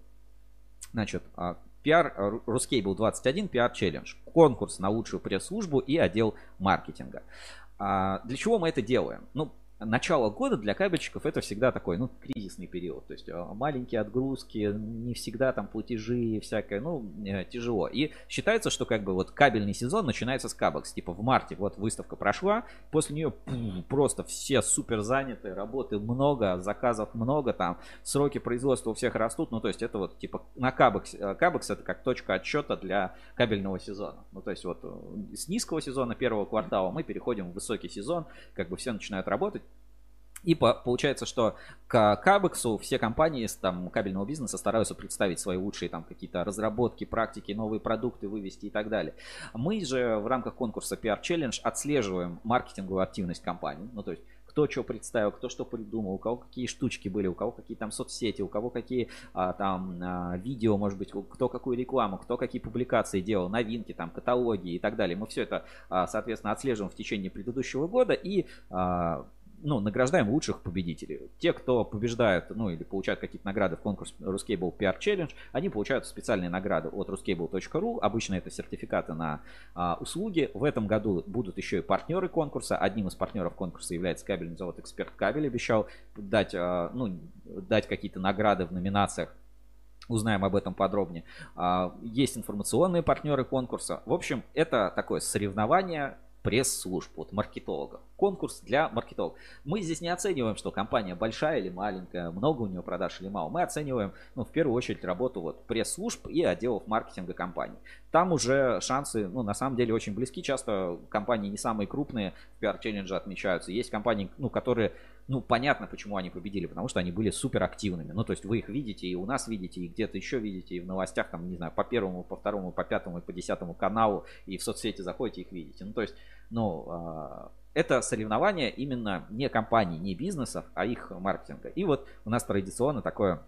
Значит, а, PR Ruscable 21 PR Challenge. Конкурс на лучшую пресс-службу и отдел маркетинга. А, Для чего мы это делаем? Ну, начало года для кабельщиков это всегда такой, ну, кризисный период. То есть а, маленькие отгрузки, не всегда там платежи всякое, ну, э, тяжело. И считается, что как бы вот кабельный сезон начинается с Кабекс. Типа в марте вот выставка прошла, после нее пум, просто все супер заняты, работы много, заказов много, там сроки производства у всех растут. Ну, то есть это вот типа на Кабекс. э, Кабекс это как точка отсчета для кабельного сезона. Ну, то есть вот э, с низкого сезона первого квартала мы переходим в высокий сезон, как бы все начинают работать. И по- получается, что к Кабексу все компании с там, кабельного бизнеса стараются представить свои лучшие там какие-то разработки, практики, новые продукты вывести и так далее. Мы же в рамках конкурса PR Challenge отслеживаем маркетинговую активность компании. Ну, то есть кто что представил, кто что придумал, у кого какие штучки были, у кого какие там соцсети, у кого какие а, там а, видео, может быть, кто какую рекламу, кто какие публикации делал, новинки, там, каталоги и так далее. Мы все это, а, соответственно, отслеживаем в течение предыдущего года и а, ну, награждаем лучших победителей. Те, кто побеждает, ну, или получают какие-то награды в конкурс Ruscable PR Challenge, они получают специальные награды от ruscable.ru. Обычно это сертификаты на а, услуги. В этом году будут еще и партнеры конкурса. Одним из партнеров конкурса является кабельный завод «Эксперт Кабель». Обещал дать, а, ну, дать какие-то награды в номинациях Узнаем об этом подробнее. А, Есть информационные партнеры конкурса. В общем, это такое соревнование пресс-служб, вот маркетологов. Конкурс для маркетологов. Мы здесь не оцениваем, что компания большая или маленькая, много у нее продаж или мало. Мы оцениваем, ну, в первую очередь, работу вот пресс-служб и отделов маркетинга компании. Там уже шансы, ну, на самом деле, очень близки. Часто компании не самые крупные в PR-челлендже отмечаются. Есть компании, ну, которые ну, понятно, почему они победили, потому что они были супер активными. Ну, то есть вы их видите, и у нас видите, и где-то еще видите, и в новостях, там, не знаю, по первому, по второму, по пятому и по десятому каналу, и в соцсети заходите, их видите. Ну, то есть, ну, а, это соревнование именно не компаний, не бизнесов, а их маркетинга. И вот у нас традиционно такое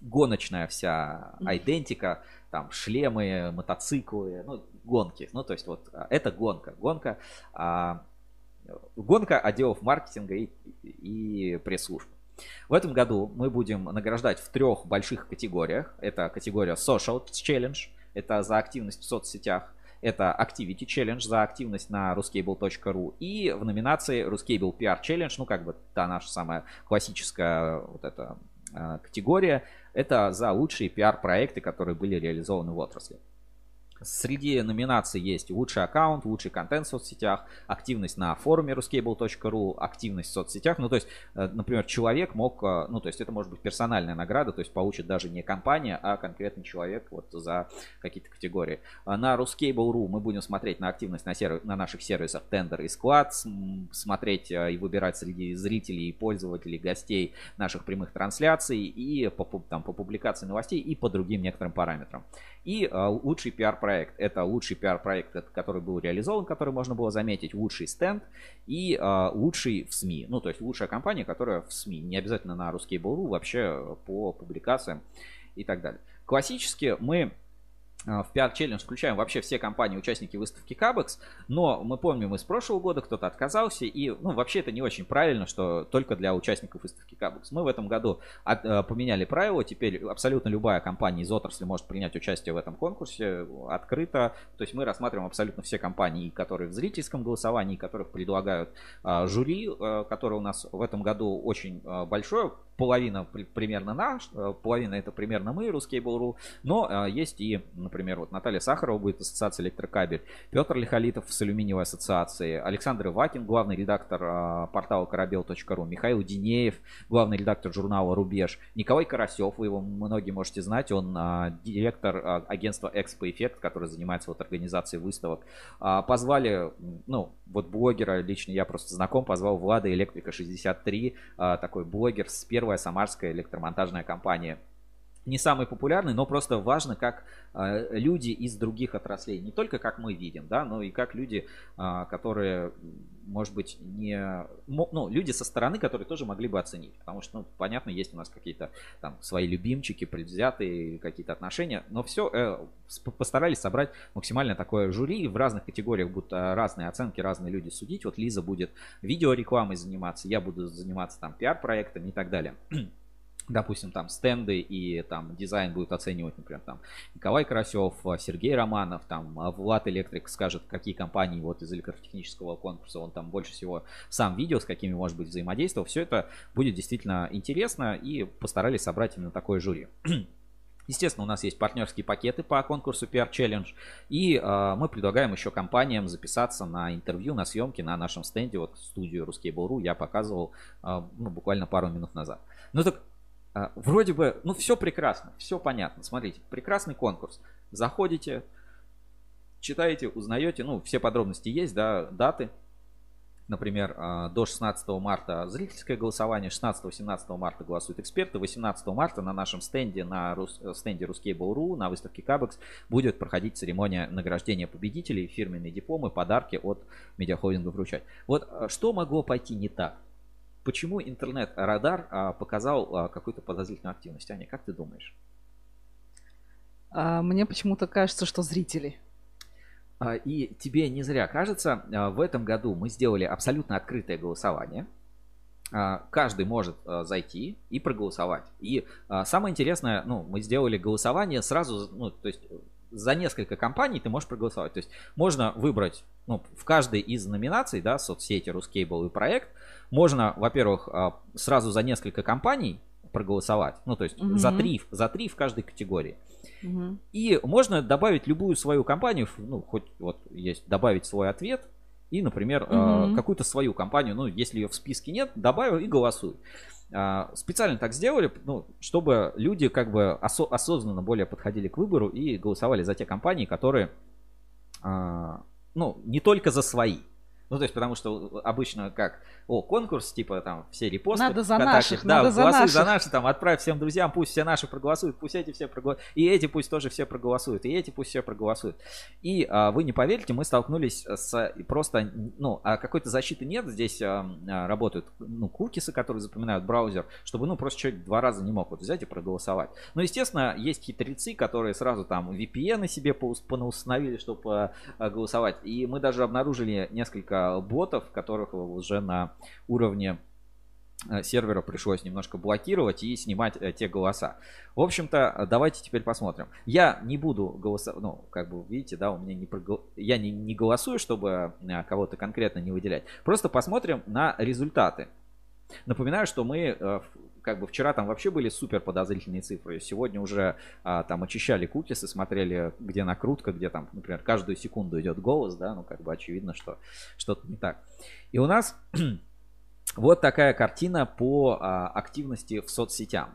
гоночная вся идентика, там шлемы, мотоциклы, ну, гонки. Ну, то есть вот а, это гонка. Гонка, а, гонка отделов маркетинга и, и пресс-служб. В этом году мы будем награждать в трех больших категориях. Это категория Social Challenge, это за активность в соцсетях. Это Activity Challenge за активность на ruscable.ru и в номинации Ruscable PR Challenge, ну как бы та наша самая классическая вот эта э, категория, это за лучшие PR-проекты, которые были реализованы в отрасли. Среди номинаций есть лучший аккаунт, лучший контент в соцсетях, активность на форуме ruscable.ru, активность в соцсетях. Ну, то есть, э, например, человек мог, э, ну, то есть, это может быть персональная награда, то есть, получит даже не компания, а конкретный человек вот за какие-то категории. А на ruscable.ru мы будем смотреть на активность на, сервис, на наших сервисах Tender и склад, смотреть э, и выбирать среди зрителей и пользователей, гостей наших прямых трансляций и по, там, по публикации новостей и по другим некоторым параметрам. И э, лучший пиар-проект. Это лучший пиар-проект, который был реализован, который можно было заметить. Лучший стенд и э, лучший в СМИ. Ну, то есть лучшая компания, которая в СМИ. Не обязательно на Ruskable.ru, вообще по публикациям и так далее. Классически мы в PR Challenge включаем вообще все компании, участники выставки Кабекс, но мы помним из прошлого года кто-то отказался, и ну, вообще это не очень правильно, что только для участников выставки Кабекс. Мы в этом году от, э, поменяли правила, теперь абсолютно любая компания из отрасли может принять участие в этом конкурсе открыто, то есть мы рассматриваем абсолютно все компании, которые в зрительском голосовании, которых предлагают а, жюри, а, которое у нас в этом году очень а, большое, половина примерно наш, э, половина это примерно мы, Ruskable.ru, но а, есть и, например, вот Наталья Сахарова будет ассоциация электрокабель, Петр Лихолитов с алюминиевой ассоциации, Александр Ивакин, главный редактор а, портала корабел.ру, Михаил Динеев, главный редактор журнала «Рубеж», Николай Карасев, вы его многие можете знать, он директор агентства Экспо Эффект, который занимается вот организацией выставок. А, позвали, ну, вот блогера, лично я просто знаком, позвал Влада Электрика 63, а, такой блогер с первая самарская электромонтажная компания не самый популярный, но просто важно, как э, люди из других отраслей, не только как мы видим, да, но и как люди, э, которые, может быть, не, ну, люди со стороны, которые тоже могли бы оценить, потому что, ну, понятно, есть у нас какие-то там свои любимчики, предвзятые какие-то отношения, но все э, постарались собрать максимально такое жюри, в разных категориях будут э, разные оценки, разные люди судить, вот Лиза будет видеорекламой заниматься, я буду заниматься там пиар-проектами и так далее допустим, там стенды и там дизайн будет оценивать, например, там Николай Карасев, Сергей Романов, там Влад Электрик скажет, какие компании вот из электротехнического конкурса он там больше всего сам видел, с какими, может быть, взаимодействовал. Все это будет действительно интересно и постарались собрать именно такое жюри. Естественно, у нас есть партнерские пакеты по конкурсу PR Challenge. И э, мы предлагаем еще компаниям записаться на интервью, на съемки на нашем стенде. Вот студию Ruskable.ru я показывал э, ну, буквально пару минут назад. Ну так а, вроде бы, ну все прекрасно, все понятно. Смотрите, прекрасный конкурс. Заходите, читаете, узнаете, ну все подробности есть, да, даты. Например, а, до 16 марта зрительское голосование, 16-17 марта голосуют эксперты, 18 марта на нашем стенде, на Рус, стенде Ruskable.ru, на выставке Кабекс будет проходить церемония награждения победителей, фирменные дипломы, подарки от медиахолдинга вручать. Вот а, что могло пойти не так? Почему интернет-радар а, показал а, какую-то подозрительную активность? Аня, как ты думаешь? А, мне почему-то кажется, что зрители. И тебе не зря кажется, в этом году мы сделали абсолютно открытое голосование. Каждый может зайти и проголосовать. И самое интересное, ну, мы сделали голосование сразу, ну, то есть за несколько компаний ты можешь проголосовать. То есть можно выбрать ну, в каждой из номинаций, да, соцсети, Рускейбл и проект, можно, во-первых, а, сразу за несколько компаний проголосовать. Ну, то есть угу. за, три, за три в каждой категории. Угу. И можно добавить любую свою компанию, ну, хоть вот есть добавить свой ответ, и, например, угу. какую-то свою компанию, ну, если ее в списке нет, добавил и голосуй. А, специально так сделали, ну, чтобы люди как бы осо- осознанно более подходили к выбору и голосовали за те компании, которые, ну, не только за свои, Ну, то есть, потому что обычно как, о, конкурс, типа там все репосты. Надо за наших, да, надо за голосуй за наших. наши, там, отправь всем друзьям, пусть все наши проголосуют, пусть эти все проголосуют, и эти пусть тоже все проголосуют, и эти пусть все проголосуют. И а, вы не поверите, мы столкнулись с просто, ну, а какой-то защиты нет, здесь а, а, работают, ну, кукисы, которые запоминают браузер, чтобы, ну, просто человек два раза не мог вот взять и проголосовать. Но, естественно, есть хитрецы, которые сразу там VPN себе понаустановили, чтобы а, голосовать. И мы даже обнаружили несколько ботов, которых уже на уровне э, сервера пришлось немножко блокировать и снимать э, те голоса. В общем-то, э, давайте теперь посмотрим. Я не буду голосовать, ну, как бы видите, да, у меня не прогол- я не, не голосую, чтобы э, кого-то конкретно не выделять. Просто посмотрим на результаты. Напоминаю, что мы э, как бы вчера там вообще были супер подозрительные цифры. Сегодня уже а, там очищали кукисы, смотрели, где накрутка, где там, например, каждую секунду идет голос, да, ну как бы очевидно, что что-то не так. И у нас вот такая картина по а, активности в соцсетях.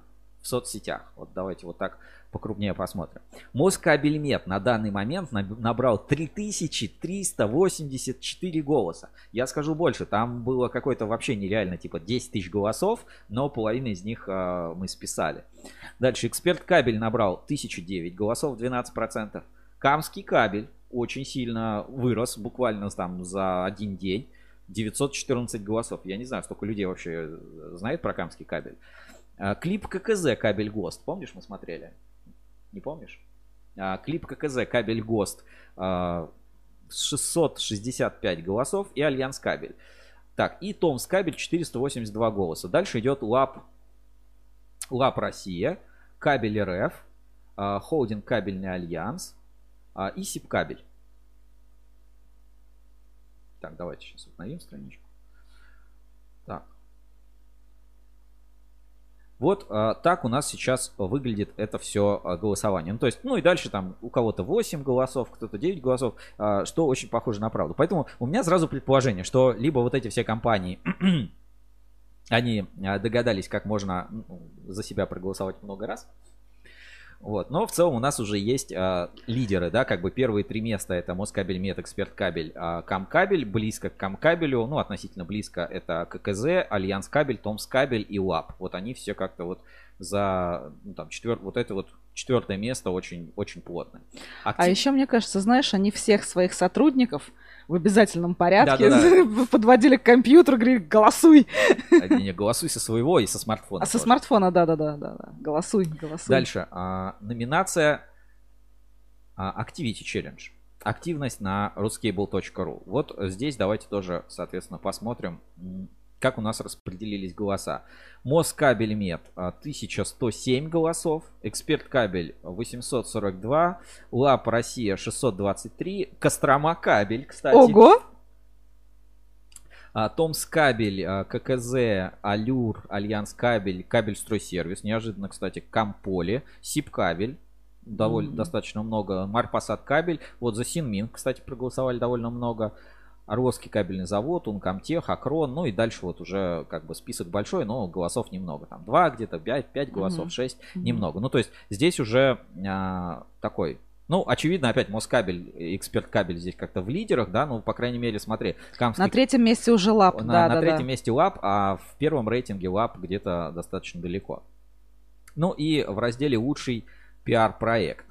В соцсетях. Вот давайте вот так покрупнее посмотрим. Москабельмет на данный момент наб- набрал 3384 голоса. Я скажу больше, там было какое-то вообще нереально, типа 10 тысяч голосов, но половина из них а, мы списали. Дальше эксперт кабель набрал 1009 голосов, 12%. Камский кабель очень сильно вырос, буквально там за один день. 914 голосов. Я не знаю, столько людей вообще э, знает про Камский кабель. А, Клип ККЗ кабель ГОСТ. Помнишь, мы смотрели? Не помнишь? А, Клип ККЗ кабель ГОСТ. а, 665 голосов. И Альянс кабель. Так, и Томс кабель 482 голоса. Дальше идет ЛАП, ЛАП Россия, кабель РФ, а, Холдинг кабельный Альянс а, и СИП кабель. Так, давайте сейчас обновим страничку. Так. Вот а, так у нас сейчас выглядит это все голосование. Ну, то есть, ну и дальше там у кого-то 8 голосов, кто-то 9 голосов, а, что очень похоже на правду. Поэтому у меня сразу предположение, что либо вот эти все компании, они а, догадались, как можно за себя проголосовать много раз, вот. Но в целом у нас уже есть а, лидеры, да, как бы первые три места это Москабель, Мет, Эксперт Кабель, а, Камкабель, близко к Камкабелю, ну, относительно близко это ККЗ, Альянс Кабель, Томс Кабель и ЛАП. Вот они все как-то вот за, ну, там, четвер... вот это вот четвертое место очень, очень плотно. А Актив- еще, мне кажется, знаешь, они всех своих сотрудников в обязательном порядке Да-да-да. подводили к компьютеру, говорили, голосуй. А, не, не, голосуй со своего и со смартфона. А со тоже. смартфона, да-да-да, да, да. голосуй, голосуй. Дальше. а, номинация а, Activity Challenge. Активность на ruscable.ru. Вот здесь давайте тоже, соответственно, посмотрим, как у нас распределились голоса. Москабель Мед а, 1107 голосов, Эксперт Кабель 842, ЛАП Россия 623, Кострома Кабель, кстати. Ого! А, Томс Кабель, а, ККЗ, Алюр, Альянс Кабель, Кабель Стройсервис, неожиданно, кстати, Камполи, Сип Кабель, довольно Мгм. достаточно много, Марпасад Кабель, вот за Синмин, кстати, проголосовали довольно много, Орловский кабельный завод, Ункомтех, Акрон, ну и дальше вот уже как бы список большой, но голосов немного, там два где-то, пять, пять голосов, шесть, Мгм. немного. Ну то есть здесь уже а, такой ну, очевидно, опять Москабель, эксперт кабель здесь как-то в лидерах, да, ну, по крайней мере, смотри, Камский На третьем месте уже лап, на, да, на да, третьем да. месте лап, а в первом рейтинге лап где-то достаточно далеко. Ну и в разделе лучший пиар-проект.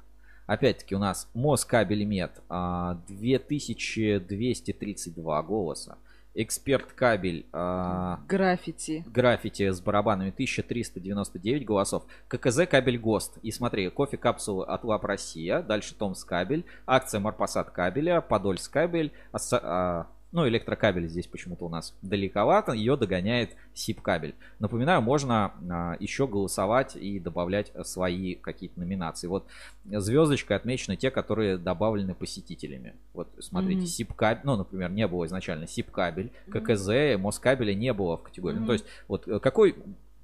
Опять-таки у нас Москабельмет а, 2232 голоса. Эксперт кабель а, Граффити. граффити с барабанами 1399 голосов. ККЗ кабель ГОСТ. И смотри, кофе капсулы от Лап Россия. Дальше Томс кабель. Акция Марпасад кабеля. Подольск кабель. Аса- а, ну, электрокабель здесь почему-то у нас далековато. Ее догоняет СИП кабель. Напоминаю, можно а, еще голосовать и добавлять свои какие-то номинации. Вот звездочкой отмечены те, которые добавлены посетителями. Вот смотрите, Мгм. СИП кабель, ну, например, не было изначально СИП кабель, ККЗ, Москабеля не было в категории. Ну, то есть, вот э, какой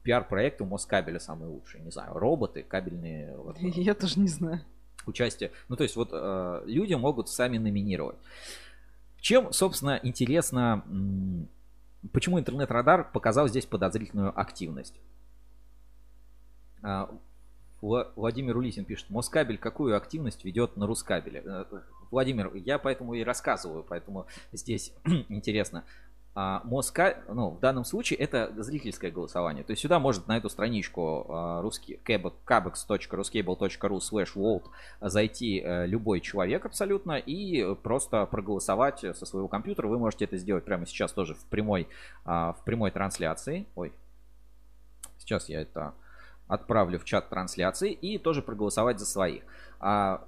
пиар-проект у Москабеля самый лучший? Не знаю, роботы, кабельные вот, Я тоже не знаю. участие. Ну, то есть, вот э, люди могут сами номинировать. Чем, собственно, интересно, почему интернет-радар показал здесь подозрительную активность? А, Вла- Владимир Улитин пишет, Москабель какую активность ведет на Рускабеле? Э, Владимир, я поэтому и рассказываю, поэтому здесь интересно. А, Моска, ну, в данном случае это зрительское голосование. То есть сюда может на эту страничку а, русский cabex.ruscable.ru slash vote зайти э, любой человек абсолютно и просто проголосовать со своего компьютера. Вы можете это сделать прямо сейчас тоже в прямой, а, в прямой трансляции. Ой, сейчас я это отправлю в чат трансляции и тоже проголосовать за своих. А,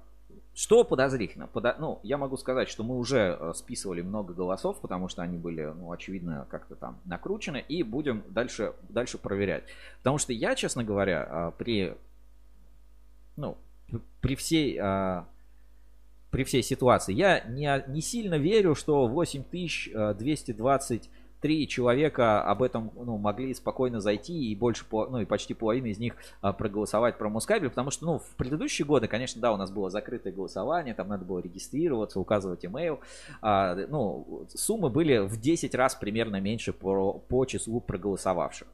что подозрительно? Подо... Ну, я могу сказать, что мы уже э, списывали много голосов, потому что они были, ну, очевидно, как-то там накручены, и будем дальше, дальше проверять. Потому что я, честно говоря, э, при, ну, при всей, э, при всей ситуации, я не, не сильно верю, что 8220 три человека об этом ну, могли спокойно зайти и больше, ну и почти половина из них а, проголосовать про Москабель, потому что, ну, в предыдущие годы, конечно, да, у нас было закрытое голосование, там надо было регистрироваться, указывать email, а, ну, суммы были в 10 раз примерно меньше по, по числу проголосовавших.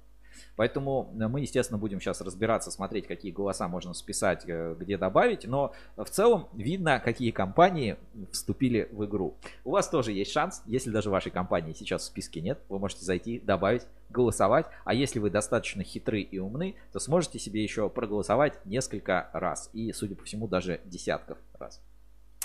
Поэтому э, мы, естественно, будем сейчас разбираться, смотреть, какие голоса можно списать, э, где добавить. Но в целом видно, какие компании вступили в игру. У вас тоже есть шанс, если даже вашей компании сейчас в списке нет, вы можете зайти, добавить, голосовать. А если вы достаточно хитры и умны, то сможете себе еще проголосовать несколько раз. И, судя по всему, даже десятков раз.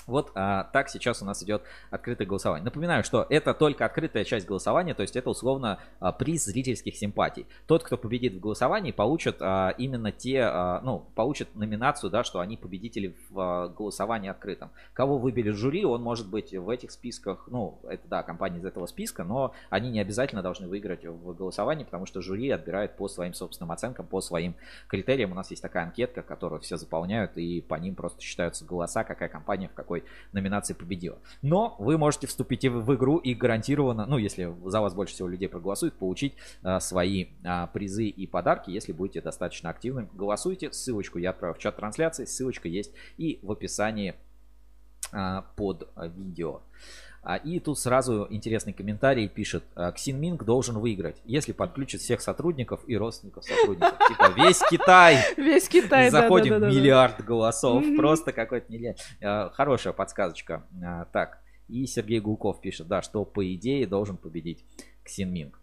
Вот а, так сейчас у нас идет открытое голосование. Напоминаю, что это только открытая часть голосования, то есть это условно а, приз зрительских симпатий. Тот, кто победит в голосовании, получит а, именно те, а, ну, получит номинацию, да, что они победители в а, голосовании открытом. Кого выбили жюри, он может быть в этих списках, ну, это да, компания из этого списка, но они не обязательно должны выиграть в голосовании, потому что жюри отбирает по своим собственным оценкам, по своим критериям. У нас есть такая анкетка, которую все заполняют, и по ним просто считаются голоса, какая компания в какой какой номинации победила. Но вы можете вступить в, игру и гарантированно, ну, если за вас больше всего людей проголосует, получить а, свои а, призы и подарки, если будете достаточно активным. Голосуйте, ссылочку я отправил в чат трансляции, ссылочка есть и в описании а, под видео. А, и тут сразу интересный комментарий пишет. «А, Ксинминг должен выиграть, если подключит всех сотрудников и родственников сотрудников. Типа весь Китай. Весь Китай, Заходим миллиард голосов. Просто какой-то миллиард. А, хорошая подсказочка. Так. И Сергей Гулков пишет, да, что по идее должен победить Ксинминг.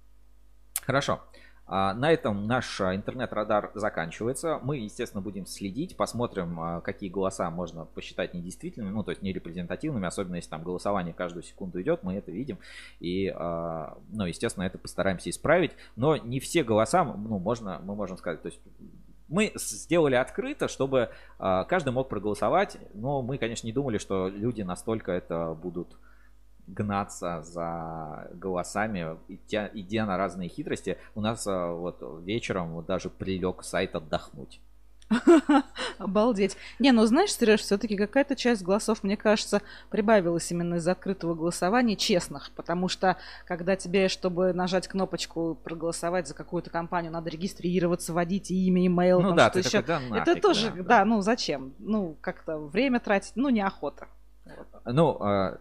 Хорошо. А, на этом наш а, интернет-радар заканчивается. Мы, естественно, будем следить, посмотрим, а, какие голоса можно посчитать недействительными, ну, то есть нерепрезентативными, особенно если там голосование каждую секунду идет, мы это видим. И, ну, естественно, это постараемся исправить. Но не все голоса, ну, можно, мы можем сказать, то есть мы сделали открыто, чтобы каждый мог проголосовать, но мы, конечно, не думали, что люди настолько это будут гнаться за голосами, идя, идя на разные хитрости. У нас а, вот вечером вот даже прилег сайт отдохнуть. Обалдеть. Не, ну знаешь, Сереж, все-таки какая-то часть голосов, мне кажется, прибавилась именно из открытого голосования честных, потому что когда тебе, чтобы нажать кнопочку проголосовать за какую-то компанию, надо регистрироваться, вводить имя, имейл, ну, там, да, что еще. Такой, да, нафиг, Это тоже, да, да, ну зачем? Ну, как-то время тратить, ну, неохота. Вот. Ну, а,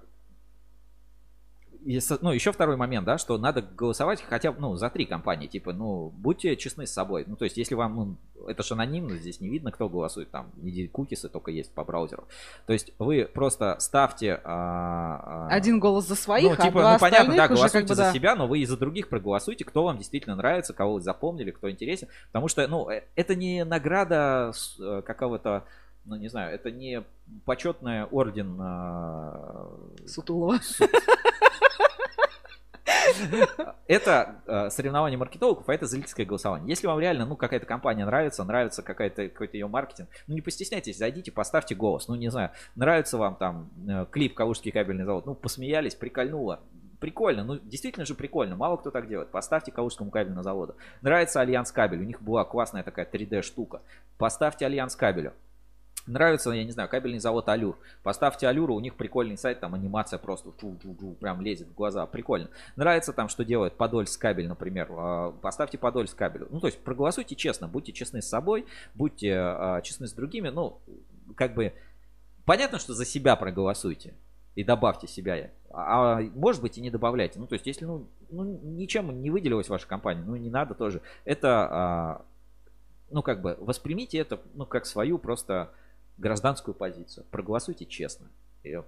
ну, еще второй момент, да, что надо голосовать хотя бы, ну, за три компании, типа, ну, будьте честны с собой. Ну, то есть, если вам, ну, это же анонимно, здесь не видно, кто голосует, там, кукисы только есть по браузеру. То есть, вы просто ставьте... А, а, Один голос за своих, ну, типа, а ну, понятно, да, голосуйте как бы, за да. себя, но вы и за других проголосуйте, кто вам действительно нравится, кого вы запомнили, кто интересен, потому что, ну, э, это не награда э, какого-то ну не знаю, это не почетный орден э, Сутулова. Это э, соревнование маркетологов, а это зрительское голосование. Если вам реально, ну, какая-то компания нравится, нравится какая-то, какой-то ее маркетинг, ну, не постесняйтесь, зайдите, поставьте голос. Ну, не знаю, нравится вам там э, клип «Калужский кабельный завод», ну, посмеялись, прикольнуло. Прикольно, ну действительно же прикольно, мало кто так делает. Поставьте Калужскому кабельному заводу. Нравится Альянс кабель, у них была классная такая 3D штука. Поставьте Альянс кабелю. Нравится, я не знаю, кабельный завод Алюр. Поставьте Алюру, у них прикольный сайт, там анимация просто чу -чу -чу, прям лезет в глаза. Прикольно. Нравится там, что делает Подольск кабель, например. А, поставьте Подольск кабель. Ну, то есть проголосуйте честно, будьте честны с собой, будьте а, честны с другими. Ну, как бы, понятно, что за себя проголосуйте и добавьте себя. А, а может быть и не добавляйте. Ну, то есть, если ну, ну, ничем не выделилась ваша компания, ну не надо тоже. Это ну, как бы, воспримите это, ну, как свою просто гражданскую позицию. Проголосуйте честно.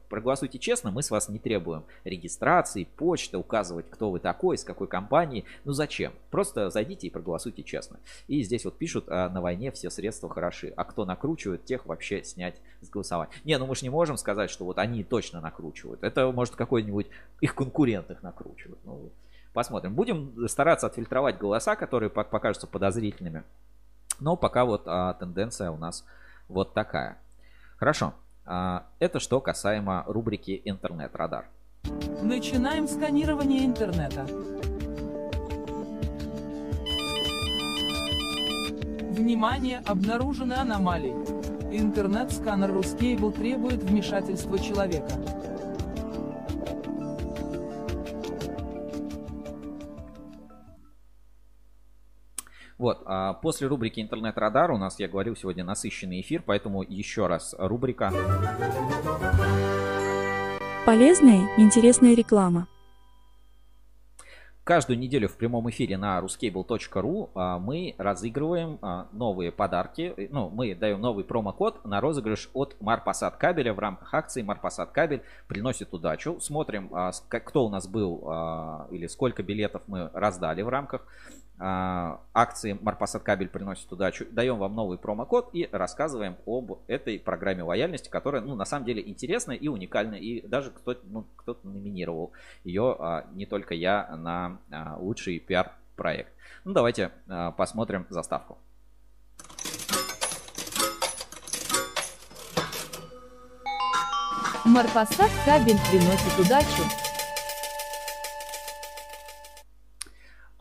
Проголосуйте честно, мы с вас не требуем регистрации, почты, указывать, кто вы такой, из какой компании. Ну зачем? Просто зайдите и проголосуйте честно. И здесь вот пишут, а на войне все средства хороши. А кто накручивает, тех вообще снять с голосования. Не, ну мы же не можем сказать, что вот они точно накручивают. Это может какой-нибудь их конкурент их накручивает. Ну, посмотрим. Будем стараться отфильтровать голоса, которые покажутся подозрительными. Но пока вот а, тенденция у нас вот такая. Хорошо. А, это что касаемо рубрики «Интернет-радар». Начинаем сканирование интернета. Внимание, обнаружены аномалии. Интернет-сканер Рускейбл требует вмешательства человека. Вот, а после рубрики «Интернет-радар» у нас, я говорил, сегодня насыщенный эфир, поэтому еще раз рубрика. Полезная, интересная реклама. Каждую неделю в прямом эфире на ruscable.ru а, мы разыгрываем а, новые подарки. Ну, мы даем новый промокод на розыгрыш от Марпасад кабеля в рамках акции Марпасад кабель приносит удачу. Смотрим, кто у нас был или сколько билетов мы раздали в рамках а, акции Марпасад Кабель приносит удачу. Даем вам новый промокод и рассказываем об этой программе лояльности, которая, ну, на самом деле интересная и уникальная. И даже кто-то, ну, кто-то номинировал ее, а, не только я, на а, лучший пиар-проект. Ну, давайте посмотрим заставку. Марпасад Кабель приносит удачу.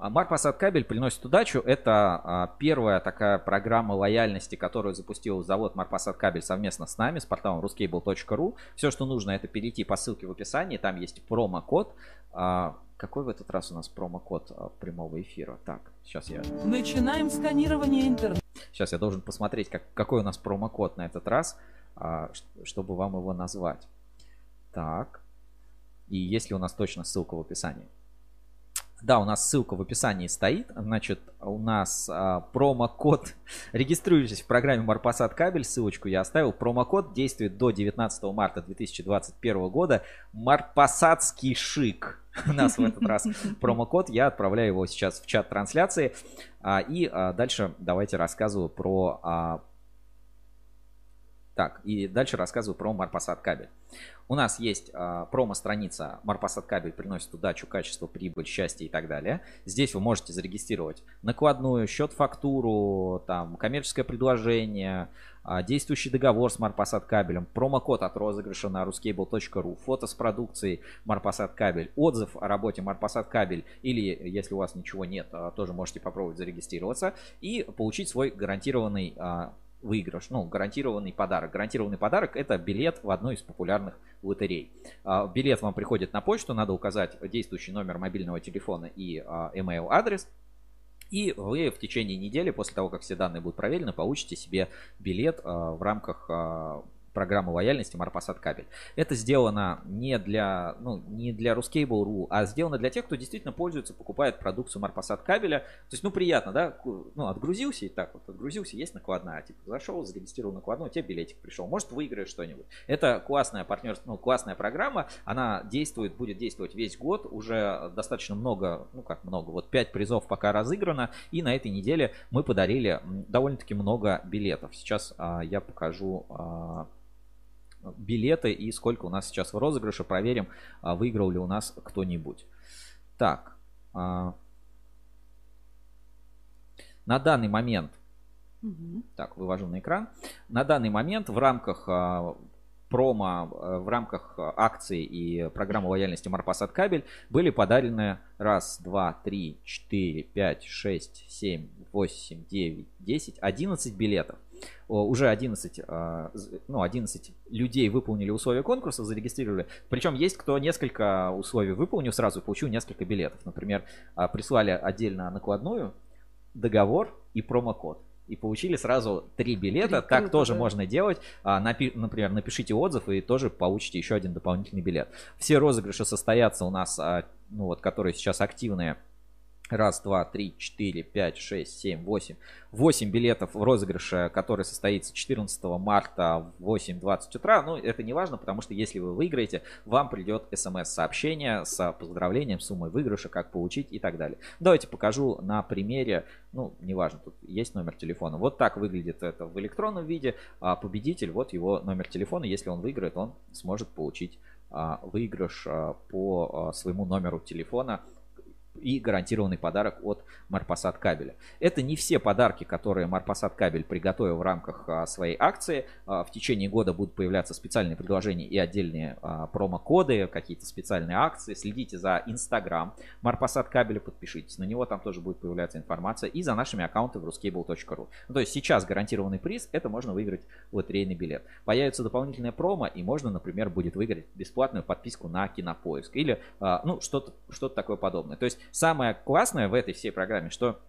А Марпасад кабель приносит удачу. Это а, первая такая программа лояльности, которую запустил завод Марпасад кабель совместно с нами, с порталом ruscable.ru. Все, что нужно, это перейти по ссылке в описании. Там есть промокод. А, какой в этот раз у нас промокод прямого эфира? Так, сейчас я... Начинаем сканирование интернета. Сейчас я должен посмотреть, как, какой у нас промокод на этот раз, чтобы вам его назвать. Так. И есть ли у нас точно ссылка в описании? Да, у нас ссылка в описании стоит. Значит, у нас а, промокод. Регистрируйтесь в программе Марпасад Кабель. Ссылочку я оставил. Промокод действует до 19 марта 2021 года. Марпасадский шик. У нас в этот раз промокод. Я отправляю его сейчас в чат трансляции. А, и а, дальше давайте рассказываю про а, так, и дальше рассказываю про Марпасад кабель. У нас есть э, промо-страница Марпасад кабель приносит удачу, качество, прибыль, счастье и так далее. Здесь вы можете зарегистрировать накладную, счет-фактуру, там, коммерческое предложение, э, действующий договор с Марпасад кабелем, промокод от розыгрыша на ruscable.ru, фото с продукцией Марпасад кабель, отзыв о работе Марпасад кабель или, если у вас ничего нет, э, тоже можете попробовать зарегистрироваться и получить свой гарантированный выигрыш, ну, гарантированный подарок. Гарантированный подарок это билет в одну из популярных лотерей. А, билет вам приходит на почту, надо указать действующий номер мобильного телефона и а, email адрес. И вы в течение недели, после того, как все данные будут проверены, получите себе билет а, в рамках программы лояльности Марпасад кабель. Это сделано не для, ну, не для Ruscable.ru, а сделано для тех, кто действительно пользуется, покупает продукцию Марпасад кабеля. То есть, ну, приятно, да? Ну, отгрузился и так вот, отгрузился, есть накладная. Типа, зашел, зарегистрировал накладную, тебе билетик пришел. Может, выиграешь что-нибудь. Это классная партнерство, ну, классная программа. Она действует, будет действовать весь год. Уже достаточно много, ну, как много, вот 5 призов пока разыграно. И на этой неделе мы подарили довольно-таки много билетов. Сейчас а, я покажу а, билеты и сколько у нас сейчас в розыгрыше. Проверим, а, выиграл ли у нас кто-нибудь. Так. А, на данный момент Так, вывожу на экран. На данный момент в рамках а, промо, в рамках акции и программы лояльности Марпасад Кабель были подарены раз, два, три, четыре, пять, шесть, семь, восемь, девять, десять, одиннадцать билетов уже 11, а, ну, 11 людей выполнили условия конкурса, зарегистрировали. Причем есть кто несколько условий выполнил сразу, получил несколько билетов. Например, а, прислали отдельно накладную, договор и промокод. И получили сразу три билета. Три, так круто, тоже да. можно делать. А, напи- например, напишите отзыв и тоже получите еще один дополнительный билет. Все розыгрыши состоятся у нас, ну вот, которые сейчас активные Раз, два, три, четыре, пять, шесть, семь, восемь. Восемь билетов в розыгрыше, который состоится 14 марта в 8.20 утра. Ну, это не важно, потому что если вы выиграете, вам придет смс-сообщение с поздравлением, суммой выигрыша, как получить и так далее. Давайте покажу на примере, ну, неважно, тут есть номер телефона. Вот так выглядит это в электронном виде. А победитель, вот его номер телефона. Если он выиграет, он сможет получить а, выигрыш а, по а, своему номеру телефона и гарантированный подарок от Марпасад кабеля. Это не все подарки, которые Марпасад кабель приготовил в рамках а, своей акции. А, в течение года будут появляться специальные предложения и отдельные а, промокоды, какие-то специальные акции. Следите за Инстаграм Марпасад кабеля, подпишитесь на него, там тоже будет появляться информация. И за нашими аккаунтами в ruscable.ru. Ну, то есть сейчас гарантированный приз, это можно выиграть лотерейный билет. Появится дополнительная промо, и можно, например, будет выиграть бесплатную подписку на Кинопоиск. Или, ну, что-то что такое подобное. То есть самое классное в этой всей программе, что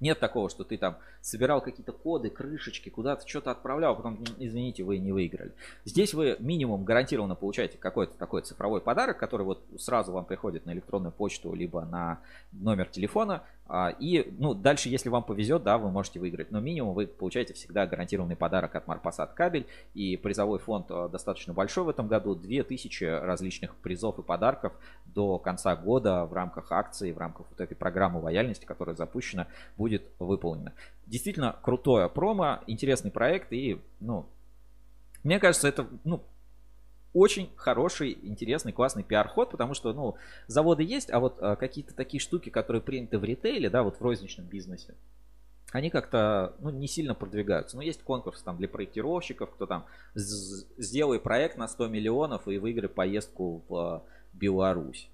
нет такого, что ты там собирал какие-то коды, крышечки, куда-то что-то отправлял, а потом, извините, вы не выиграли. Здесь вы минимум гарантированно получаете какой-то такой цифровой подарок, который вот сразу вам приходит на электронную почту, либо на номер телефона. А, и, ну, дальше, если вам повезет, да, вы можете выиграть. Но минимум вы получаете всегда гарантированный подарок от Марпасад кабель. И призовой фонд а, достаточно большой в этом году. 2000 различных призов и подарков до конца года в рамках акции, в рамках вот этой программы лояльности, которая запущена, будет выполнена. Действительно крутое промо, интересный проект и, ну, мне кажется, это, ну, очень хороший, интересный, классный пиар-ход, потому что, ну, заводы есть, а вот а, какие-то такие штуки, которые приняты в ритейле, да, вот в розничном бизнесе, они как-то, ну, не сильно продвигаются. Но есть конкурс там для проектировщиков, кто там сделай проект на 100 миллионов и выиграй поездку в Беларусь.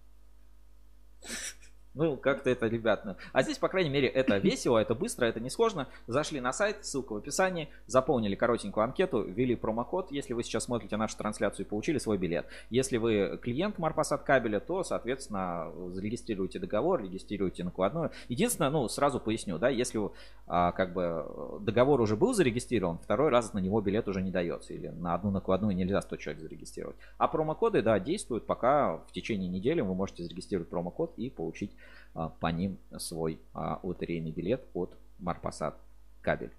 Ну, как-то это, ребят. Ну. А здесь, по крайней мере, это весело, это быстро, это не сложно. Зашли на сайт, ссылка в описании, заполнили коротенькую анкету, ввели промокод. Если вы сейчас смотрите нашу трансляцию и получили свой билет. Если вы клиент Марпасад кабеля, то, соответственно, зарегистрируйте договор, регистрируйте накладную. Единственное, ну, сразу поясню, да, если а, как бы договор уже был зарегистрирован, второй раз на него билет уже не дается. Или на одну накладную нельзя 100 человек зарегистрировать. А промокоды, да, действуют, пока в течение недели вы можете зарегистрировать промокод и получить по ним свой а, лотерейный билет от Марпасад кабель.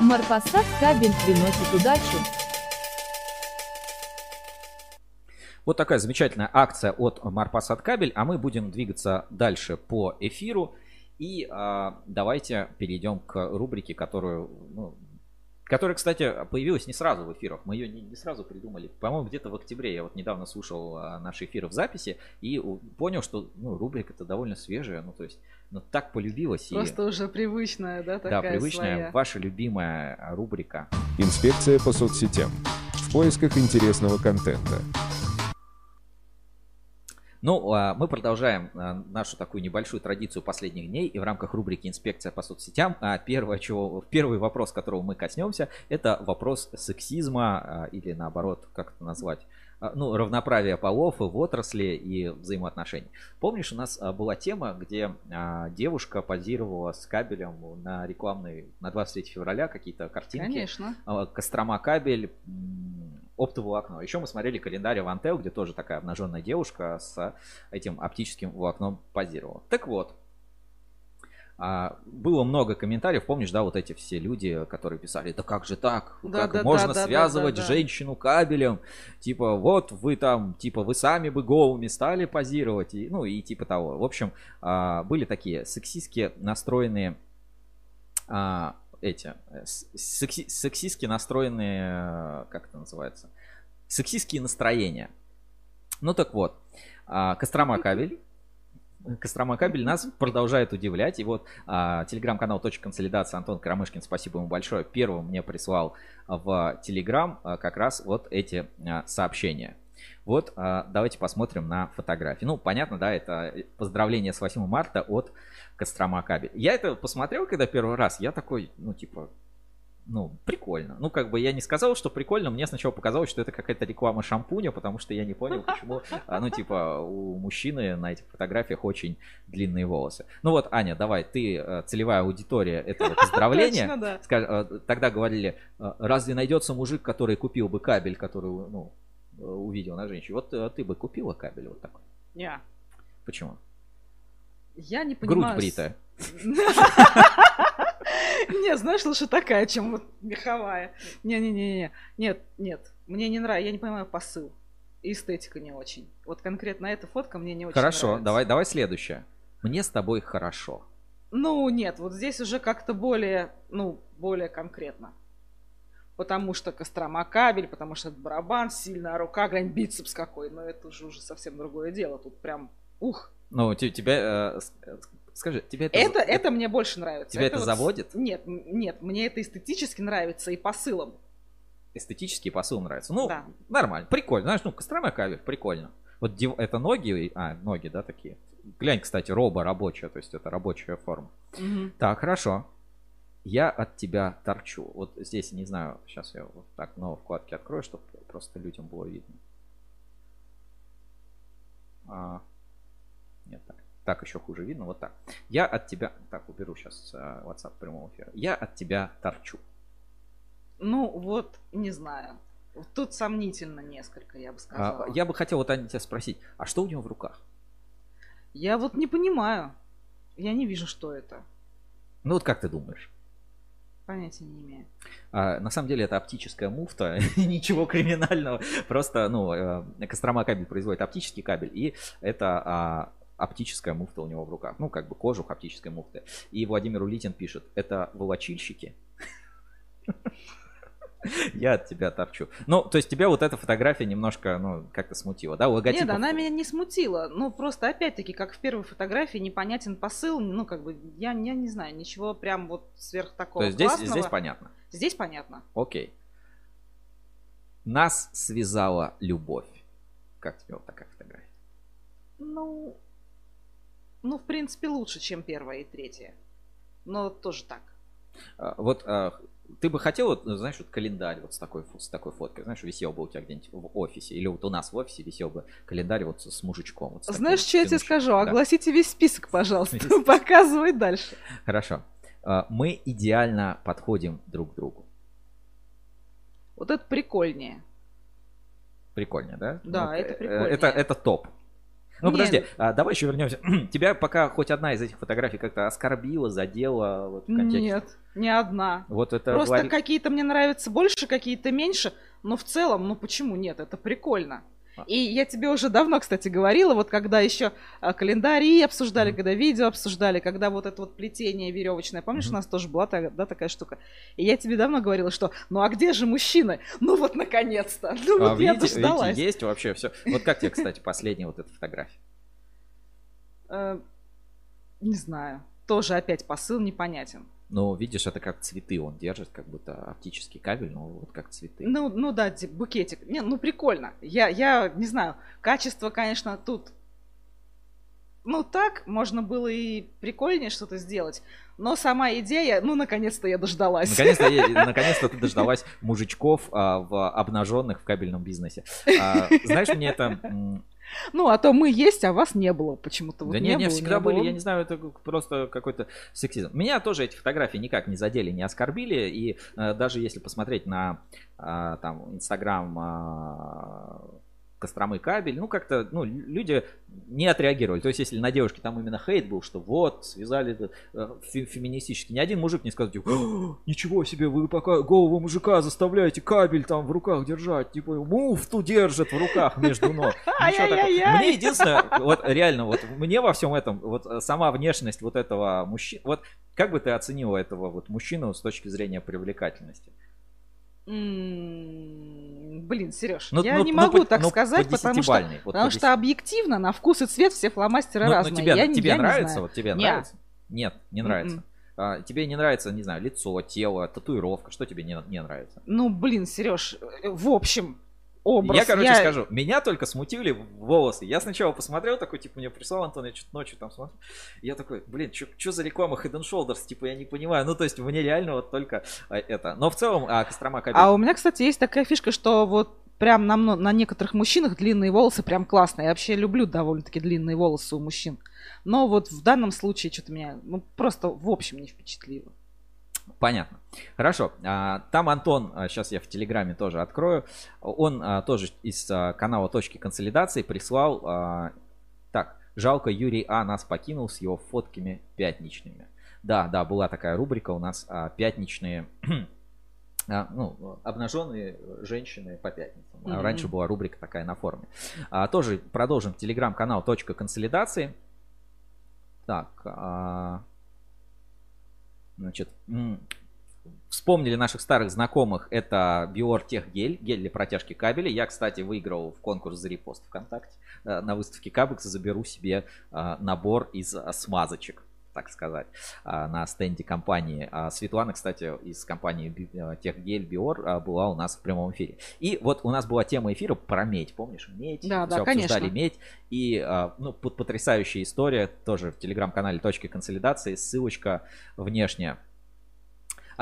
Марпасад кабель приносит удачу. Вот такая замечательная акция от Марпасад кабель, а мы будем двигаться дальше по эфиру. И э, давайте перейдем к рубрике, которую ну, Которая, кстати, появилась не сразу в эфирах. Мы ее не, не сразу придумали. По-моему, где-то в октябре. Я вот недавно слушал а, наши эфиры в записи и понял, что ну, рубрика-то довольно свежая. Ну, то есть, ну, так полюбилась. Просто и... уже привычная, да, такая Да, привычная, своя. ваша любимая рубрика. Инспекция по соцсетям. В поисках интересного контента. Ну, а, мы продолжаем а, нашу такую небольшую традицию последних дней и в рамках рубрики «Инспекция по соцсетям». А, первое, чего, первый вопрос, которого мы коснемся, это вопрос сексизма или наоборот, как это назвать, ну, равноправия полов в отрасли и взаимоотношений. Помнишь, у нас была тема, где девушка позировала с кабелем на рекламной, на 23 февраля какие-то картинки. Конечно. Кострома кабель, оптоволокно. Еще мы смотрели календарь Авантел, где тоже такая обнаженная девушка с этим оптическим волокном позировала. Так вот, а, было много комментариев, помнишь, да, вот эти все люди, которые писали, да как же так, да, как да, можно да, связывать да, да, женщину кабелем, типа вот вы там, типа вы сами бы голыми стали позировать, и, ну и типа того. В общем, а, были такие сексистски настроенные а, эти э, секси, сексистски настроенные, э, как это называется, сексистские настроения. Ну так вот, а, Кострома кабель. Кострома кабель нас продолжает удивлять. И вот а, телеграм-канал «Точка консолидации» Антон Карамышкин, спасибо ему большое, первым мне прислал в телеграм а, как раз вот эти а, сообщения. Вот а, давайте посмотрим на фотографии. Ну, понятно, да, это поздравление с 8 марта от Кострома кабель. Я это посмотрел, когда первый раз, я такой, ну, типа, ну, прикольно. Ну, как бы я не сказал, что прикольно, мне сначала показалось, что это какая-то реклама шампуня, потому что я не понял, почему, а, ну, типа, у мужчины на этих фотографиях очень длинные волосы. Ну вот, Аня, давай, ты э, целевая аудитория этого поздравления. Точно, да. Э, тогда говорили, э, разве найдется мужик, который купил бы кабель, который, ну, увидел на женщине. Вот э, ты бы купила кабель вот такой? Не. Почему? Я не Грудь понимаю... с- бритая. Не, знаешь, лучше такая, чем вот меховая. Не-не-не-не. Нет, нет. Мне не нравится. Я не понимаю посыл. И эстетика не очень. Вот конкретно эта фотка мне не очень Хорошо, нравится. давай, давай следующее. Мне с тобой хорошо. Ну, нет, вот здесь уже как-то более, ну, более конкретно. Потому что Кострома кабель, потому что это барабан, сильная рука, глянь, бицепс какой. Но это уже, уже совсем другое дело. Тут прям, ух. Ну, те- тебя, э, э, скажи, тебе это... Это, это мне больше нравится. Тебя это вот с- заводит? Нет, нет, мне это эстетически нравится и посылом. эстетический посыл нравится. Ну, Да. нормально, прикольно. Знаешь, ну, Кострома кавер, прикольно. Вот див- это ноги, а, ноги, да, такие. Глянь, кстати, роба рабочая, то есть это рабочая форма. Мгм. Так, хорошо. Я от тебя торчу. Вот здесь, не знаю, сейчас я вот так новые вкладки открою, чтобы просто людям было видно. А, нет, так. Так еще хуже видно, вот так. Я от тебя... Так, уберу сейчас WhatsApp прямого эфира. Я от тебя торчу. Ну, вот, не знаю. Тут сомнительно несколько, я бы сказала. А, я бы хотел вот Аня тебя спросить, а что у него в руках? Я вот не понимаю. Я не вижу, что это. Ну вот как ты думаешь? Понятия не имею. А, на самом деле это оптическая муфта, ничего криминального. Просто, ну, э, Кострома кабель производит оптический кабель, и это а, оптическая муфта у него в руках. Ну, как бы кожух оптической муфты. И Владимир Улитин пишет, это волочильщики? Я от тебя торчу. Ну, то есть тебя вот эта фотография немножко, ну, как-то смутила, да? Логотип. Нет, она меня не смутила. Ну, просто опять-таки, как в первой фотографии, непонятен посыл. Ну, как бы, я, я не знаю, ничего прям вот сверх такого То есть здесь, классного. здесь понятно. Здесь понятно. Окей. Нас связала любовь. Как тебе вот такая фотография? Ну, ну, в принципе, лучше, чем первая и третья. Но тоже так. А, Вот а, ты бы хотел, вот, ну, знаешь, вот календарь вот с такой, с такой фоткой, знаешь, висел бы у тебя где-нибудь в офисе, или вот у нас в офисе висел бы календарь вот с, мужичком. Вот с Знаешь, что я тебе скажу? Да. Огласите весь список, пожалуйста. Показывай дальше. Хорошо. А, Мы идеально подходим друг к другу. Вот это прикольнее. Прикольно, да? Да, Ну, это э, прикольнее. Это, это топ. Ну, Не, подожди, а, давай еще вернемся. Тебя пока хоть одна из этих фотографий как-то оскорбила, задела вот, в контексте? Нет, не одна. Вот это Просто Лари- какие-то мне нравятся больше, какие-то меньше. Но в целом, ну почему нет? Это прикольно. А. И я тебе уже давно, кстати, говорила, вот когда еще а, календари обсуждали, когда видео обсуждали, когда вот это вот плетение веревочное, помнишь, у нас тоже была да, такая штука. И я тебе давно говорила, что ну а где же мужчины? Ну вот наконец-то. Ну А, вот я видите, дождалась. видите, есть вообще все. Вот как тебе, кстати, последняя вот эта фотография? Э, не знаю. Тоже опять посыл непонятен. Ну, видишь, это как цветы он держит, как будто оптический кабель, но вот как цветы. Ну, ну да, букетик. Не, ну прикольно. Я, я не знаю, качество, конечно, тут. Ну так, можно было и прикольнее что-то сделать. Но сама идея, ну, наконец-то я дождалась. Наконец-то, я- наконец-то ты дождалась мужичков а, в обнаженных в кабельном бизнесе. А, знаешь, мне это... Ну, а то мы есть, а вас не было почему-то. Вот да не, не, было, всегда не были, было. я не знаю, это просто какой-то сексизм. Меня тоже эти фотографии никак не задели, не оскорбили, и э, даже если посмотреть на а, там Инстаграм а, Костромы кабель, ну как-то, ну люди не отреагировали. То есть если на девушке там именно хейт был, что вот связали это, фе- феминистически, ни один мужик не сказал, типа, «О, ничего себе, вы пока голову мужика заставляете кабель там в руках держать, типа муфту держит в руках между ног. Мне единственное, вот реально, вот мне во всем этом, вот э, сама внешность вот этого мужчины, вот как бы ты оценила этого вот мужчину с точки зрения привлекательности? М, Блин, Сереж, Ну, я ну, не ну, могу по- так ну, сказать, по потому что, вот потому по что десяти- объективно на вкус и цвет все фломастеры ну, разные. тебе, я, не- тебе я не нравится? знаю. Вот тебе Не. нравится? Нет, не М-м. нравится. А, тебе не нравится, не знаю, лицо, тело, татуировка. Что тебе не, не нравится? Ну, блин, Сереж, в общем, образ. я, короче, скажу, меня только смутили волосы. Я сначала посмотрел, такой, типа, мне прислал Антон, я что-то ночью там смотрю. Я такой, блин, что за реклама Head and Shoulders? Типа, я не понимаю. Ну, то есть, мне реально вот только а, это. Но в целом, а, Кострома кабель. А у меня, кстати, есть такая фишка, что вот прям на, на некоторых мужчинах длинные волосы прям классные. Я вообще люблю довольно-таки длинные волосы у мужчин. Но вот в данном случае что-то меня, ну, просто в общем не впечатлило. Понятно. Хорошо. А, Там Антон, сейчас я в Телеграме тоже открою, он а, тоже из а, канала «Точки консолидации» прислал... а, Так, жалко, Юрий А. нас покинул с его фотками пятничными. Да, да, была такая рубрика у нас а, пятничные... а, ну, обнаженные женщины по пятницам. А Мгм. Раньше была рубрика такая на форуме. А, тоже продолжим телеграм-канал «Точка консолидации». Так, а, значит, вспомнили наших старых знакомых. Это Биор Техгель, гель для протяжки кабелей. Я, кстати, выиграл в конкурс за репост ВКонтакте. Э, На выставке Кабекса заберу себе а, набор из а, смазочек так сказать, а, на стенде компании. А Светлана, кстати, из компании э, Техгель Биор а, была у нас в прямом эфире. И вот у нас была тема эфира про медь, помнишь? Медь. Да, да, Всё обсуждали конечно. медь. И ну, пот- потрясающая история тоже в телеграм-канале «Точки консолидации». Ссылочка внешняя.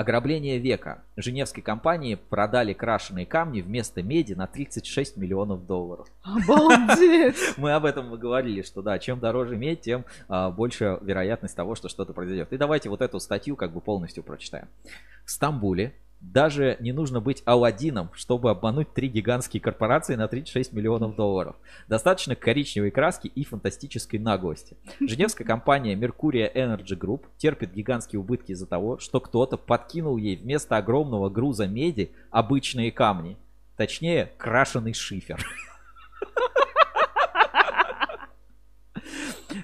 Ограбление века. Женевской компании продали крашеные камни вместо меди на 36 миллионов долларов. Обалдеть! Мы об этом говорили, что да, чем дороже медь, тем а, больше вероятность того, что что-то произойдет. И давайте вот эту статью как бы полностью прочитаем. В Стамбуле даже не нужно быть Аладдином, чтобы обмануть три гигантские корпорации на 36 миллионов долларов. Достаточно коричневой краски и фантастической наглости. Женевская компания Mercuria Energy Group терпит гигантские убытки из-за того, что кто-то подкинул ей вместо огромного груза меди обычные камни. Точнее, крашеный шифер.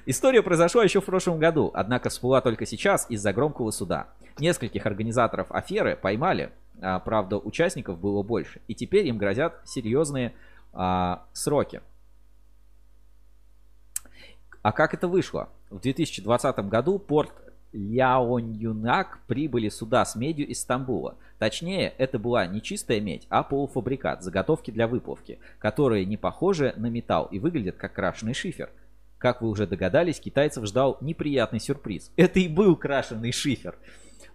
История произошла еще в прошлом году, однако всплыла только сейчас из-за громкого суда. Нескольких организаторов аферы поймали, а, правда, участников было больше, и теперь им грозят серьезные а, сроки. А как это вышло? В 2020 году порт Ляонюнак прибыли суда с медью из Стамбула. Точнее, это была не чистая медь, а полуфабрикат, заготовки для выплавки, которые не похожи на металл и выглядят как крашеный шифер. Как вы уже догадались, китайцев ждал неприятный сюрприз. Это и был крашеный шифер.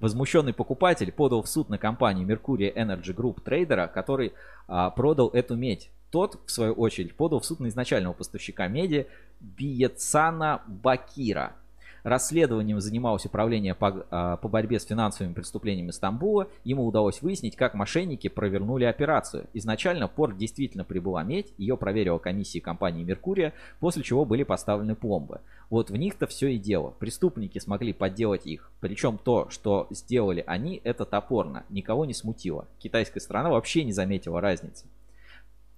Возмущенный покупатель подал в суд на компанию Mercury Energy Group трейдера, который а, продал эту медь. Тот, в свою очередь, подал в суд на изначального поставщика меди Биецана Бакира. Расследованием занималось управление по, а, по борьбе с финансовыми преступлениями Стамбула. Ему удалось выяснить, как мошенники провернули операцию. Изначально порт действительно прибыла медь, ее проверила комиссия компании Меркурия, после чего были поставлены пломбы. Вот в них-то все и дело. Преступники смогли подделать их. Причем то, что сделали они, это топорно. Никого не смутило. Китайская сторона вообще не заметила разницы.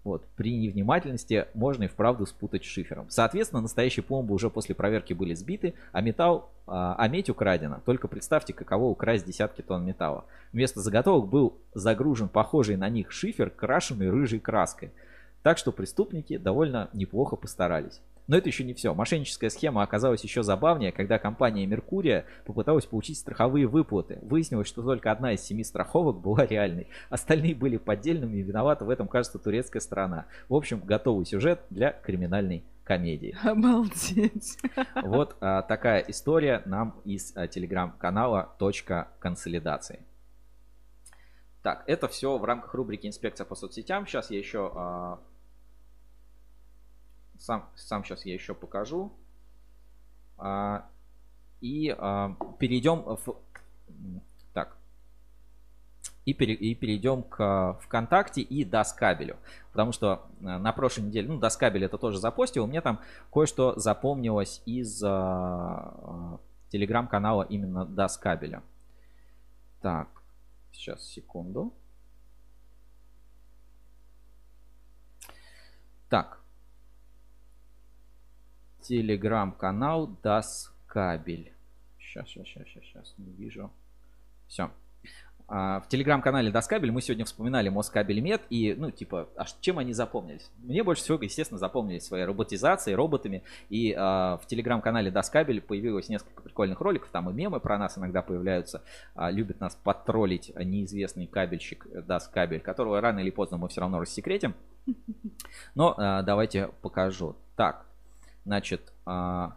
Вот, при невнимательности можно и вправду спутать с шифером. Соответственно, настоящие пломбы уже после проверки были сбиты, а металл, а, а медь украдена. Только представьте, каково украсть десятки тонн металла. Вместо заготовок был загружен похожий на них шифер, крашенный рыжей краской. Так что преступники довольно неплохо постарались. Но это еще не все. Мошенническая схема оказалась еще забавнее, когда компания Меркурия попыталась получить страховые выплаты. Выяснилось, что только одна из семи страховок была реальной. Остальные были поддельными и виновата в этом, кажется, турецкая сторона. В общем, готовый сюжет для криминальной комедии. Обалдеть. Вот а, такая история нам из а, телеграм-канала «Точка консолидации». Так, это все в рамках рубрики «Инспекция по соцсетям». Сейчас я еще... а, сам, сам сейчас я еще покажу. А, и а, перейдем в... Так. И, пере- и перейдем к ВКонтакте и Даскабелю. Потому что а, на прошлой неделе, ну, Даскабель это тоже запостил, мне там кое-что запомнилось из а, а, телеграм-канала именно Даскабеля. Так, сейчас, секунду. Так. Телеграм-канал Даскабель. Сейчас, сейчас, сейчас, сейчас, сейчас, не вижу. Все. В телеграм-канале Доскабель мы сегодня вспоминали Москабель Мед и, ну, типа, а чем они запомнились? Мне больше всего, естественно, запомнились своей роботизацией, роботами. И а, в телеграм-канале Доскабель появилось несколько прикольных роликов, там и мемы про нас иногда появляются. А, любит нас подтроллить неизвестный кабельщик Доскабель, которого рано или поздно мы все равно рассекретим. Но а, давайте покажу. Так, значит, а,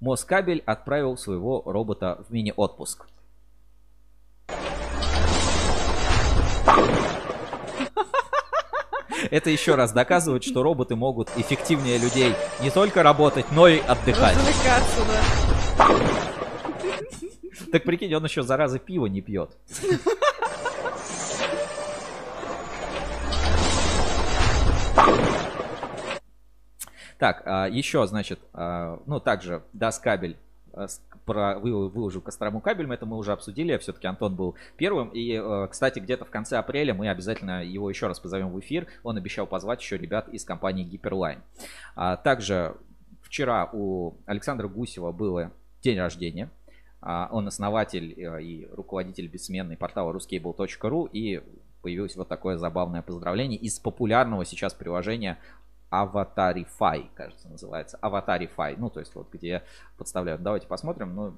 Москабель отправил своего робота в мини-отпуск. Это еще раз доказывает, что роботы могут эффективнее людей не только работать, но и отдыхать. Развлекаться, да. Так прикинь, он еще зараза пива не пьет. Так, а, еще, значит, а, ну, также даст кабель а, про вы, выложил Кострому кабель, это мы уже обсудили, все-таки Антон был первым. И, кстати, где-то в конце апреля мы обязательно его еще раз позовем в эфир. Он обещал позвать еще ребят из компании Гиперлайн. Также вчера у Александра Гусева было день рождения. Он основатель э, и руководитель бессменной портала ruscable.ru и появилось вот такое забавное поздравление из популярного сейчас приложения Аватарифай, кажется, называется. Аватарифай. Ну, то есть вот где подставляют. Давайте посмотрим. Ну,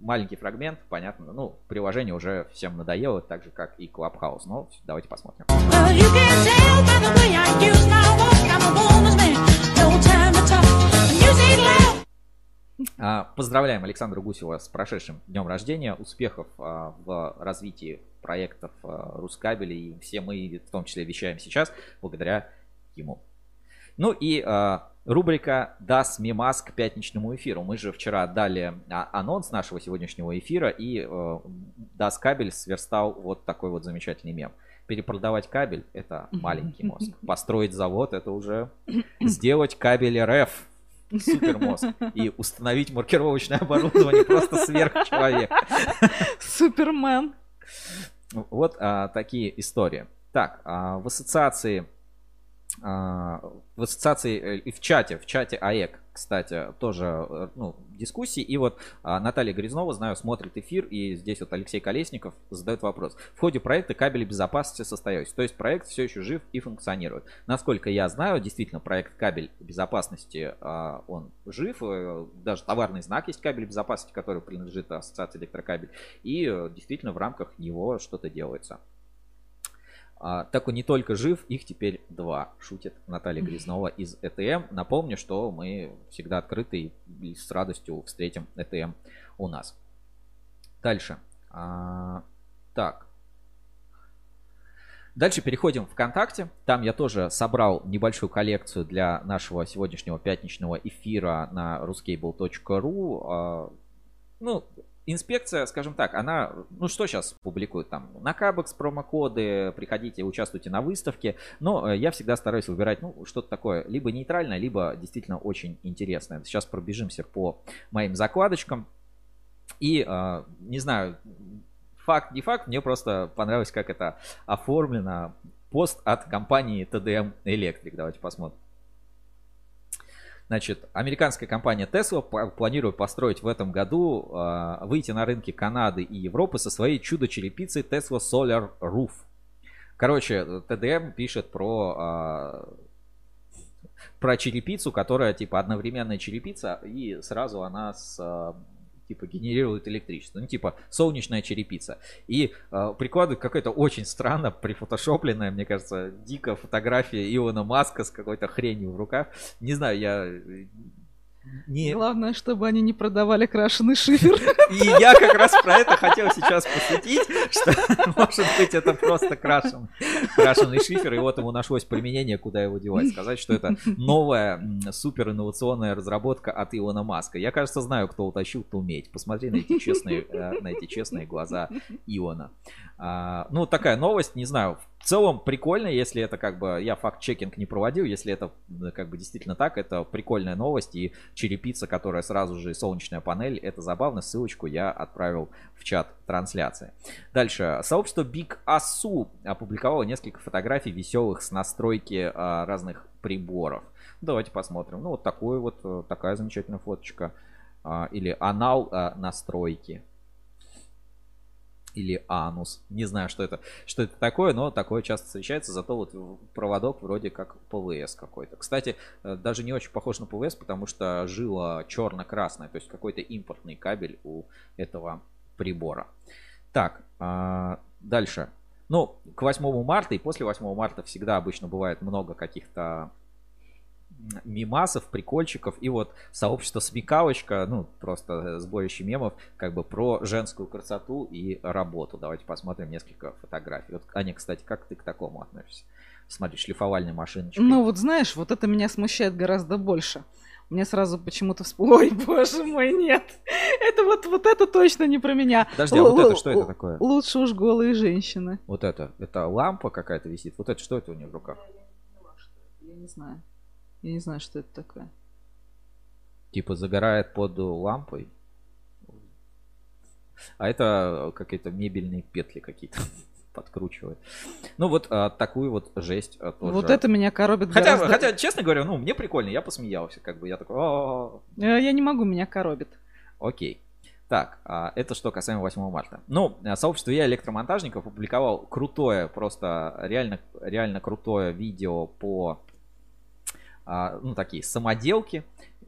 маленький фрагмент, понятно. Ну, приложение уже всем надоело, так же, как и Clubhouse. Но давайте посмотрим. А, поздравляем Александра Гусева с прошедшим днем рождения, успехов а, в развитии проектов а, Рускабеля, и все мы в том числе вещаем сейчас благодаря ему. Ну и э, рубрика «Даст мемас» к пятничному эфиру. Мы же вчера дали а, анонс нашего сегодняшнего эфира, и э, Даст Кабель сверстал вот такой вот замечательный мем. Перепродавать кабель – это маленький мозг. Построить завод – это уже сделать кабель РФ супер мозг. И установить маркировочное оборудование просто сверхчеловек. Супермен. Вот а, такие истории. Так, а, в ассоциации в ассоциации э, и в чате, в чате АЭК, кстати, тоже э, ну, дискуссии. И вот а, Наталья Грязнова, знаю, смотрит эфир, и здесь вот Алексей Колесников задает вопрос. В ходе проекта кабели безопасности состоялись, то есть проект все еще жив и функционирует. Насколько я знаю, действительно, проект кабель безопасности, а, он жив, э, даже товарный знак есть кабель безопасности, который принадлежит ассоциации электрокабель, и действительно в рамках него что-то делается. А, так он не только жив, их теперь два, шутит Наталья Грязнова из ЭТМ. Напомню, что мы всегда открыты и с радостью встретим ЭТМ у нас. Дальше. А, так. Дальше переходим в ВКонтакте. Там я тоже собрал небольшую коллекцию для нашего сегодняшнего пятничного эфира на ruscable.ru. А, ну, инспекция, скажем так, она, ну что сейчас публикует там, на Кабекс промокоды, приходите, участвуйте на выставке, но э, я всегда стараюсь выбирать, ну, что-то такое, либо нейтральное, либо действительно очень интересное. Сейчас пробежимся по моим закладочкам. И, э, не знаю, факт, не факт, мне просто понравилось, как это оформлено. Пост от компании TDM Electric. Давайте посмотрим. Значит, американская компания Tesla планирует построить в этом году, э, выйти на рынки Канады и Европы со своей чудо-черепицей Tesla Solar Roof. Короче, TDM пишет про э, про черепицу, которая типа одновременная черепица, и сразу она с типа генерирует электричество. Ну, типа солнечная черепица. И э, прикладывает какая-то очень странно прифотошопленная, мне кажется, дико фотография Илона Маска с какой-то хренью в руках. Не знаю, я не... Главное, чтобы они не продавали крашеный шифер. И я как раз про это хотел сейчас посвятить, что может быть это просто крашен, крашеный шифер, и вот ему нашлось применение, куда его девать. Сказать, что это новая супер инновационная разработка от Илона Маска. Я, кажется, знаю, кто утащил, кто умеет. Посмотри на эти честные, э, на эти честные глаза Илона. А, ну, такая новость, не знаю, в целом прикольно, если это как бы, я факт-чекинг не проводил, если это как бы действительно так, это прикольная новость, и черепица, которая сразу же солнечная панель, это забавно, ссылочку я отправил в чат трансляции. Дальше, сообщество Big Asu опубликовало несколько фотографий веселых с настройки а, разных приборов. Давайте посмотрим. Ну, вот такой вот, э, такая замечательная фоточка. А, или анал а, настройки или анус. Не знаю, что это, что это такое, но такое часто встречается. Зато вот проводок вроде как ПВС какой-то. Кстати, э, даже не очень похож на ПВС, потому что жила черно-красная, то есть какой-то импортный кабель у этого прибора. Так, а, дальше. Ну, к 8 марта и после 8 марта всегда обычно бывает много каких-то мемасов, прикольчиков и вот сообщество Смекалочка, ну, просто сборище мемов, как бы про женскую красоту и работу. Давайте посмотрим несколько фотографий. Вот, Аня, кстати, как ты к такому относишься? Смотри, шлифовальная машиночка. Ну, вот знаешь, вот это меня смущает гораздо больше. Мне сразу почему-то всплыло, ой, боже мой, нет, Это вот, вот это точно не про меня. Подожди, а вот это что это такое? Лучше уж голые женщины. Вот это, это лампа какая-то висит. Вот это что это у нее в руках? Я не знаю. Я не знаю, что это такое. Типа загорает под лампой. А это какие-то мебельные петли какие-то подкручивает. Ну вот а, такую вот жесть а, тоже. Вот это меня коробит хотя, гораздо... хотя, честно говоря, ну мне прикольно, я посмеялся, как бы я такой. «О-о-о». Э, Я не могу, меня коробит. Окей. Так, а, это что касаемо 8 марта. Ну, а, сообщество я электромонтажников опубликовал крутое, просто реально, реально крутое видео по, ну, такие самоделки,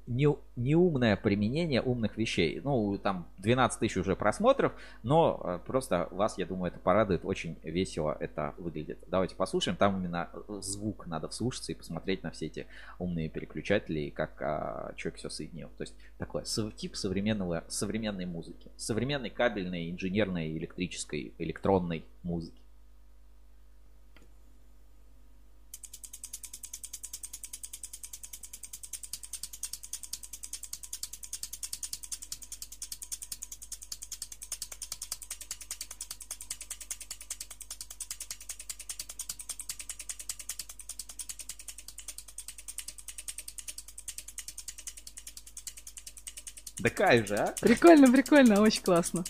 не, неумное применение умных вещей. Ну, там 12 тысяч уже просмотров, но а, просто вас, я думаю, это порадует. Очень весело это выглядит. Давайте послушаем. Там именно э, звук надо вслушаться и посмотреть на все эти умные переключатели и как а, человек все соединил. То есть такой тип современного, современной музыки. Современной кабельной, инженерной, электрической, электронной музыки. Да кайф же, а? Прикольно, прикольно, очень классно.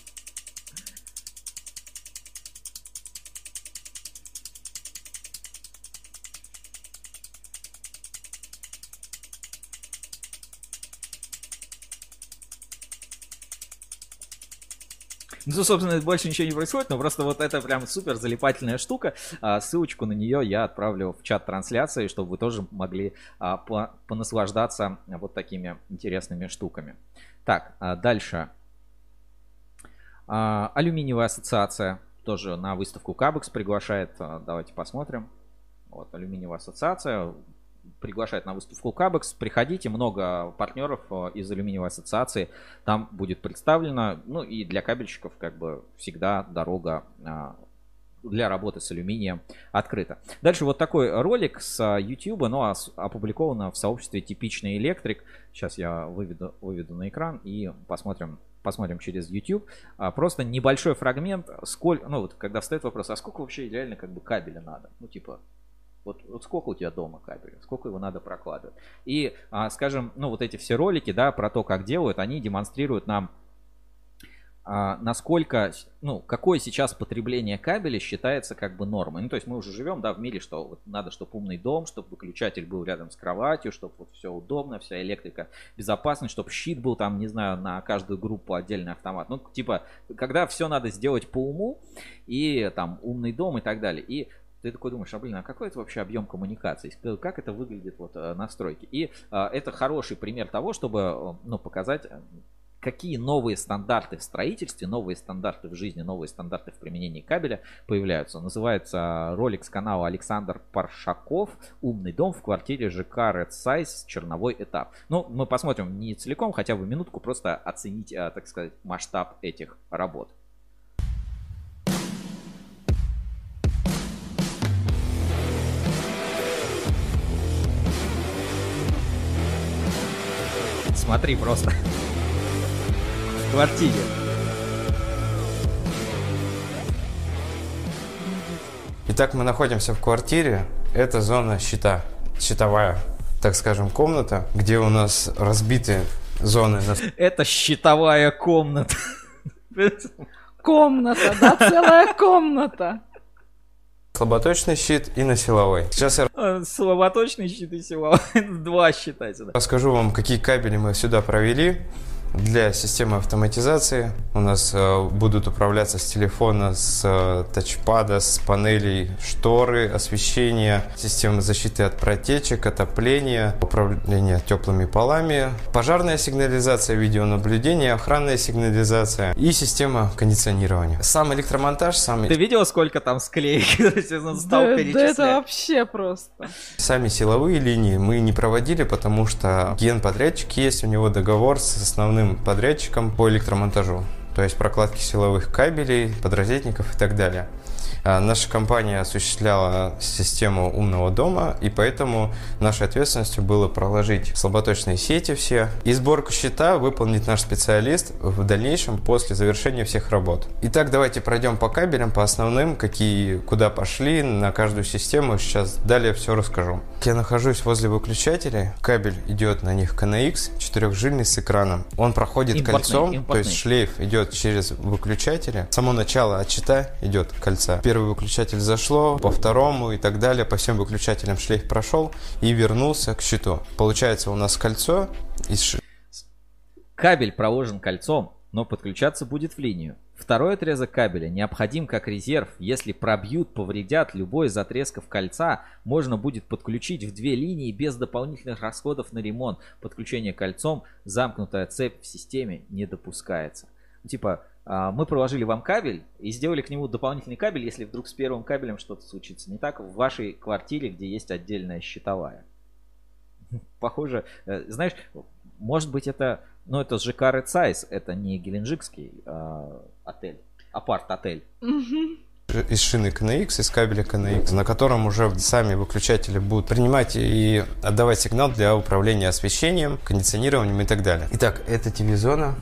Ну, собственно, больше ничего не происходит, но просто вот это прям супер залипательная штука. А, ссылочку на нее я отправлю в чат трансляции, чтобы вы тоже могли а, по- понаслаждаться вот такими интересными штуками. Так, а, дальше. А, алюминиевая ассоциация тоже на выставку Кабекс приглашает. А, Давайте посмотрим. Вот, алюминиевая ассоциация приглашает на выставку Кабекс. Приходите, много партнеров из алюминиевой ассоциации там будет представлено. Ну и для кабельщиков как бы всегда дорога для работы с алюминием открыта. Дальше вот такой ролик с а, YouTube, но ос- опубликовано в сообществе Типичный Электрик. Сейчас я выведу, выведу на экран и посмотрим посмотрим через YouTube. А, просто небольшой фрагмент, сколько, ну вот когда встает вопрос, а сколько вообще реально как бы кабеля надо? Ну типа вот, вот сколько у тебя дома кабеля, сколько его надо прокладывать. И, а, скажем, ну вот эти все ролики, да, про то, как делают, они демонстрируют нам, а, насколько, ну, какое сейчас потребление кабеля считается как бы нормой. Ну, то есть мы уже живем, да, в мире, что вот надо, чтобы умный дом, чтобы выключатель был рядом с кроватью, чтобы вот все удобно, вся электрика безопасна, чтобы щит был там, не знаю, на каждую группу отдельный автомат. Ну, типа, когда все надо сделать по уму, и там умный дом и так далее. И ты такой думаешь, а блин, а какой это вообще объем коммуникаций? Как это выглядит вот э, настройки? И э, это хороший пример того, чтобы э, ну, показать, какие новые стандарты в строительстве, новые стандарты в жизни, новые стандарты в применении кабеля появляются. Называется ролик с канала Александр Паршаков «Умный дом в квартире ЖК Red Size. Черновой этап». Ну, мы посмотрим не целиком, хотя бы минутку, просто оценить, э, так сказать, масштаб этих работ. Смотри просто. Квартире. Итак, мы находимся в квартире. Это зона щита, щитовая, так скажем, комната, где у нас разбиты зоны на Это щитовая комната. Комната, да, целая комната. слаботочный щит и на силовой. Сейчас я А, Слаботочный щит и силовой. Два считай сюда. расскажу вам, какие кабели мы сюда провели. Для системы автоматизации у нас э, будут управляться с телефона, с э, тачпада, с панелей шторы, освещения, система защиты от протечек, отопления, управление теплыми полами, пожарная сигнализация, видеонаблюдение, охранная сигнализация и система кондиционирования. Сам электромонтаж, сам Ты видела, сколько там склеек? Стал Да, да это вообще просто. Сами силовые линии мы не проводили, потому что генподрядчик есть, у него договор с основным подрядчиком по электромонтажу. то есть прокладки силовых кабелей, подрозетников и так далее. А, наша компания осуществляла систему умного дома, и поэтому нашей ответственностью было проложить слаботочные сети все. И сборку счета выполнит наш специалист в дальнейшем после завершения всех работ. Итак, давайте пройдем по кабелям, по основным, какие куда пошли, на каждую систему. Сейчас далее все расскажу. Я нахожусь возле выключателей. Кабель идет на них KNX, четырехжильный с экраном. Он проходит Импортный, кольцом, импортный. то есть шлейф идет через выключатели. Само начало от щита идет кольца. Первый выключатель зашло, по второму и так далее. По всем выключателям шлейф прошел и вернулся к щиту. Получается у нас кольцо из Кабель проложен кольцом, но подключаться будет в линию. Второй отрезок кабеля необходим как резерв. Если пробьют, повредят любой из отрезков кольца, можно будет подключить в две линии без дополнительных расходов на ремонт. Подключение кольцом, замкнутая цепь в системе не допускается. Ну, Типа, мы проложили вам кабель и сделали к нему дополнительный кабель, если вдруг с первым кабелем что-то случится. Не так в вашей квартире, где есть отдельная щитовая. Похоже, э, знаешь, может быть это, ну это ЖК Red Size, это не геленджикский а, отель, апарт-отель. из шины KNX, из кабеля KNX, на котором уже сами выключатели будут принимать и отдавать сигнал для управления освещением, кондиционированием и так далее. Итак, эта TV-зона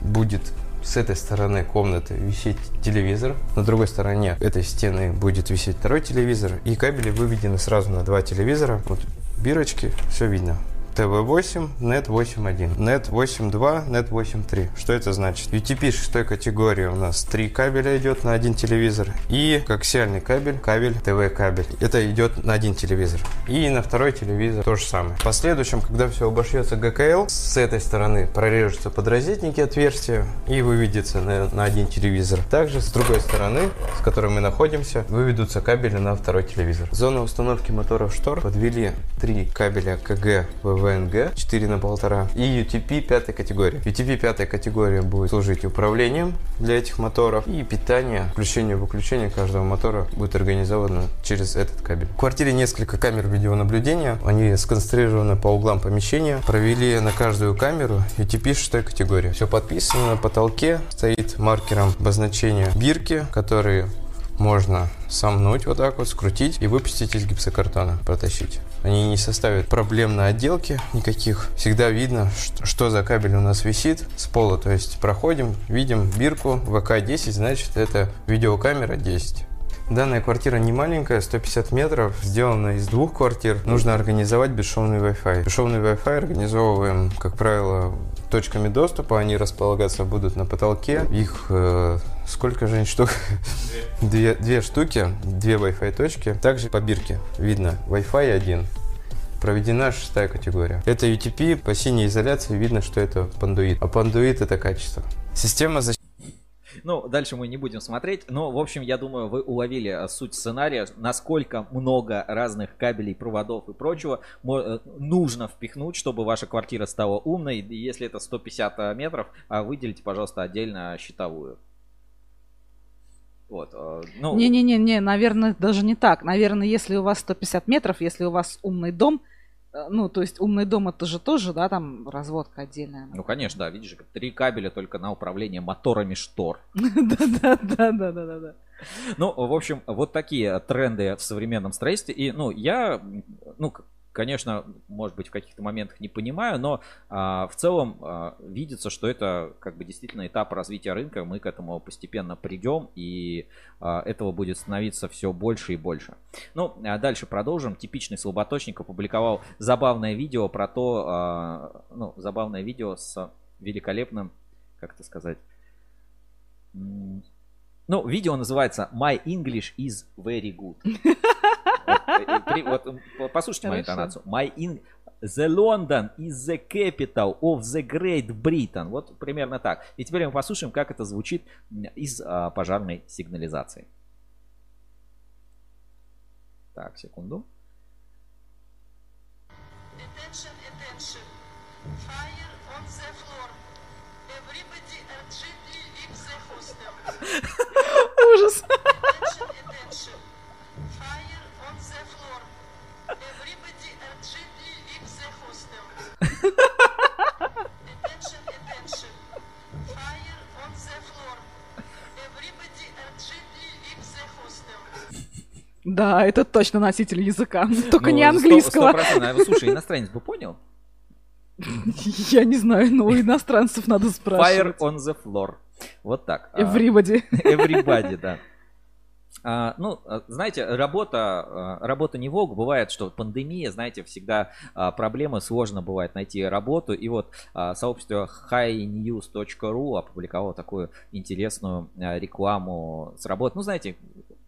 будет с этой стороны комнаты висеть телевизор, на другой стороне этой стены будет висеть второй телевизор, и кабели выведены сразу на два телевизора. Вот бирочки, все видно. ТВ8, NET 8.1, NET 8.2, NET 8.3. Что это значит? UTP 6 категории у нас три кабеля идет на один телевизор. И коаксиальный кабель, кабель ТВ кабель. Это идет на один телевизор. И на второй телевизор то же самое. В последующем, когда все обошьется ГКЛ, с этой стороны прорежутся подрозетники отверстия и выведется на, на один телевизор. Также с другой стороны, с которой мы находимся, выведутся кабели на второй телевизор. Зона установки моторов штор подвели три кабеля КГ ВВНГ 4 на 1,5 и UTP пятой категории. UTP пятой категории будет служить управлением для этих моторов и питание, включение и выключение каждого мотора будет организовано через этот кабель. В квартире несколько камер видеонаблюдения, они сконцентрированы по углам помещения. Провели на каждую камеру UTP 6 категории. Все подписано на потолке, стоит маркером обозначения бирки, которые можно сомнуть вот так вот, скрутить и выпустить из гипсокартона, протащить. Они не составят проблем на отделке никаких. Всегда видно, что, что за кабель у нас висит с пола. То есть проходим, видим бирку ВК-10, значит это видеокамера 10. Данная квартира не маленькая, 150 метров, сделана из двух квартир. Нужно организовать бесшовный Wi-Fi. Бесшовный Wi-Fi организовываем, как правило, точками доступа. Они располагаться будут на потолке. Их э, сколько же штук? Две, две штуки, две Wi-Fi точки. Также по бирке видно Wi-Fi 1. Проведена шестая категория. Это UTP, по синей изоляции видно, что это пандуит. А пандуит это качество. Система защиты Ну, дальше мы не будем смотреть. Но, в общем, я думаю, вы уловили э, суть сценария, насколько много разных кабелей, проводов и прочего э, нужно впихнуть, чтобы ваша квартира стала умной. Если это 150 метров, а выделите, пожалуйста, отдельно щитовую. Вот. э, Ну, Не-не-не, наверное, даже не так. Наверное, если у вас 150 метров, если у вас умный дом, э, ну, то есть умный дом это же тоже, да, там разводка отдельная. ну, конечно, да, видишь, три кабеля только на управление моторами штор. Да-да-да-да-да-да. Ну, в общем, вот такие тренды в современном строительстве. И, ну, я, ну, конечно, может быть, в каких-то моментах не понимаю, но а, в целом а, видится, что это как бы действительно этап развития рынка. Мы к этому постепенно придем, и а, этого будет становиться все больше и больше. Ну, а дальше продолжим. Типичный слаботочник опубликовал забавное видео про то, ну, забавное видео с великолепным, как это сказать, ну, видео называется My English is very good. послушайте мою интонацию. My Eng- The London is the capital of the Great Britain. Вот примерно так. И теперь мы послушаем, как это звучит из а, пожарной сигнализации. Так, секунду. Attention, attention. Fire on the floor. Everybody urgently leave the hostel. Ужас. Да, это точно носитель языка, только Ну, не английского. 100%. А, Слушай, иностранец бы понял? Я не знаю, но у иностранцев надо Fire спрашивать. on the floor. Вот так. А, Everybody. Everybody, да. А, ну, а, знаете, работа, а, работа не волк. Бывает, что пандемия, знаете, всегда проблемы, сложно бывает найти работу. И вот сообщество highnews.ru опубликовало такую интересную рекламу с работы. Ну, знаете,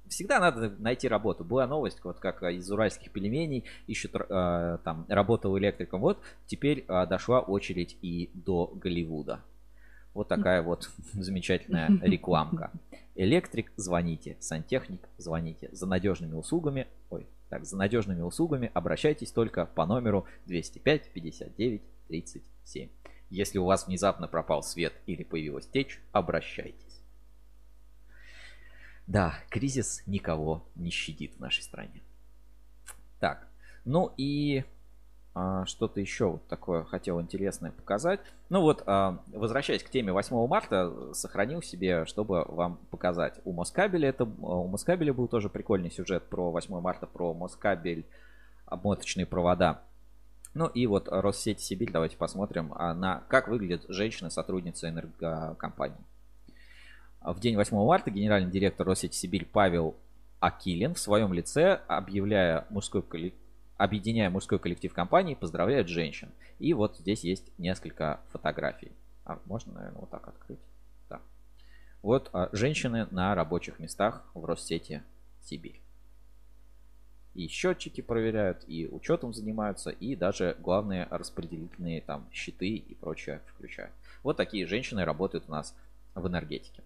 всегда надо найти работу. Была новость, вот как а, из уральских пельменей ищут а, там работал электриком. Вот теперь а, дошла очередь и до Голливуда. Вот такая вот замечательная рекламка. Электрик, звоните. Сантехник, звоните. За надежными услугами, ой, так, за надежными услугами обращайтесь только по номеру 205 59 37. Если у вас внезапно пропал свет или появилась течь, обращайтесь. Да, кризис никого не щадит в нашей стране. Так, ну и а, что-то еще вот такое хотел интересное показать. Ну вот, а, возвращаясь к теме 8 марта, сохранил себе, чтобы вам показать. У Москабеля это у Москабеля был тоже прикольный сюжет про 8 марта, про Москабель обмоточные провода. Ну и вот Россети Сибирь, давайте посмотрим, а, на как выглядит женщина-сотрудница энергокомпании. В день 8 марта генеральный директор Россети Сибирь Павел Акилин в своем лице, объявляя мужской коллектив, объединяя мужской коллектив компании, поздравляет женщин. И вот здесь есть несколько фотографий. А, можно, наверное, вот так открыть. Да. Вот а, женщины на рабочих местах в Россети Сибирь. И счетчики проверяют, и учетом занимаются, и даже главные распределительные там щиты и прочее включают. Вот такие женщины работают у нас в энергетике.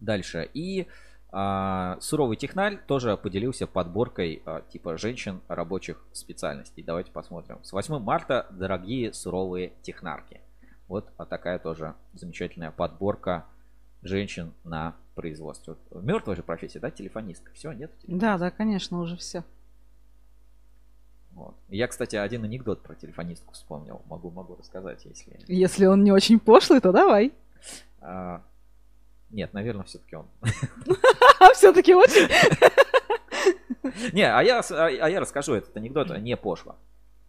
Дальше. И а, суровый техналь тоже поделился подборкой а, типа женщин рабочих специальностей. Давайте посмотрим. С 8 марта дорогие суровые технарки. Вот а такая тоже замечательная подборка женщин на производстве. Вот Мертвая же профессия, да, телефонистка. Все, нет? Да, да, конечно, уже все. Вот. Я, кстати, один анекдот про телефонистку вспомнил. Могу, могу рассказать, если. Если он не очень пошлый, то давай. А, нет, наверное, все-таки он. А все-таки очень. Не, а я, а я расскажу этот анекдот не пошло.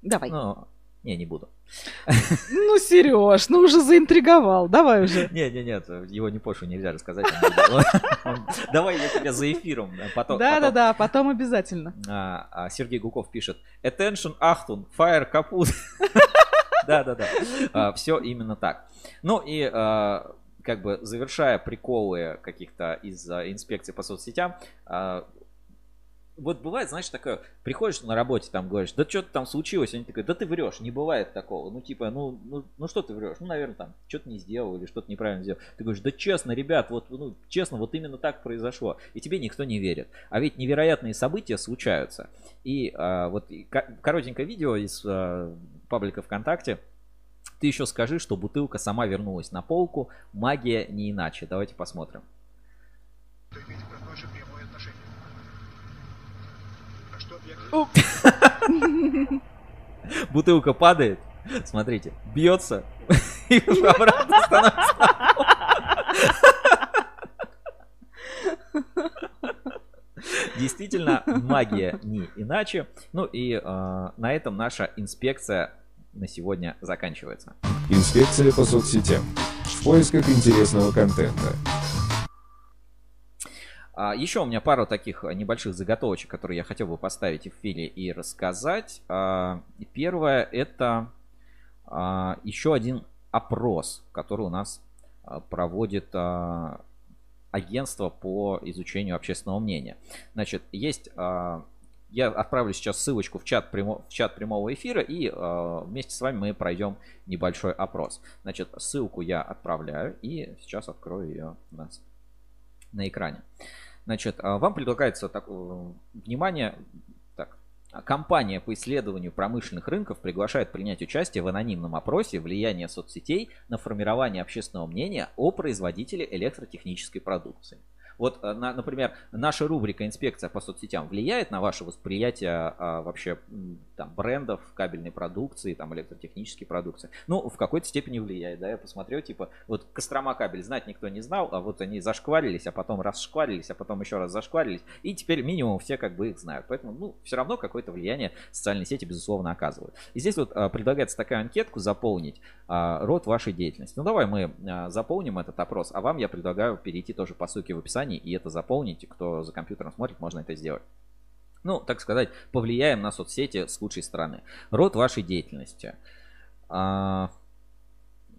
Давай. Ну, не, не буду. Ну, Сереж, ну уже заинтриговал. Давай уже. Не, не, нет, его не пошло нельзя рассказать. Давай я тебе за эфиром потом. Да, да, да, потом обязательно. А, а Сергей Гуков пишет: Attention, Achtung, fire капут. Да, да, да. Все именно так. Ну и а, как бы завершая приколы каких-то из инспекций по соцсетям, а, вот бывает, знаешь, такое, приходишь на работе, там говоришь, да что-то там случилось, они такие, да ты врешь, не бывает такого. Ну, типа, ну, ну, ну что ты врешь? Ну, наверное, там что-то не сделал или что-то неправильно сделал. Ты говоришь, да честно, ребят, вот, ну, честно, вот именно так произошло. И тебе никто не верит. А ведь невероятные события случаются. И а, вот и коротенькое видео из а, паблика ВКонтакте, ты еще скажи, что бутылка сама вернулась на полку. Магия не иначе. Давайте посмотрим. Бутылка падает. Смотрите, бьется и обратно становится. Действительно, магия не иначе. Ну и э, на этом наша инспекция на сегодня заканчивается. Инспекция по соцсетям. В поисках интересного контента. А, еще у меня пару таких небольших заготовочек, которые я хотел бы поставить в эфире и рассказать. А, первое это а, еще один опрос, который у нас проводит агентство по изучению общественного мнения. Значит, есть я отправлю сейчас ссылочку в чат, прямо, в чат прямого эфира и э, вместе с вами мы пройдем небольшой опрос. Значит, ссылку я отправляю и сейчас открою ее у нас на экране. Значит, э, вам предлагается так, э, внимание, так, компания по исследованию промышленных рынков приглашает принять участие в анонимном опросе влияния соцсетей на формирование общественного мнения о производителе электротехнической продукции. Вот, э, на- например, наша рубрика «Инспекция по соцсетям» влияет на ваше восприятие а, вообще там, брендов, кабельной продукции, там, электротехнической продукции? Ну, в какой-то степени влияет, да, я посмотрел, типа, вот Кострома кабель знать никто не знал, а вот они зашкварились, а потом расшкварились, а потом еще раз зашкварились, и теперь минимум все как бы их знают. Поэтому, ну, все равно какое-то влияние социальные сети, безусловно, оказывают. И здесь вот а, предлагается такая анкетку заполнить, а, род вашей деятельности. Ну, давай мы а, заполним этот опрос, а вам я предлагаю перейти тоже по ссылке в описании и это заполнить. Кто за компьютером смотрит, можно это сделать. Ну, так сказать, повлияем на соцсети с лучшей стороны. Род вашей деятельности. А,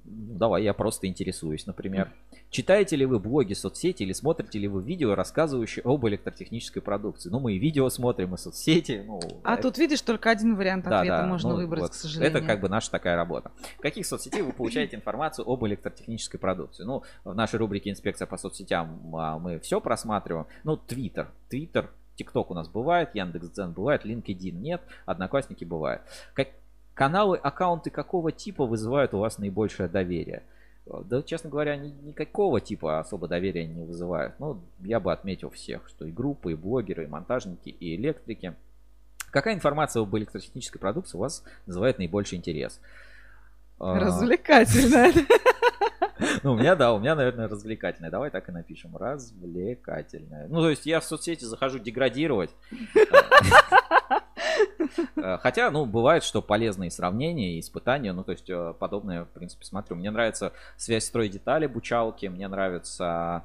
давай, я просто интересуюсь, например. Читаете ли вы блоги, соцсети или смотрите ли вы видео, рассказывающие об электротехнической продукции? Ну, мы и видео смотрим, и соцсети. Ну, А тут видишь, только один вариант да, ответа да, можно ну, выбрать, вот. к сожалению. Это как бы наша такая работа. В каких соцсетей вы получаете информацию об электротехнической продукции? Ну, в нашей рубрике «Инспекция по соцсетям» а, мы все просматриваем. Ну, Твиттер. Твиттер, ТикТок у нас бывает, Яндекс.Дзен бывает, LinkedIn нет, Одноклассники бывает. Как... Каналы, аккаунты какого типа вызывают у вас наибольшее доверие? Да, честно говоря, ни- никакого типа особо доверия не вызывают. Ну, я бы отметил всех, что и группы, и блогеры, и монтажники, и электрики. Какая информация об электротехнической продукции у вас вызывает наибольший интерес? А, Развлекательно. Ну, у меня, да, у меня, наверное, развлекательное. Давай так и напишем. Развлекательное. Ну, то есть я в соцсети захожу деградировать. Э, Хотя, ну, бывает, что полезные сравнения и испытания, ну, то есть э, подобное, в принципе, смотрю. Мне нравится связь строй детали, обучалки, мне нравится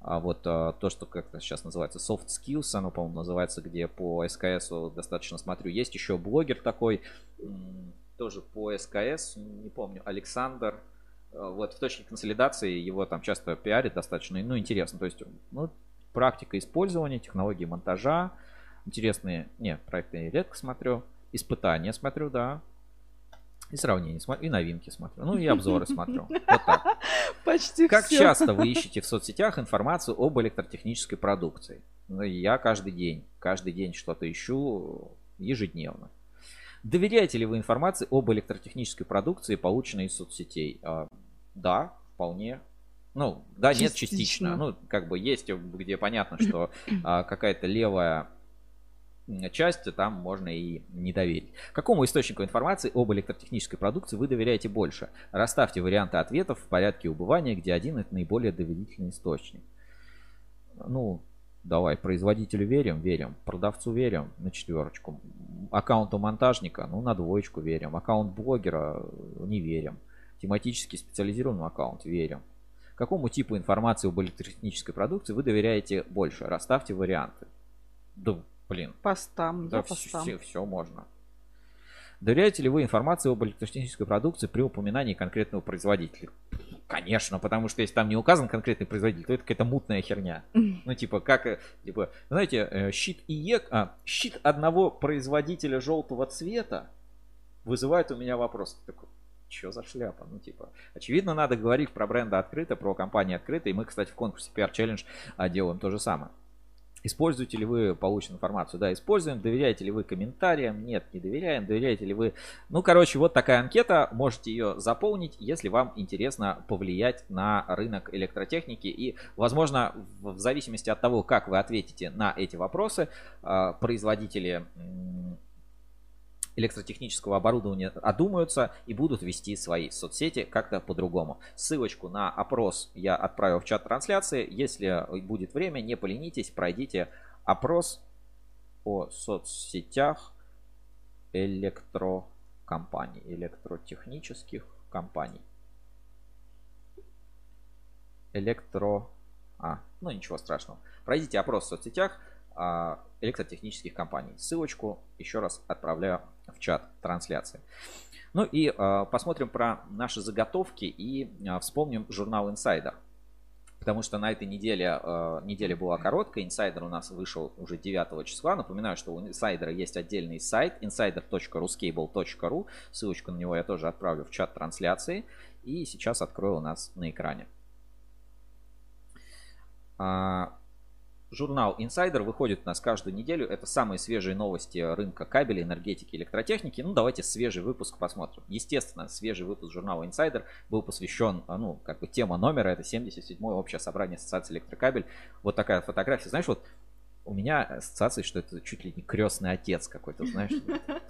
а, вот э, то, что как-то сейчас называется soft skills, оно, по-моему, называется, где по СКС достаточно смотрю. Есть еще блогер такой, тоже по СКС, не помню, Александр, вот в точке консолидации его там часто пиарит достаточно, ну, интересно. То есть, ну, практика использования, технологии монтажа, интересные, не, проекты я редко смотрю, испытания смотрю, да, и сравнения смотрю, и новинки смотрю, ну, и обзоры смотрю. Вот так. Почти Как всё. часто вы ищете в соцсетях информацию об электротехнической продукции? Ну, я каждый день, каждый день что-то ищу ежедневно. Доверяете ли вы информации об электротехнической продукции, полученной из соцсетей? А, Да, вполне. Ну, да, нет, частично. Частично. Ну, как бы есть, где понятно, что а, какая-то левая часть, там можно и не доверить. Какому источнику информации об электротехнической продукции вы доверяете больше? Расставьте варианты ответов в порядке убывания, где один это наиболее доверительный источник. Ну, давай, производителю верим, верим, продавцу верим на четверочку, аккаунту монтажника, ну, на двоечку верим, аккаунт блогера не верим, тематически специализированный аккаунт верим. Какому типу информации об электротехнической продукции вы доверяете больше? Расставьте варианты. Да, блин, Постам, да, да, постам. все, можно. Доверяете ли вы информации об электротехнической продукции при упоминании конкретного производителя? Конечно, потому что если там не указан конкретный производитель, то это какая-то мутная херня. Ну, типа, как, э, типа, знаете, э, щит ИЕК, а, щит одного производителя желтого цвета вызывает у меня вопрос. Такой, что за шляпа? Ну, типа, очевидно, надо говорить про бренды открыто, про компании открыто. И мы, кстати, в конкурсе PR Challenge а, делаем то же самое. Используете ли вы полученную информацию? Да, используем. Доверяете ли вы комментариям? Нет, не доверяем. Доверяете ли вы... Ну, короче, вот такая анкета. Можете ее заполнить, если вам интересно повлиять на рынок электротехники. И, возможно, в зависимости от того, как вы ответите на эти вопросы, а, производители электротехнического оборудования одумаются и будут вести свои соцсети как-то по-другому. Ссылочку на опрос я отправил в чат трансляции. Если будет время, не поленитесь, пройдите опрос о соцсетях электрокомпаний, электротехнических компаний. Электро... А, ну ничего страшного. Пройдите опрос в соцсетях электротехнических компаний. Ссылочку еще раз отправляю в чат трансляции. Ну и а, посмотрим про наши заготовки и а, вспомним журнал Insider. Потому что на этой неделе, неделя была короткая, инсайдер у нас вышел уже 9 числа. Напоминаю, что у инсайдера есть отдельный сайт insider.ruscable.ru. Ссылочку на него я тоже отправлю в чат трансляции. И сейчас открою у нас на экране. Журнал Insider выходит у нас каждую неделю. Это самые свежие новости рынка кабеля, энергетики, электротехники. Ну, давайте свежий выпуск посмотрим. Естественно, свежий выпуск журнала Insider был посвящен, а, ну, как бы тема номера, это 77-е общее собрание Ассоциации электрокабель. Вот такая фотография. Знаешь, вот у меня ассоциация, что это чуть ли не крестный отец какой-то, знаешь.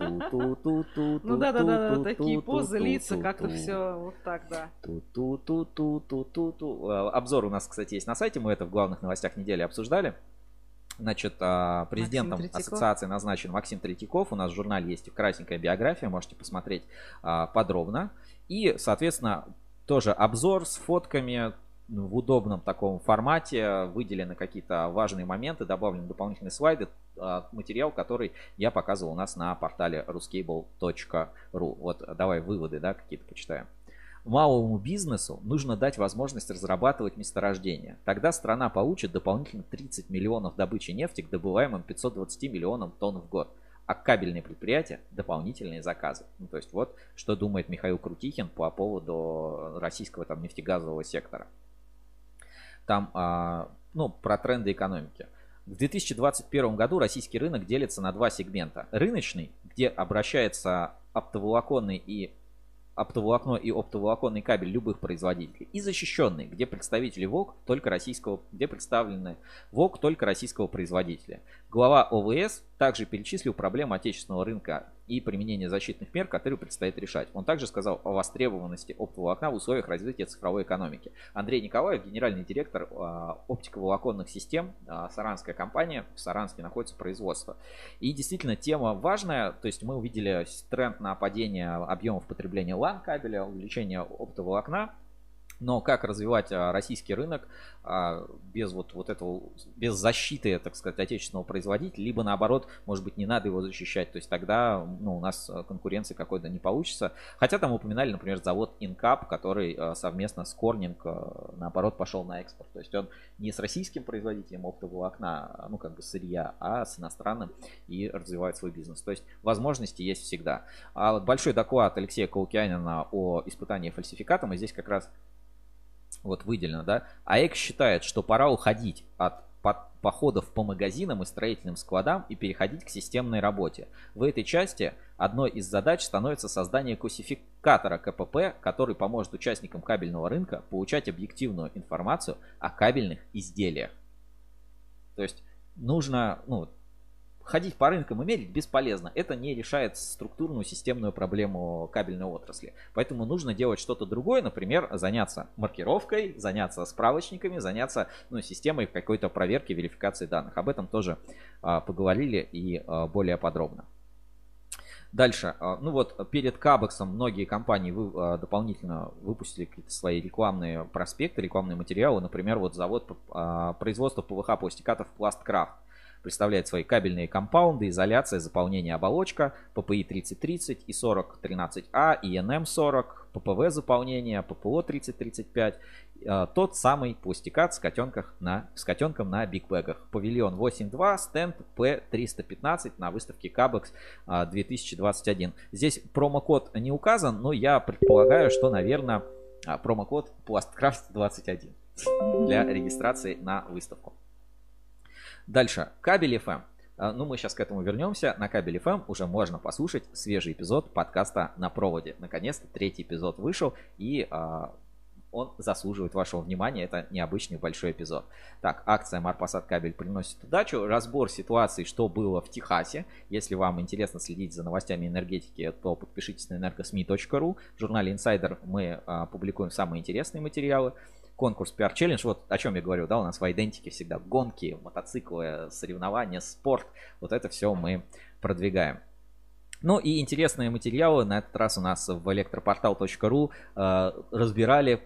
Ну да, да, да, такие позы, лица, как-то все вот так, да. Обзор у нас, кстати, есть на сайте, мы это в главных новостях недели обсуждали. Значит, президентом ассоциации назначен Максим Третьяков. У нас в журнале есть красненькая биография, можете посмотреть подробно. И, соответственно, тоже обзор с фотками в удобном таком формате, выделены какие-то важные моменты, добавлены дополнительные слайды, а, материал, который я показывал у нас на портале ruscable.ru. Вот давай выводы, да, какие-то почитаем. Малому бизнесу нужно дать возможность разрабатывать месторождения. Тогда страна получит дополнительно 30 миллионов добычи нефти к добываемым 520 миллионам тонн в год. А кабельные предприятия – дополнительные заказы. Ну, то есть вот что думает Михаил Крутихин по поводу российского там нефтегазового сектора. Там, а, ну, про тренды экономики. В 2021 году российский рынок делится на два сегмента. Рыночный, где обращается оптоволоконный и оптоволокно и оптоволоконный кабель любых производителей. И защищенный, где представители ВОК только российского, где представлены ВОК только российского производителя. Глава ОВС также перечислил проблемы отечественного рынка и применение защитных мер, которые предстоит решать. Он также сказал о востребованности оптоволокна в условиях развития цифровой экономики. Андрей Николаев, генеральный директор а, оптиковолоконных систем, а, саранская компания, в Саранске находится производство. И действительно тема важная, то есть мы увидели тренд на падение объемов потребления LAN кабеля, увеличение оптоволокна, но как развивать а, российский рынок а, без вот, вот этого, без защиты, так сказать, отечественного производителя, либо наоборот, может быть, не надо его защищать, то есть тогда ну, у нас а, конкуренции какой-то не получится. Хотя там упоминали, например, завод Инкап, который совместно с Корнинг, наоборот, пошел на экспорт. То есть он не с российским производителем оптоволокна, ну, как бы сырья, а с иностранным и развивает свой бизнес. То есть возможности есть всегда. А вот большой доклад Алексея Каукянина о испытании фальсификатом, и здесь как раз вот выделено, да, АЭК считает, что пора уходить от по- походов по магазинам и строительным складам и переходить к системной работе. В этой части одной из задач становится создание классификатора КПП, который поможет участникам кабельного рынка получать объективную информацию о кабельных изделиях. То есть нужно, ну, ходить по рынкам и мерить бесполезно. Это не решает структурную системную проблему кабельной отрасли. Поэтому нужно делать что-то другое, например, заняться маркировкой, заняться справочниками, заняться ну, системой какой-то проверки, верификации данных. Об этом тоже а, поговорили и а, более подробно. Дальше, а, ну вот перед Кабексом многие компании вы, а, дополнительно выпустили какие-то свои рекламные проспекты, рекламные материалы. Например, вот завод а, производства ПВХ пластикатов Пласткрафт представляет свои кабельные компаунды, изоляция, заполнение оболочка, PPI 3030 и 4013А, ИНМ 40, ППВ заполнение, ППО 3035, э, тот самый пластикат с, котенках на, с котенком на бигбэгах. Павильон 8.2, стенд P315 на выставке Кабекс 2021. Здесь промокод не указан, но я предполагаю, что, наверное, а, промокод PlastCraft21 для регистрации на выставку. Дальше. Кабель FM. А, Ну, мы сейчас к этому вернемся. На кабель FM уже можно послушать свежий эпизод подкаста на проводе. Наконец-то третий эпизод вышел, и а, он заслуживает вашего внимания. Это необычный большой эпизод. Так, акция Марпасад кабель приносит удачу. Разбор ситуации, что было в Техасе. Если вам интересно следить за новостями энергетики, то подпишитесь на энергосми.ру. В журнале Insider мы а, публикуем самые интересные материалы конкурс PR Challenge, вот о чем я говорю, да, у нас в идентике всегда гонки, мотоциклы, соревнования, спорт, вот это все мы продвигаем. Ну и интересные материалы на этот раз у нас в электропортал.ру э, разбирали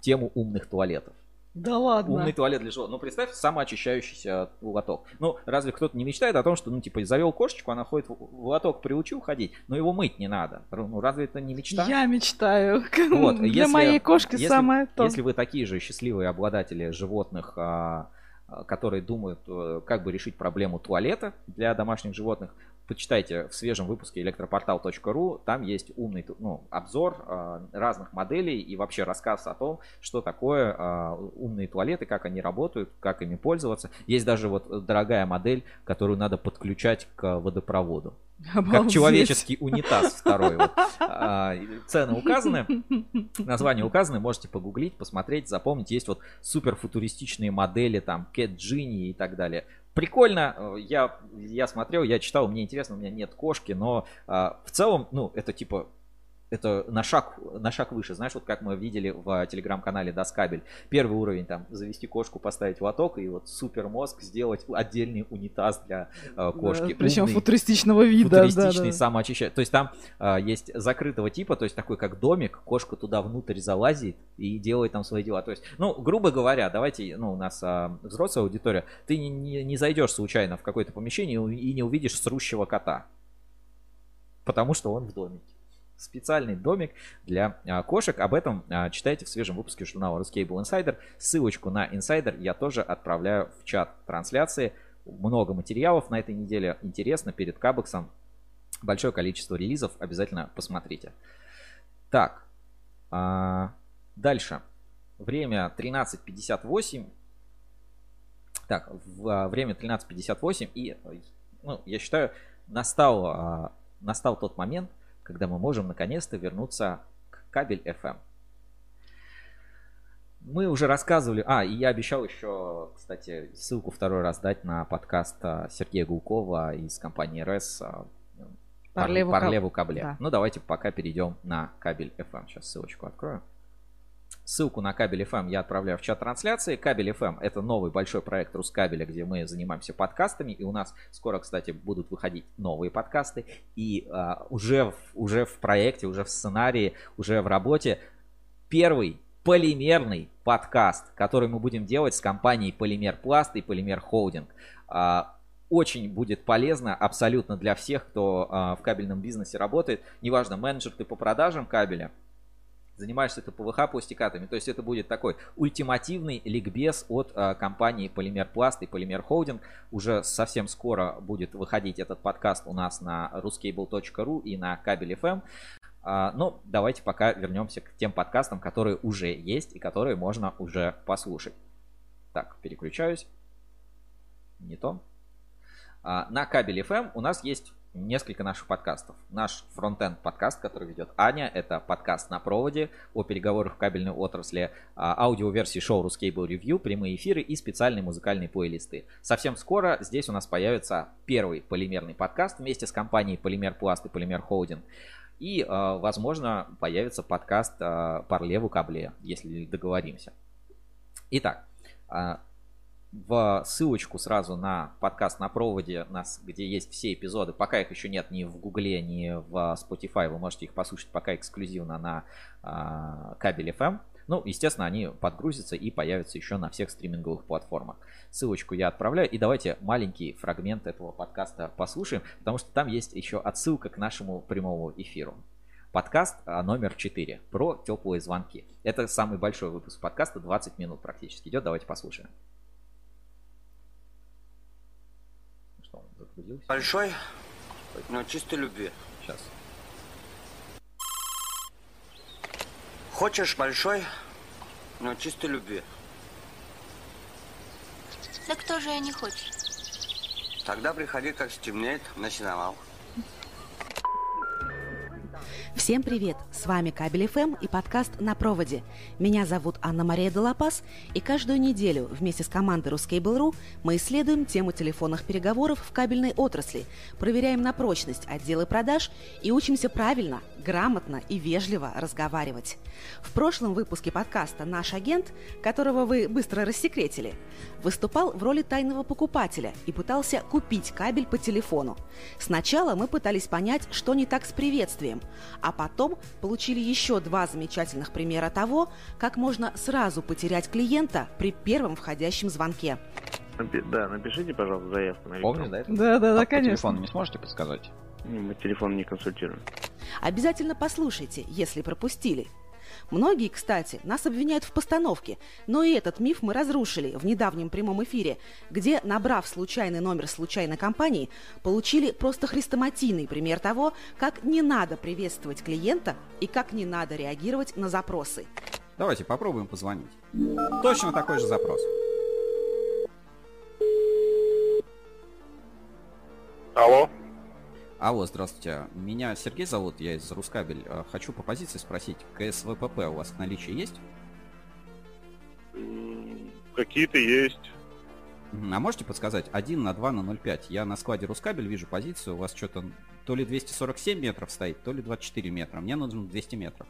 тему умных туалетов. Да ладно. Умный туалет для животных. Ну, представь, самоочищающийся лоток. Ну, разве кто-то не мечтает о том, что, ну, типа, завел кошечку, она ходит в лоток, приучил ходить, но его мыть не надо. Ну, разве это не мечта? Я мечтаю. Вот, Для если- моей кошки если- самое то. Если вы такие же счастливые обладатели животных, а, а, которые думают, э, как бы решить проблему туалета для домашних животных, почитайте в свежем выпуске электропортал.ру, там есть умный ну, обзор а, разных моделей и вообще рассказ о том, что такое а, умные туалеты, как они работают, как ими пользоваться. Есть даже вот дорогая модель, которую надо подключать к водопроводу. Как Обалдеть. человеческий унитаз второй. вот. А, Цены указаны, названия указаны, можете погуглить, посмотреть, запомнить. Есть вот супер футуристичные модели, там, Cat Genie и так далее. Прикольно, э, я, я смотрел, я читал, мне интересно, у меня нет кошки, но а, в целом, ну, это типа это на шаг, на шаг выше. Знаешь, вот как мы видели в телеграм-канале Доскабель. Первый уровень там завести кошку, поставить лоток и вот супер мозг сделать отдельный унитаз для э, кошки. Да, причем Умный, футуристичного вида. Футуристичный, да, да. самоочищающий. То есть там э, есть закрытого типа, то есть такой как домик, кошка туда внутрь залазит и делает там свои дела. То есть, ну, грубо говоря, давайте, ну, у нас а, взрослая аудитория, ты не, не, не зайдешь случайно в какое-то помещение и не увидишь срущего кота. Потому что он в домике специальный домик для а, кошек. Об этом а, читайте в свежем выпуске журнала Ruscable Insider. Ссылочку на Insider я тоже отправляю в чат трансляции. Много материалов на этой неделе. Интересно, перед Кабексом большое количество релизов. Обязательно посмотрите. Так, а, дальше. Время 13.58. Так, в, время 13.58 и, ну, я считаю, настал, настал тот момент, когда мы можем наконец-то вернуться к кабель FM. Мы уже рассказывали, а, и я обещал еще, кстати, ссылку второй раз дать на подкаст а, Сергея Гулкова из компании РЭС а, По Пар- рлеву по каб- да. Ну, давайте пока перейдем на кабель FM. Сейчас ссылочку открою. Ссылку на кабель FM я отправляю в чат трансляции. Кабель FM это новый большой проект Рускабеля, где мы занимаемся подкастами. И у нас скоро, кстати, будут выходить новые подкасты. И а, уже, в, уже в проекте, уже в сценарии, уже в работе первый полимерный подкаст, который мы будем делать с компанией Полимер Пласт и Полимер Холдинг. А, Очень будет полезно абсолютно для всех, кто а, в кабельном бизнесе работает. Неважно, менеджер ты по продажам кабеля, занимаешься ты ПВХ пластикатами. То есть это будет такой ультимативный ликбез от а, компании Полимер Пласт и Полимер Холдинг. Уже совсем скоро будет выходить этот подкаст у нас на ruscable.ru и на Кабель FM. А, но давайте пока вернемся к тем подкастам, которые уже есть и которые можно уже послушать. Так, переключаюсь. Не то. А, на кабель FM у нас есть несколько наших подкастов. Наш фронтенд подкаст, который ведет Аня, это подкаст на проводе о переговорах в кабельной отрасли, а, аудиоверсии шоу Ruscable Review, прямые эфиры и специальные музыкальные плейлисты. Совсем скоро здесь у нас появится первый полимерный подкаст вместе с компанией Полимер Пласт и Полимер Холдинг. И, э, возможно, появится подкаст э, Парлеву Кабле, если договоримся. Итак, в ссылочку сразу на подкаст на проводе, нас, где есть все эпизоды. Пока их еще нет ни в Гугле, ни в Spotify. Вы можете их послушать пока эксклюзивно на а, кабель FM. Ну, естественно, они подгрузятся и появятся еще на всех стриминговых платформах. Ссылочку я отправляю. И давайте маленький фрагмент этого подкаста послушаем, потому что там есть еще отсылка к нашему прямому эфиру. Подкаст а, номер 4 про теплые звонки. Это самый большой выпуск подкаста, 20 минут практически идет. Давайте послушаем. Загрузился? Большой, но чистой любви. Сейчас. Хочешь большой, но чистой любви. Да кто же я не хочет? Тогда приходи, как стемнеет, на сеновал. Всем привет! С вами Кабель ФМ и подкаст «На проводе». Меня зовут Анна-Мария Делапас, и каждую неделю вместе с командой Ruscable.ru мы исследуем тему телефонных переговоров в кабельной отрасли, проверяем на прочность отделы продаж и учимся правильно, грамотно и вежливо разговаривать. В прошлом выпуске подкаста наш агент, которого вы быстро рассекретили, выступал в роли тайного покупателя и пытался купить кабель по телефону. Сначала мы пытались понять, что не так с приветствием, а потом получили еще два замечательных примера того, как можно сразу потерять клиента при первом входящем звонке. Да, напишите, пожалуйста, заявку на Помнишь, электронку. да, это? Да, да, да, А по конечно. телефону не сможете подсказать? Мы телефон не консультируем. Обязательно послушайте, если пропустили. Многие, кстати, нас обвиняют в постановке, но и этот миф мы разрушили в недавнем прямом эфире, где, набрав случайный номер случайной компании, получили просто хрестоматийный пример того, как не надо приветствовать клиента и как не надо реагировать на запросы. Давайте попробуем позвонить. Точно такой же запрос. Алло. Алло, здравствуйте. Меня Сергей зовут, я из Рускабель. Э, Хочу по позиции спросить, КСВПП у вас в наличии есть? Какие-то есть. А можете подсказать? 1 на 2 на 0,5. Я на складе Рускабель вижу позицию. У вас что-то то ли 247 метров стоит, то ли 24 метра. Мне нужно 200 метров.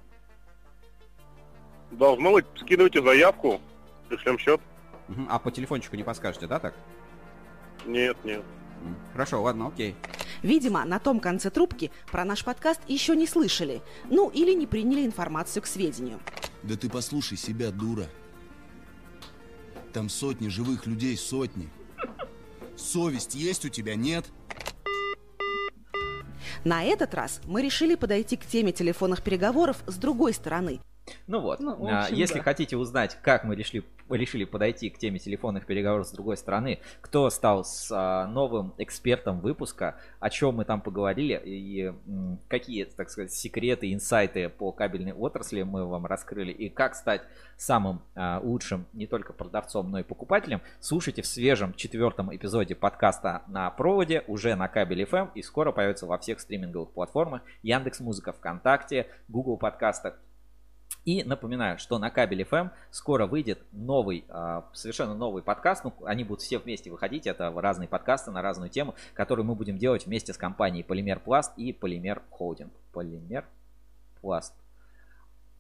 Должно быть, скидывайте заявку, пришлем счет. А по телефончику не подскажете, да, так? Нет, нет. Хорошо, ладно, окей. Видимо, на том конце трубки про наш подкаст еще не слышали, ну или не приняли информацию к сведению. Да ты послушай себя, дура. Там сотни живых людей, сотни. Совесть есть у тебя, нет? На этот раз мы решили подойти к теме телефонных переговоров с другой стороны. Ну вот, Ну, а, общем, если да. хотите узнать, как мы решили, решили подойти к теме телефонных переговоров с другой стороны, кто стал с а, новым экспертом выпуска, о чем мы там поговорили и м, какие, так сказать, секреты, инсайты по кабельной отрасли мы вам раскрыли и как стать самым а, лучшим не только продавцом, но и покупателем, слушайте в свежем четвертом эпизоде подкаста на проводе уже на кабель FM и скоро появится во всех стриминговых платформах Яндекс Музыка, ВКонтакте, Google подкастах. И напоминаю, что на кабель FM скоро выйдет новый, а, совершенно новый подкаст. Ну, они будут все вместе выходить. Это разные подкасты на разную тему, которые мы будем делать вместе с компанией Полимер Пласт и Полимер Холдинг. Полимер Пласт.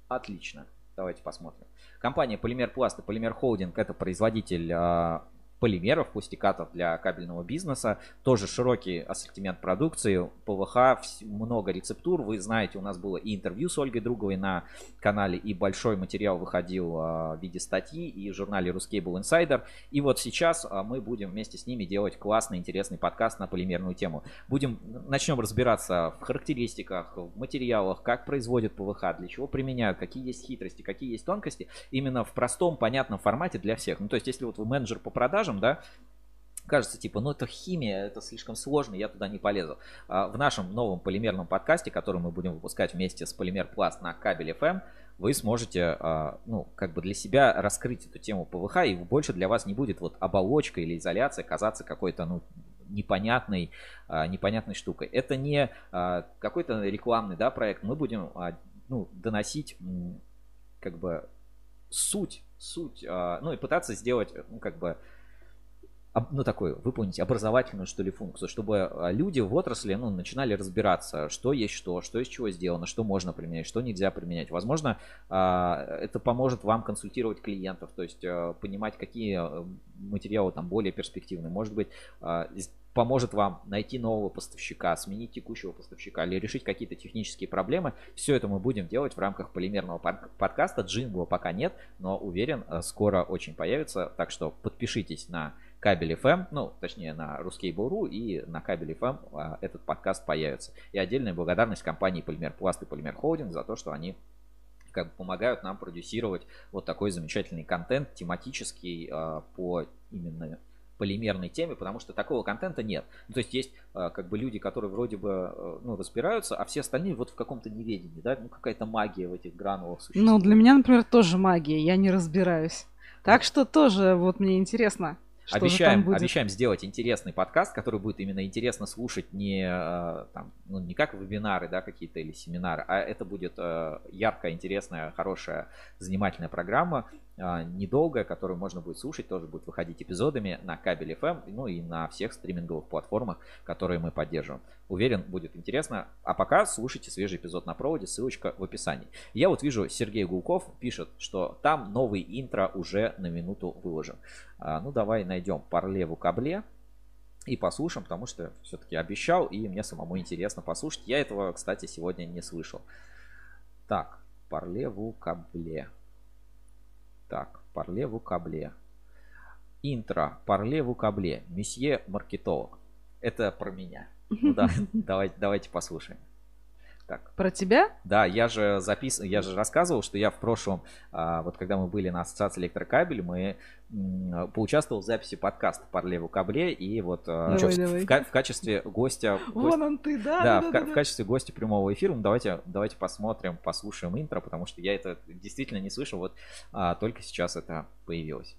Отлично. Давайте посмотрим. Компания Полимер Пласт и Полимер Холдинг это производитель а, полимеров, пластикатов для кабельного бизнеса. Тоже широкий ассортимент продукции, ПВХ, много рецептур. Вы знаете, у нас было и интервью с Ольгой Друговой на канале, и большой материал выходил а, в виде статьи и в журнале Ruscable Insider. И вот сейчас а, мы будем вместе с ними делать классный, интересный подкаст на полимерную тему. Будем, начнем разбираться в характеристиках, в материалах, как производят ПВХ, для чего применяют, какие есть хитрости, какие есть тонкости, именно в простом, понятном формате для всех. Ну, то есть, если вот вы менеджер по продажам, да, кажется, типа, ну это химия, это слишком сложно, я туда не полезу. А В нашем новом полимерном подкасте, который мы будем выпускать вместе с Полимер Пласт на кабель FM, вы сможете, а, ну, как бы для себя раскрыть эту тему ПВХ, и больше для вас не будет вот оболочка или изоляция казаться какой-то, ну, непонятной, а, непонятной штукой. Это не какой-то рекламный, да, проект. Мы будем, ну, доносить, как бы, суть, суть, ну, и пытаться сделать, ну, как бы, ну, такой, выполнить образовательную, что ли, функцию, чтобы а, люди в отрасли, ну, начинали разбираться, что есть что, что из чего сделано, что можно применять, что нельзя применять. Возможно, а, это поможет вам консультировать клиентов, то есть а, понимать, какие а, материалы там более перспективны. Может быть, а, поможет вам найти нового поставщика, сменить текущего поставщика или решить какие-то технические проблемы. Все это мы будем делать в рамках полимерного подкаста. Джингла пока нет, но уверен, э, скоро очень появится. Так что подпишитесь на кабель FM, ну, точнее, на Ruskable.ru и на кабель FM а, этот подкаст появится. И отдельная благодарность компании Полимер Пласт и Полимер Холдинг за то, что они как бы помогают нам продюсировать вот такой замечательный контент тематический а, по именно полимерной теме, потому что такого контента нет. Ну, то есть есть а, как бы люди, которые вроде бы ну, разбираются, а все остальные вот в каком-то неведении, да, ну какая-то магия в этих гранулах существует. Ну, для меня, например, тоже магия, я не разбираюсь. Так что тоже вот мне интересно, что обещаем, обещаем сделать интересный подкаст, который будет именно интересно слушать не, э, там, ну, не как вебинары да, какие-то или семинары, а это будет э, яркая, интересная, хорошая, занимательная программа, недолгая, которую можно будет слушать, тоже будет выходить эпизодами на кабель FM, ну и на всех стриминговых платформах, которые мы поддерживаем. Уверен, будет интересно. А пока слушайте свежий эпизод на проводе, ссылочка в описании. Я вот вижу, Сергей Гулков пишет, что там новый интро уже на минуту выложен. А, ну, давай найдем Парлеву Кабле и послушаем, потому что все-таки обещал, и мне самому интересно послушать. Я этого, кстати, сегодня не слышал. Так, Парлеву Кабле. Так, Парлеву Кабле. Интро Парлеву Кабле. Месье маркетолог. Это про меня. Ну да, давайте, давайте послушаем. Так. Про тебя? Да, я же запис... я же рассказывал, что я в прошлом, а, вот когда мы были на ассоциации электрокабель, мы поучаствовал в записи подкаста по леву кабле и вот а, Давай, в, давай. в в качестве гостя. Вон он ты, да, Да, да, в, да, в качестве гостя прямого эфира. Ну, давайте, давайте посмотрим, послушаем интро, потому что я это действительно не слышал. Вот а, только сейчас это появилось.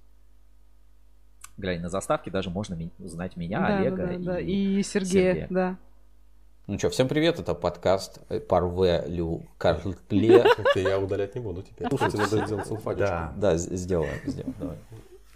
Глянь, на заставке даже можно узнать меня, Да, Олега да, да, и Сергея, да. Ну что, всем привет, это подкаст э, Парве Лю Карле. Это я удалять не буду теперь. Слушайте, надо сделать салфатичку. Да, сделаем, сделаем, давай.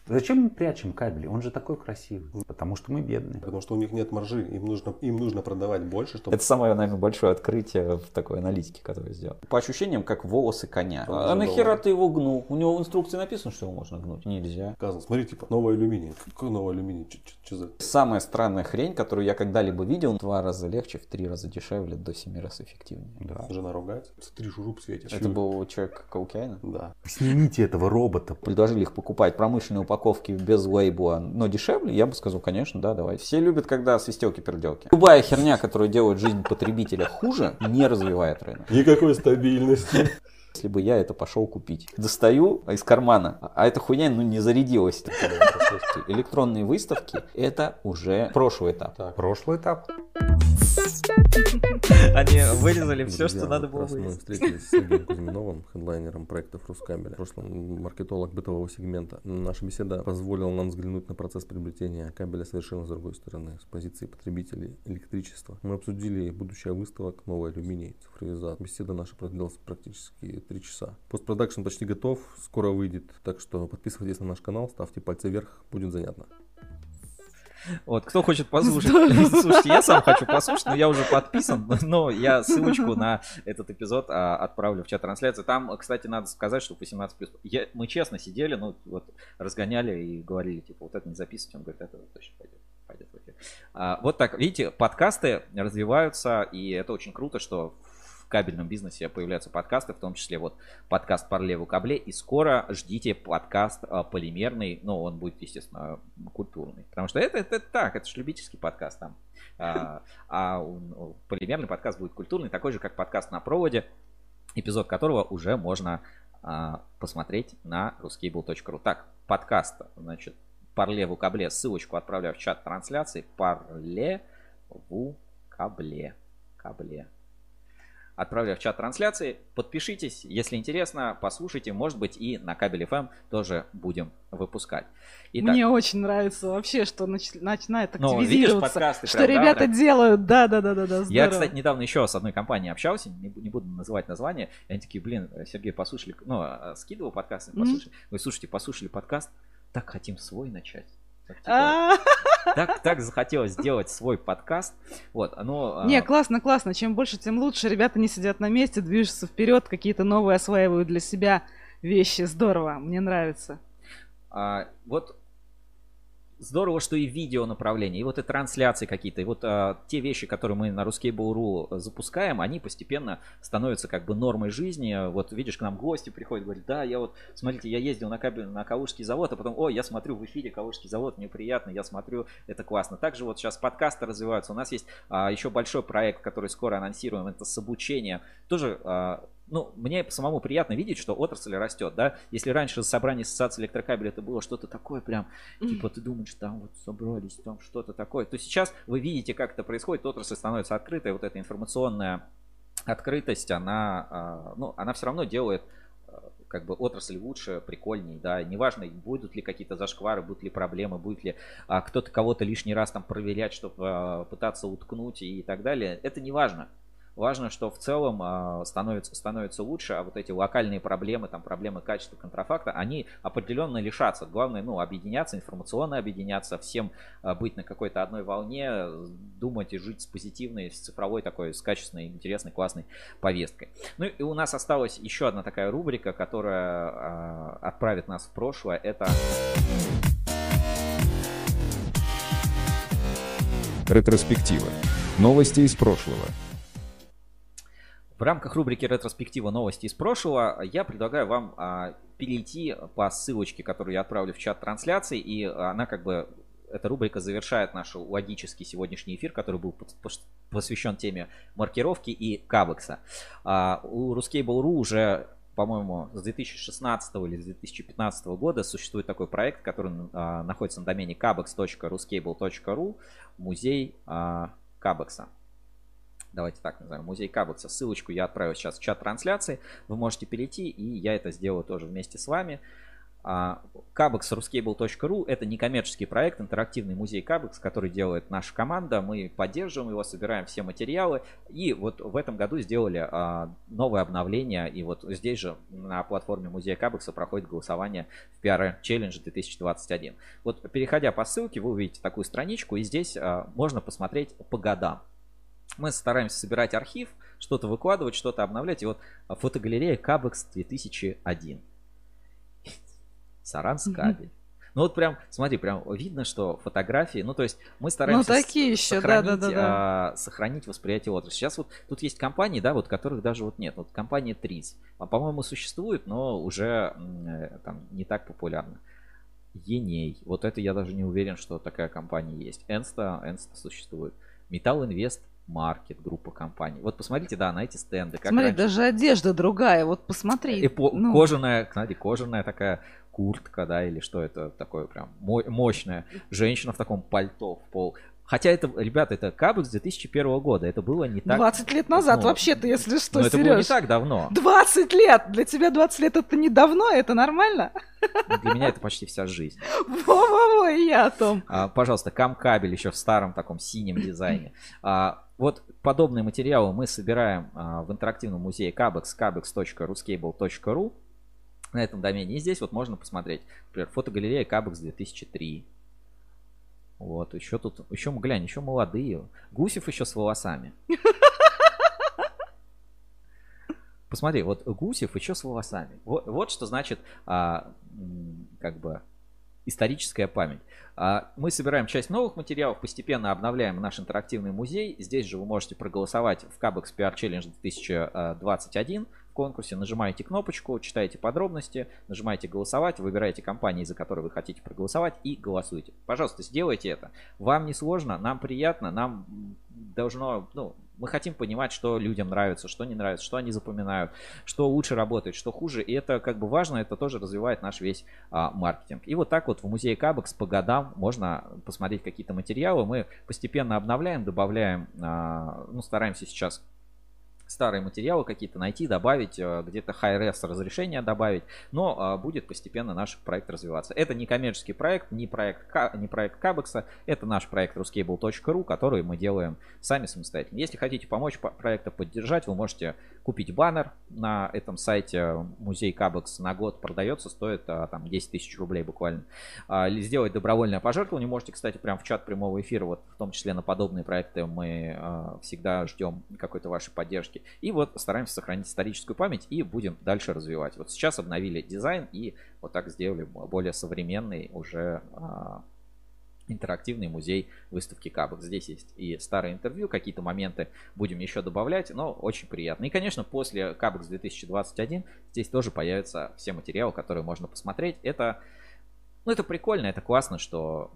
Зачем мы прячем кабели? Он же такой красивый. Потому что мы бедные. Потому что у них нет маржи, им нужно, им нужно продавать больше, чтобы... Это самое, наверное, большое открытие в такой аналитике, которое сделал. По ощущениям, как волосы коня. Он А нахера ты его гнул? У него в инструкции написано, что его можно гнуть. Нельзя. Сказано, смотри, типа, новый алюминий. Какой новый алюминий? Что за... Самая странная хрень, которую я когда-либо видел, два раза легче, в три раза дешевле, до семи раз эффективнее. Да. Жена ругается. Смотри, шуруп светишь. Это был человек Каукиана? Да. Снимите этого робота. Предложили их покупать промышленные упаковки без лейбла, но дешевле, я бы сказал, конечно, да, давай. Все любят, когда свистелки-перделки. Любая херня, которая делает жизнь потребителя хуже, не развивает рынок. Никакой стабильности. Если бы я это пошел купить. Достаю из кармана, а эта хуйня ну, не зарядилась. Электронные выставки это уже прошлый этап. Прошлый этап. Они вырезали все, что надо было Мы встретились с Сергеем Кузьминовым, хедлайнером проектов Рускабеля. В прошлом маркетолог бытового сегмента. Наша беседа позволила нам взглянуть на процесс приобретения кабеля совершенно с другой стороны, с позиции потребителей электричества. Мы обсудили будущее выставок, новый алюминий, цифровизация. Беседа наша продлилась практически три часа. Постпродакшн почти готов, скоро выйдет, так что подписывайтесь на наш канал, ставьте пальцы вверх, будет занятно. Вот, кто хочет послушать. Слушайте, я сам хочу послушать, но я уже подписан, но я ссылочку на этот эпизод а, отправлю в чат трансляции. Там, кстати, надо сказать, что 18+. Я, мы честно сидели, ну, вот, разгоняли и говорили, типа, вот это не записывать. Он говорит, это точно пойдет. пойдет в эфир. А, вот так, видите, подкасты развиваются, и это очень круто, что кабельном бизнесе появляются подкасты, в том числе вот подкаст Парлеву Кабле, и скоро ждите подкаст а, полимерный, ну, он будет, естественно, культурный, потому что это, это, так, это же любительский подкаст там, а, а полимерный подкаст будет культурный, такой же, как подкаст на проводе, эпизод которого уже можно а, посмотреть на ruskable.ru. Так, подкаст, значит, Парлеву Кабле, ссылочку отправляю в чат трансляции, Парлеву Кабле, Кабле. Отправляю в чат трансляции. Подпишитесь, если интересно, послушайте. Может быть, и на кабель FM тоже будем выпускать. Итак, Мне очень нравится вообще, что нач- начинает Ну, видишь, активизироваться. подкасты что прям, ребята да. делают. Да, да, да, да, да. Я, здорово. кстати, недавно еще с одной компанией общался, не, не буду называть название, и они такие, блин, Сергей, послушали, ну, э, скидывал подкаст, послушали. Вы слушайте, послушали подкаст, так хотим свой начать. Так, типа, А, так, так захотелось сделать свой подкаст. Вот, но... Не, а, классно, классно. Чем больше, тем лучше. Ребята не сидят на месте, движутся вперед, какие-то новые осваивают для себя вещи. Здорово, мне нравится. А, вот здорово, что и видео направление, и вот и трансляции какие-то, и вот а, те вещи, которые мы на Ruskable.ru запускаем, они постепенно становятся как бы нормой жизни. Вот видишь, к нам гости приходят, говорят, да, я вот, смотрите, я ездил на кабель, на Калужский завод, а потом, ой, я смотрю в эфире Калужский завод, мне приятно, я смотрю, это классно. Также вот сейчас подкасты развиваются, у нас есть а, еще большой проект, который скоро анонсируем, это с обучением. Тоже а, ну, мне самому приятно видеть, что отрасль растет, да. Если раньше собрание ассоциации электрокабеля это было что-то такое прям, типа ты думаешь, там вот собрались, там что-то такое, то сейчас вы видите, как это происходит, отрасль становится открытой, вот эта информационная открытость, она, а, ну, она все равно делает а, как бы отрасль лучше, прикольней, да, неважно, будут ли какие-то зашквары, будут ли проблемы, будет ли а, кто-то кого-то лишний раз там проверять, чтобы пытаться уткнуть и так далее, это не важно. Важно, что в целом а, становится, становится лучше, а вот эти локальные проблемы, там проблемы качества контрафакта, они определенно лишатся. Главное, ну, объединяться, информационно объединяться, всем а, быть на какой-то одной волне, думать и жить с позитивной, с цифровой такой, с качественной, интересной, классной повесткой. Ну и у нас осталась еще одна такая рубрика, которая а, отправит нас в прошлое. Это Ретроспектива. Новости из прошлого. В рамках рубрики «Ретроспектива. Новости из прошлого» я предлагаю вам а, перейти по ссылочке, которую я отправлю в чат трансляции, и она как бы эта рубрика завершает наш логический сегодняшний эфир, который был пос- пос- посвящен теме маркировки и кабекса. А, у Ruscable.ru уже по-моему, с 2016 или с 2015 года существует такой проект, который а, находится на домене kabex.ruscable.ru, музей а, кабекса. Давайте так назовем, музей кабекса. Ссылочку я отправил сейчас в чат трансляции. Вы можете перейти, и я это сделаю тоже вместе с вами. А, Kabex.ruscable.ru это некоммерческий проект, интерактивный музей Kabex, который делает наша команда. Мы поддерживаем его, собираем все материалы. И вот в этом году сделали а, новое обновление. И вот здесь же на платформе музея Kabex проходит голосование в PR Challenge 2021. Вот переходя по ссылке, вы увидите такую страничку. И здесь а, можно посмотреть по годам. Мы стараемся собирать архив, что-то выкладывать, что-то обновлять. И вот фотогалерея Kabex 2001. Саранск кабель. Ну вот прям, смотри, прям видно, что фотографии, ну то есть мы стараемся Ну, такие еще, сохранить, да-да-да-да. а, сохранить восприятие отрасли. Сейчас вот тут есть компании, да, вот которых даже вот нет. Вот компания ТРИС, а, по-моему, существует, но уже э, там не так популярна. Еней, вот это я даже не уверен, что такая компания есть. Энста, Энста существует. Металл Инвест Маркет, группа компаний. Вот посмотрите, да, на эти стенды. Как Смотри, раньше. даже одежда другая. Вот посмотри. Эпо- Ну, Кожаная, смотри, кожаная такая куртка, да, или что это такое прям мо- мощная. Женщина в таком пальто в пол. Хотя это, ребята, это Кабекс 2001 года. Это было не так 20 лет назад, давно. вообще-то, если что, Но это было не так давно. 20 лет! Для тебя 20 лет это не давно, это нормально? Для меня это почти вся жизнь. Во-во-во, и я о том. А, пожалуйста, кам-кабель еще в старом таком синем дизайне. А, вот подобные материалы мы собираем а, в интерактивном музее Kabex, kabex.ruscable.ru на этом домене. И здесь вот можно посмотреть, например, фотогалерея Kabex 2003. Вот, еще тут, еще, глянь, еще молодые. Гусев еще с волосами. Посмотри, вот Гусев еще с волосами. Вот, вот что значит, а, как бы, историческая память. А, Мы собираем часть новых материалов, постепенно обновляем наш интерактивный музей. Здесь же вы можете проголосовать в Kabex PR Challenge 2021 в конкурсе. Нажимаете кнопочку, читаете подробности, нажимаете голосовать, выбираете компании, за которые вы хотите проголосовать и голосуйте. Пожалуйста, сделайте это. Вам не сложно, нам приятно, нам должно, ну, мы хотим понимать, что людям нравится, что не нравится, что они запоминают, что лучше работает, что хуже. И это как бы важно, это тоже развивает наш весь а, маркетинг. И вот так вот в музее Кабекс по годам можно посмотреть какие-то материалы. Мы постепенно обновляем, добавляем, а, ну, стараемся сейчас старые материалы какие-то найти, добавить, э, где-то high-res разрешения добавить, но а, будет постепенно наш проект развиваться. Это не коммерческий проект, не проект, не проект Кабекса, это наш проект ruscable.ru, который мы делаем сами самостоятельно. Если хотите помочь по- проекта поддержать, вы можете купить баннер на этом сайте музей Кабекс на год продается, стоит а, там 10 тысяч рублей буквально. А, Или сделать добровольное пожертвование, можете, кстати, прям в чат прямого эфира, вот в том числе на подобные проекты мы а, всегда ждем какой-то вашей поддержки. И вот стараемся сохранить историческую память и будем дальше развивать. Вот сейчас обновили дизайн и вот так сделали более современный уже а, интерактивный музей выставки Кабок. Здесь есть и старые интервью, какие-то моменты будем еще добавлять, но очень приятно. И, конечно, после Кабекс 2021 здесь тоже появятся все материалы, которые можно посмотреть. Это, ну, это прикольно, это классно, что,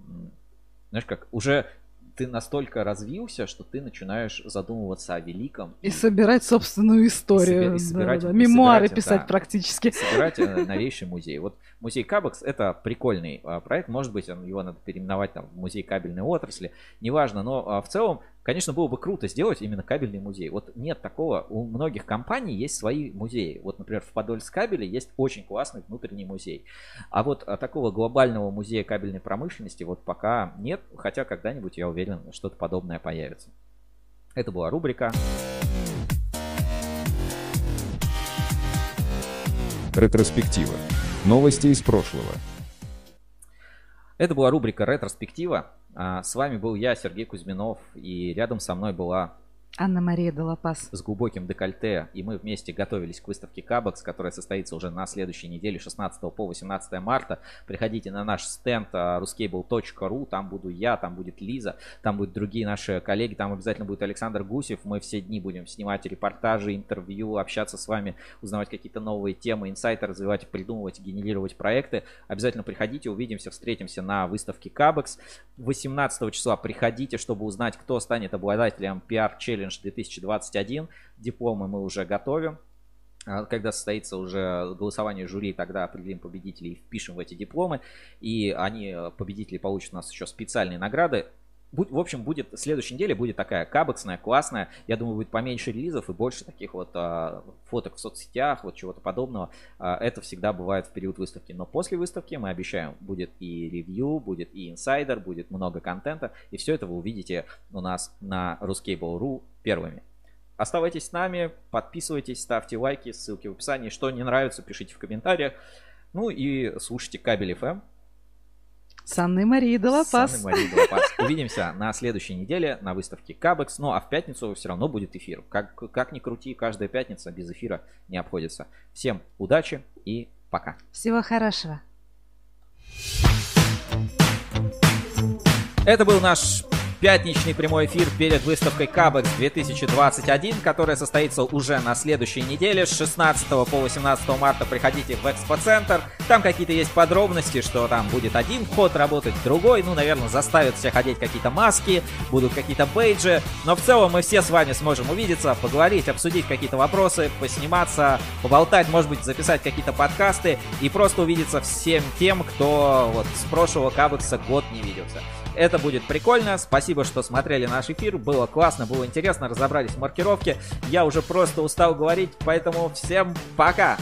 знаешь, как уже ты настолько развился, что ты начинаешь задумываться о великом. И собирать собственную историю. И собирать- да, да, и Мемуары собирать, писать да. практически. собирать э, новейший музей. Вот музей Кабекс это прикольный а, проект, может быть, его надо переименовать там в музей кабельной отрасли, неважно, но а, в целом, конечно, было бы круто сделать именно кабельный музей. Вот нет такого, у многих компаний есть свои музеи. Вот, например, в Подольскабеле есть очень классный внутренний музей. А вот а, такого глобального музея кабельной промышленности вот пока нет, хотя когда-нибудь, я уверен, что-то подобное появится. Это была рубрика. Ретроспектива. Новости из прошлого. Это была рубрика «Ретроспектива». А, С вами был я, Сергей Кузьминов, и рядом со мной была Анна-Мария Долопас. с глубоким декольте, и мы вместе готовились к выставке Кабекс, которая состоится уже на следующей неделе, 16 по 18 марта. Приходите на наш стенд а, ruscable.ru, там буду я, там будет Лиза, там будут другие наши коллеги, там обязательно будет Александр Гусев. Мы все дни будем снимать репортажи, интервью, общаться с вами, узнавать какие-то новые темы, инсайты, развивать, придумывать, генерировать проекты. Обязательно приходите, увидимся, встретимся на выставке Кабекс. 18 числа приходите, чтобы узнать, кто станет обладателем PR Challenge 2021. Дипломы мы уже готовим. А, Когда состоится уже голосование жюри, тогда определим победителей и впишем в эти дипломы. И они, э, победители, получат у нас еще специальные награды. В общем, будет следующей неделе будет такая кабексная, классная. Я думаю, будет поменьше релизов и больше таких вот а, фоток в соцсетях, вот чего-то подобного. А, это всегда бывает в период выставки. Но после выставки мы обещаем, будет и ревью, будет и инсайдер, будет много контента. И все это вы увидите у нас на Ruscable.ru первыми. Оставайтесь с нами, подписывайтесь, ставьте лайки, ссылки в описании. Что не нравится, пишите в комментариях. Ну и слушайте кабель FM. С Анной Марией Долопас. С Анной Марией Долопас. Увидимся на следующей неделе на выставке Кабекс. Ну а в пятницу все равно будет эфир. Как, как ни крути, каждая пятница без эфира не обходится. Всем удачи и пока. Всего хорошего. Это был наш пятничный прямой эфир перед выставкой Кабекс 2021, которая состоится уже на следующей неделе с 16 по 18 марта. Приходите в экспоцентр. Там какие-то есть подробности, что там будет один вход работать, другой. Ну, наверное, заставят всех одеть какие-то маски, будут какие-то бейджи. Но в целом мы все с вами сможем увидеться, поговорить, обсудить какие-то вопросы, посниматься, поболтать, может быть, записать какие-то подкасты и просто увидеться всем тем, кто вот с прошлого Кабекса год не виделся. Это будет прикольно. Спасибо, что смотрели наш эфир. Было классно, было интересно. Разобрались в маркировке. Я уже просто устал говорить, поэтому всем пока!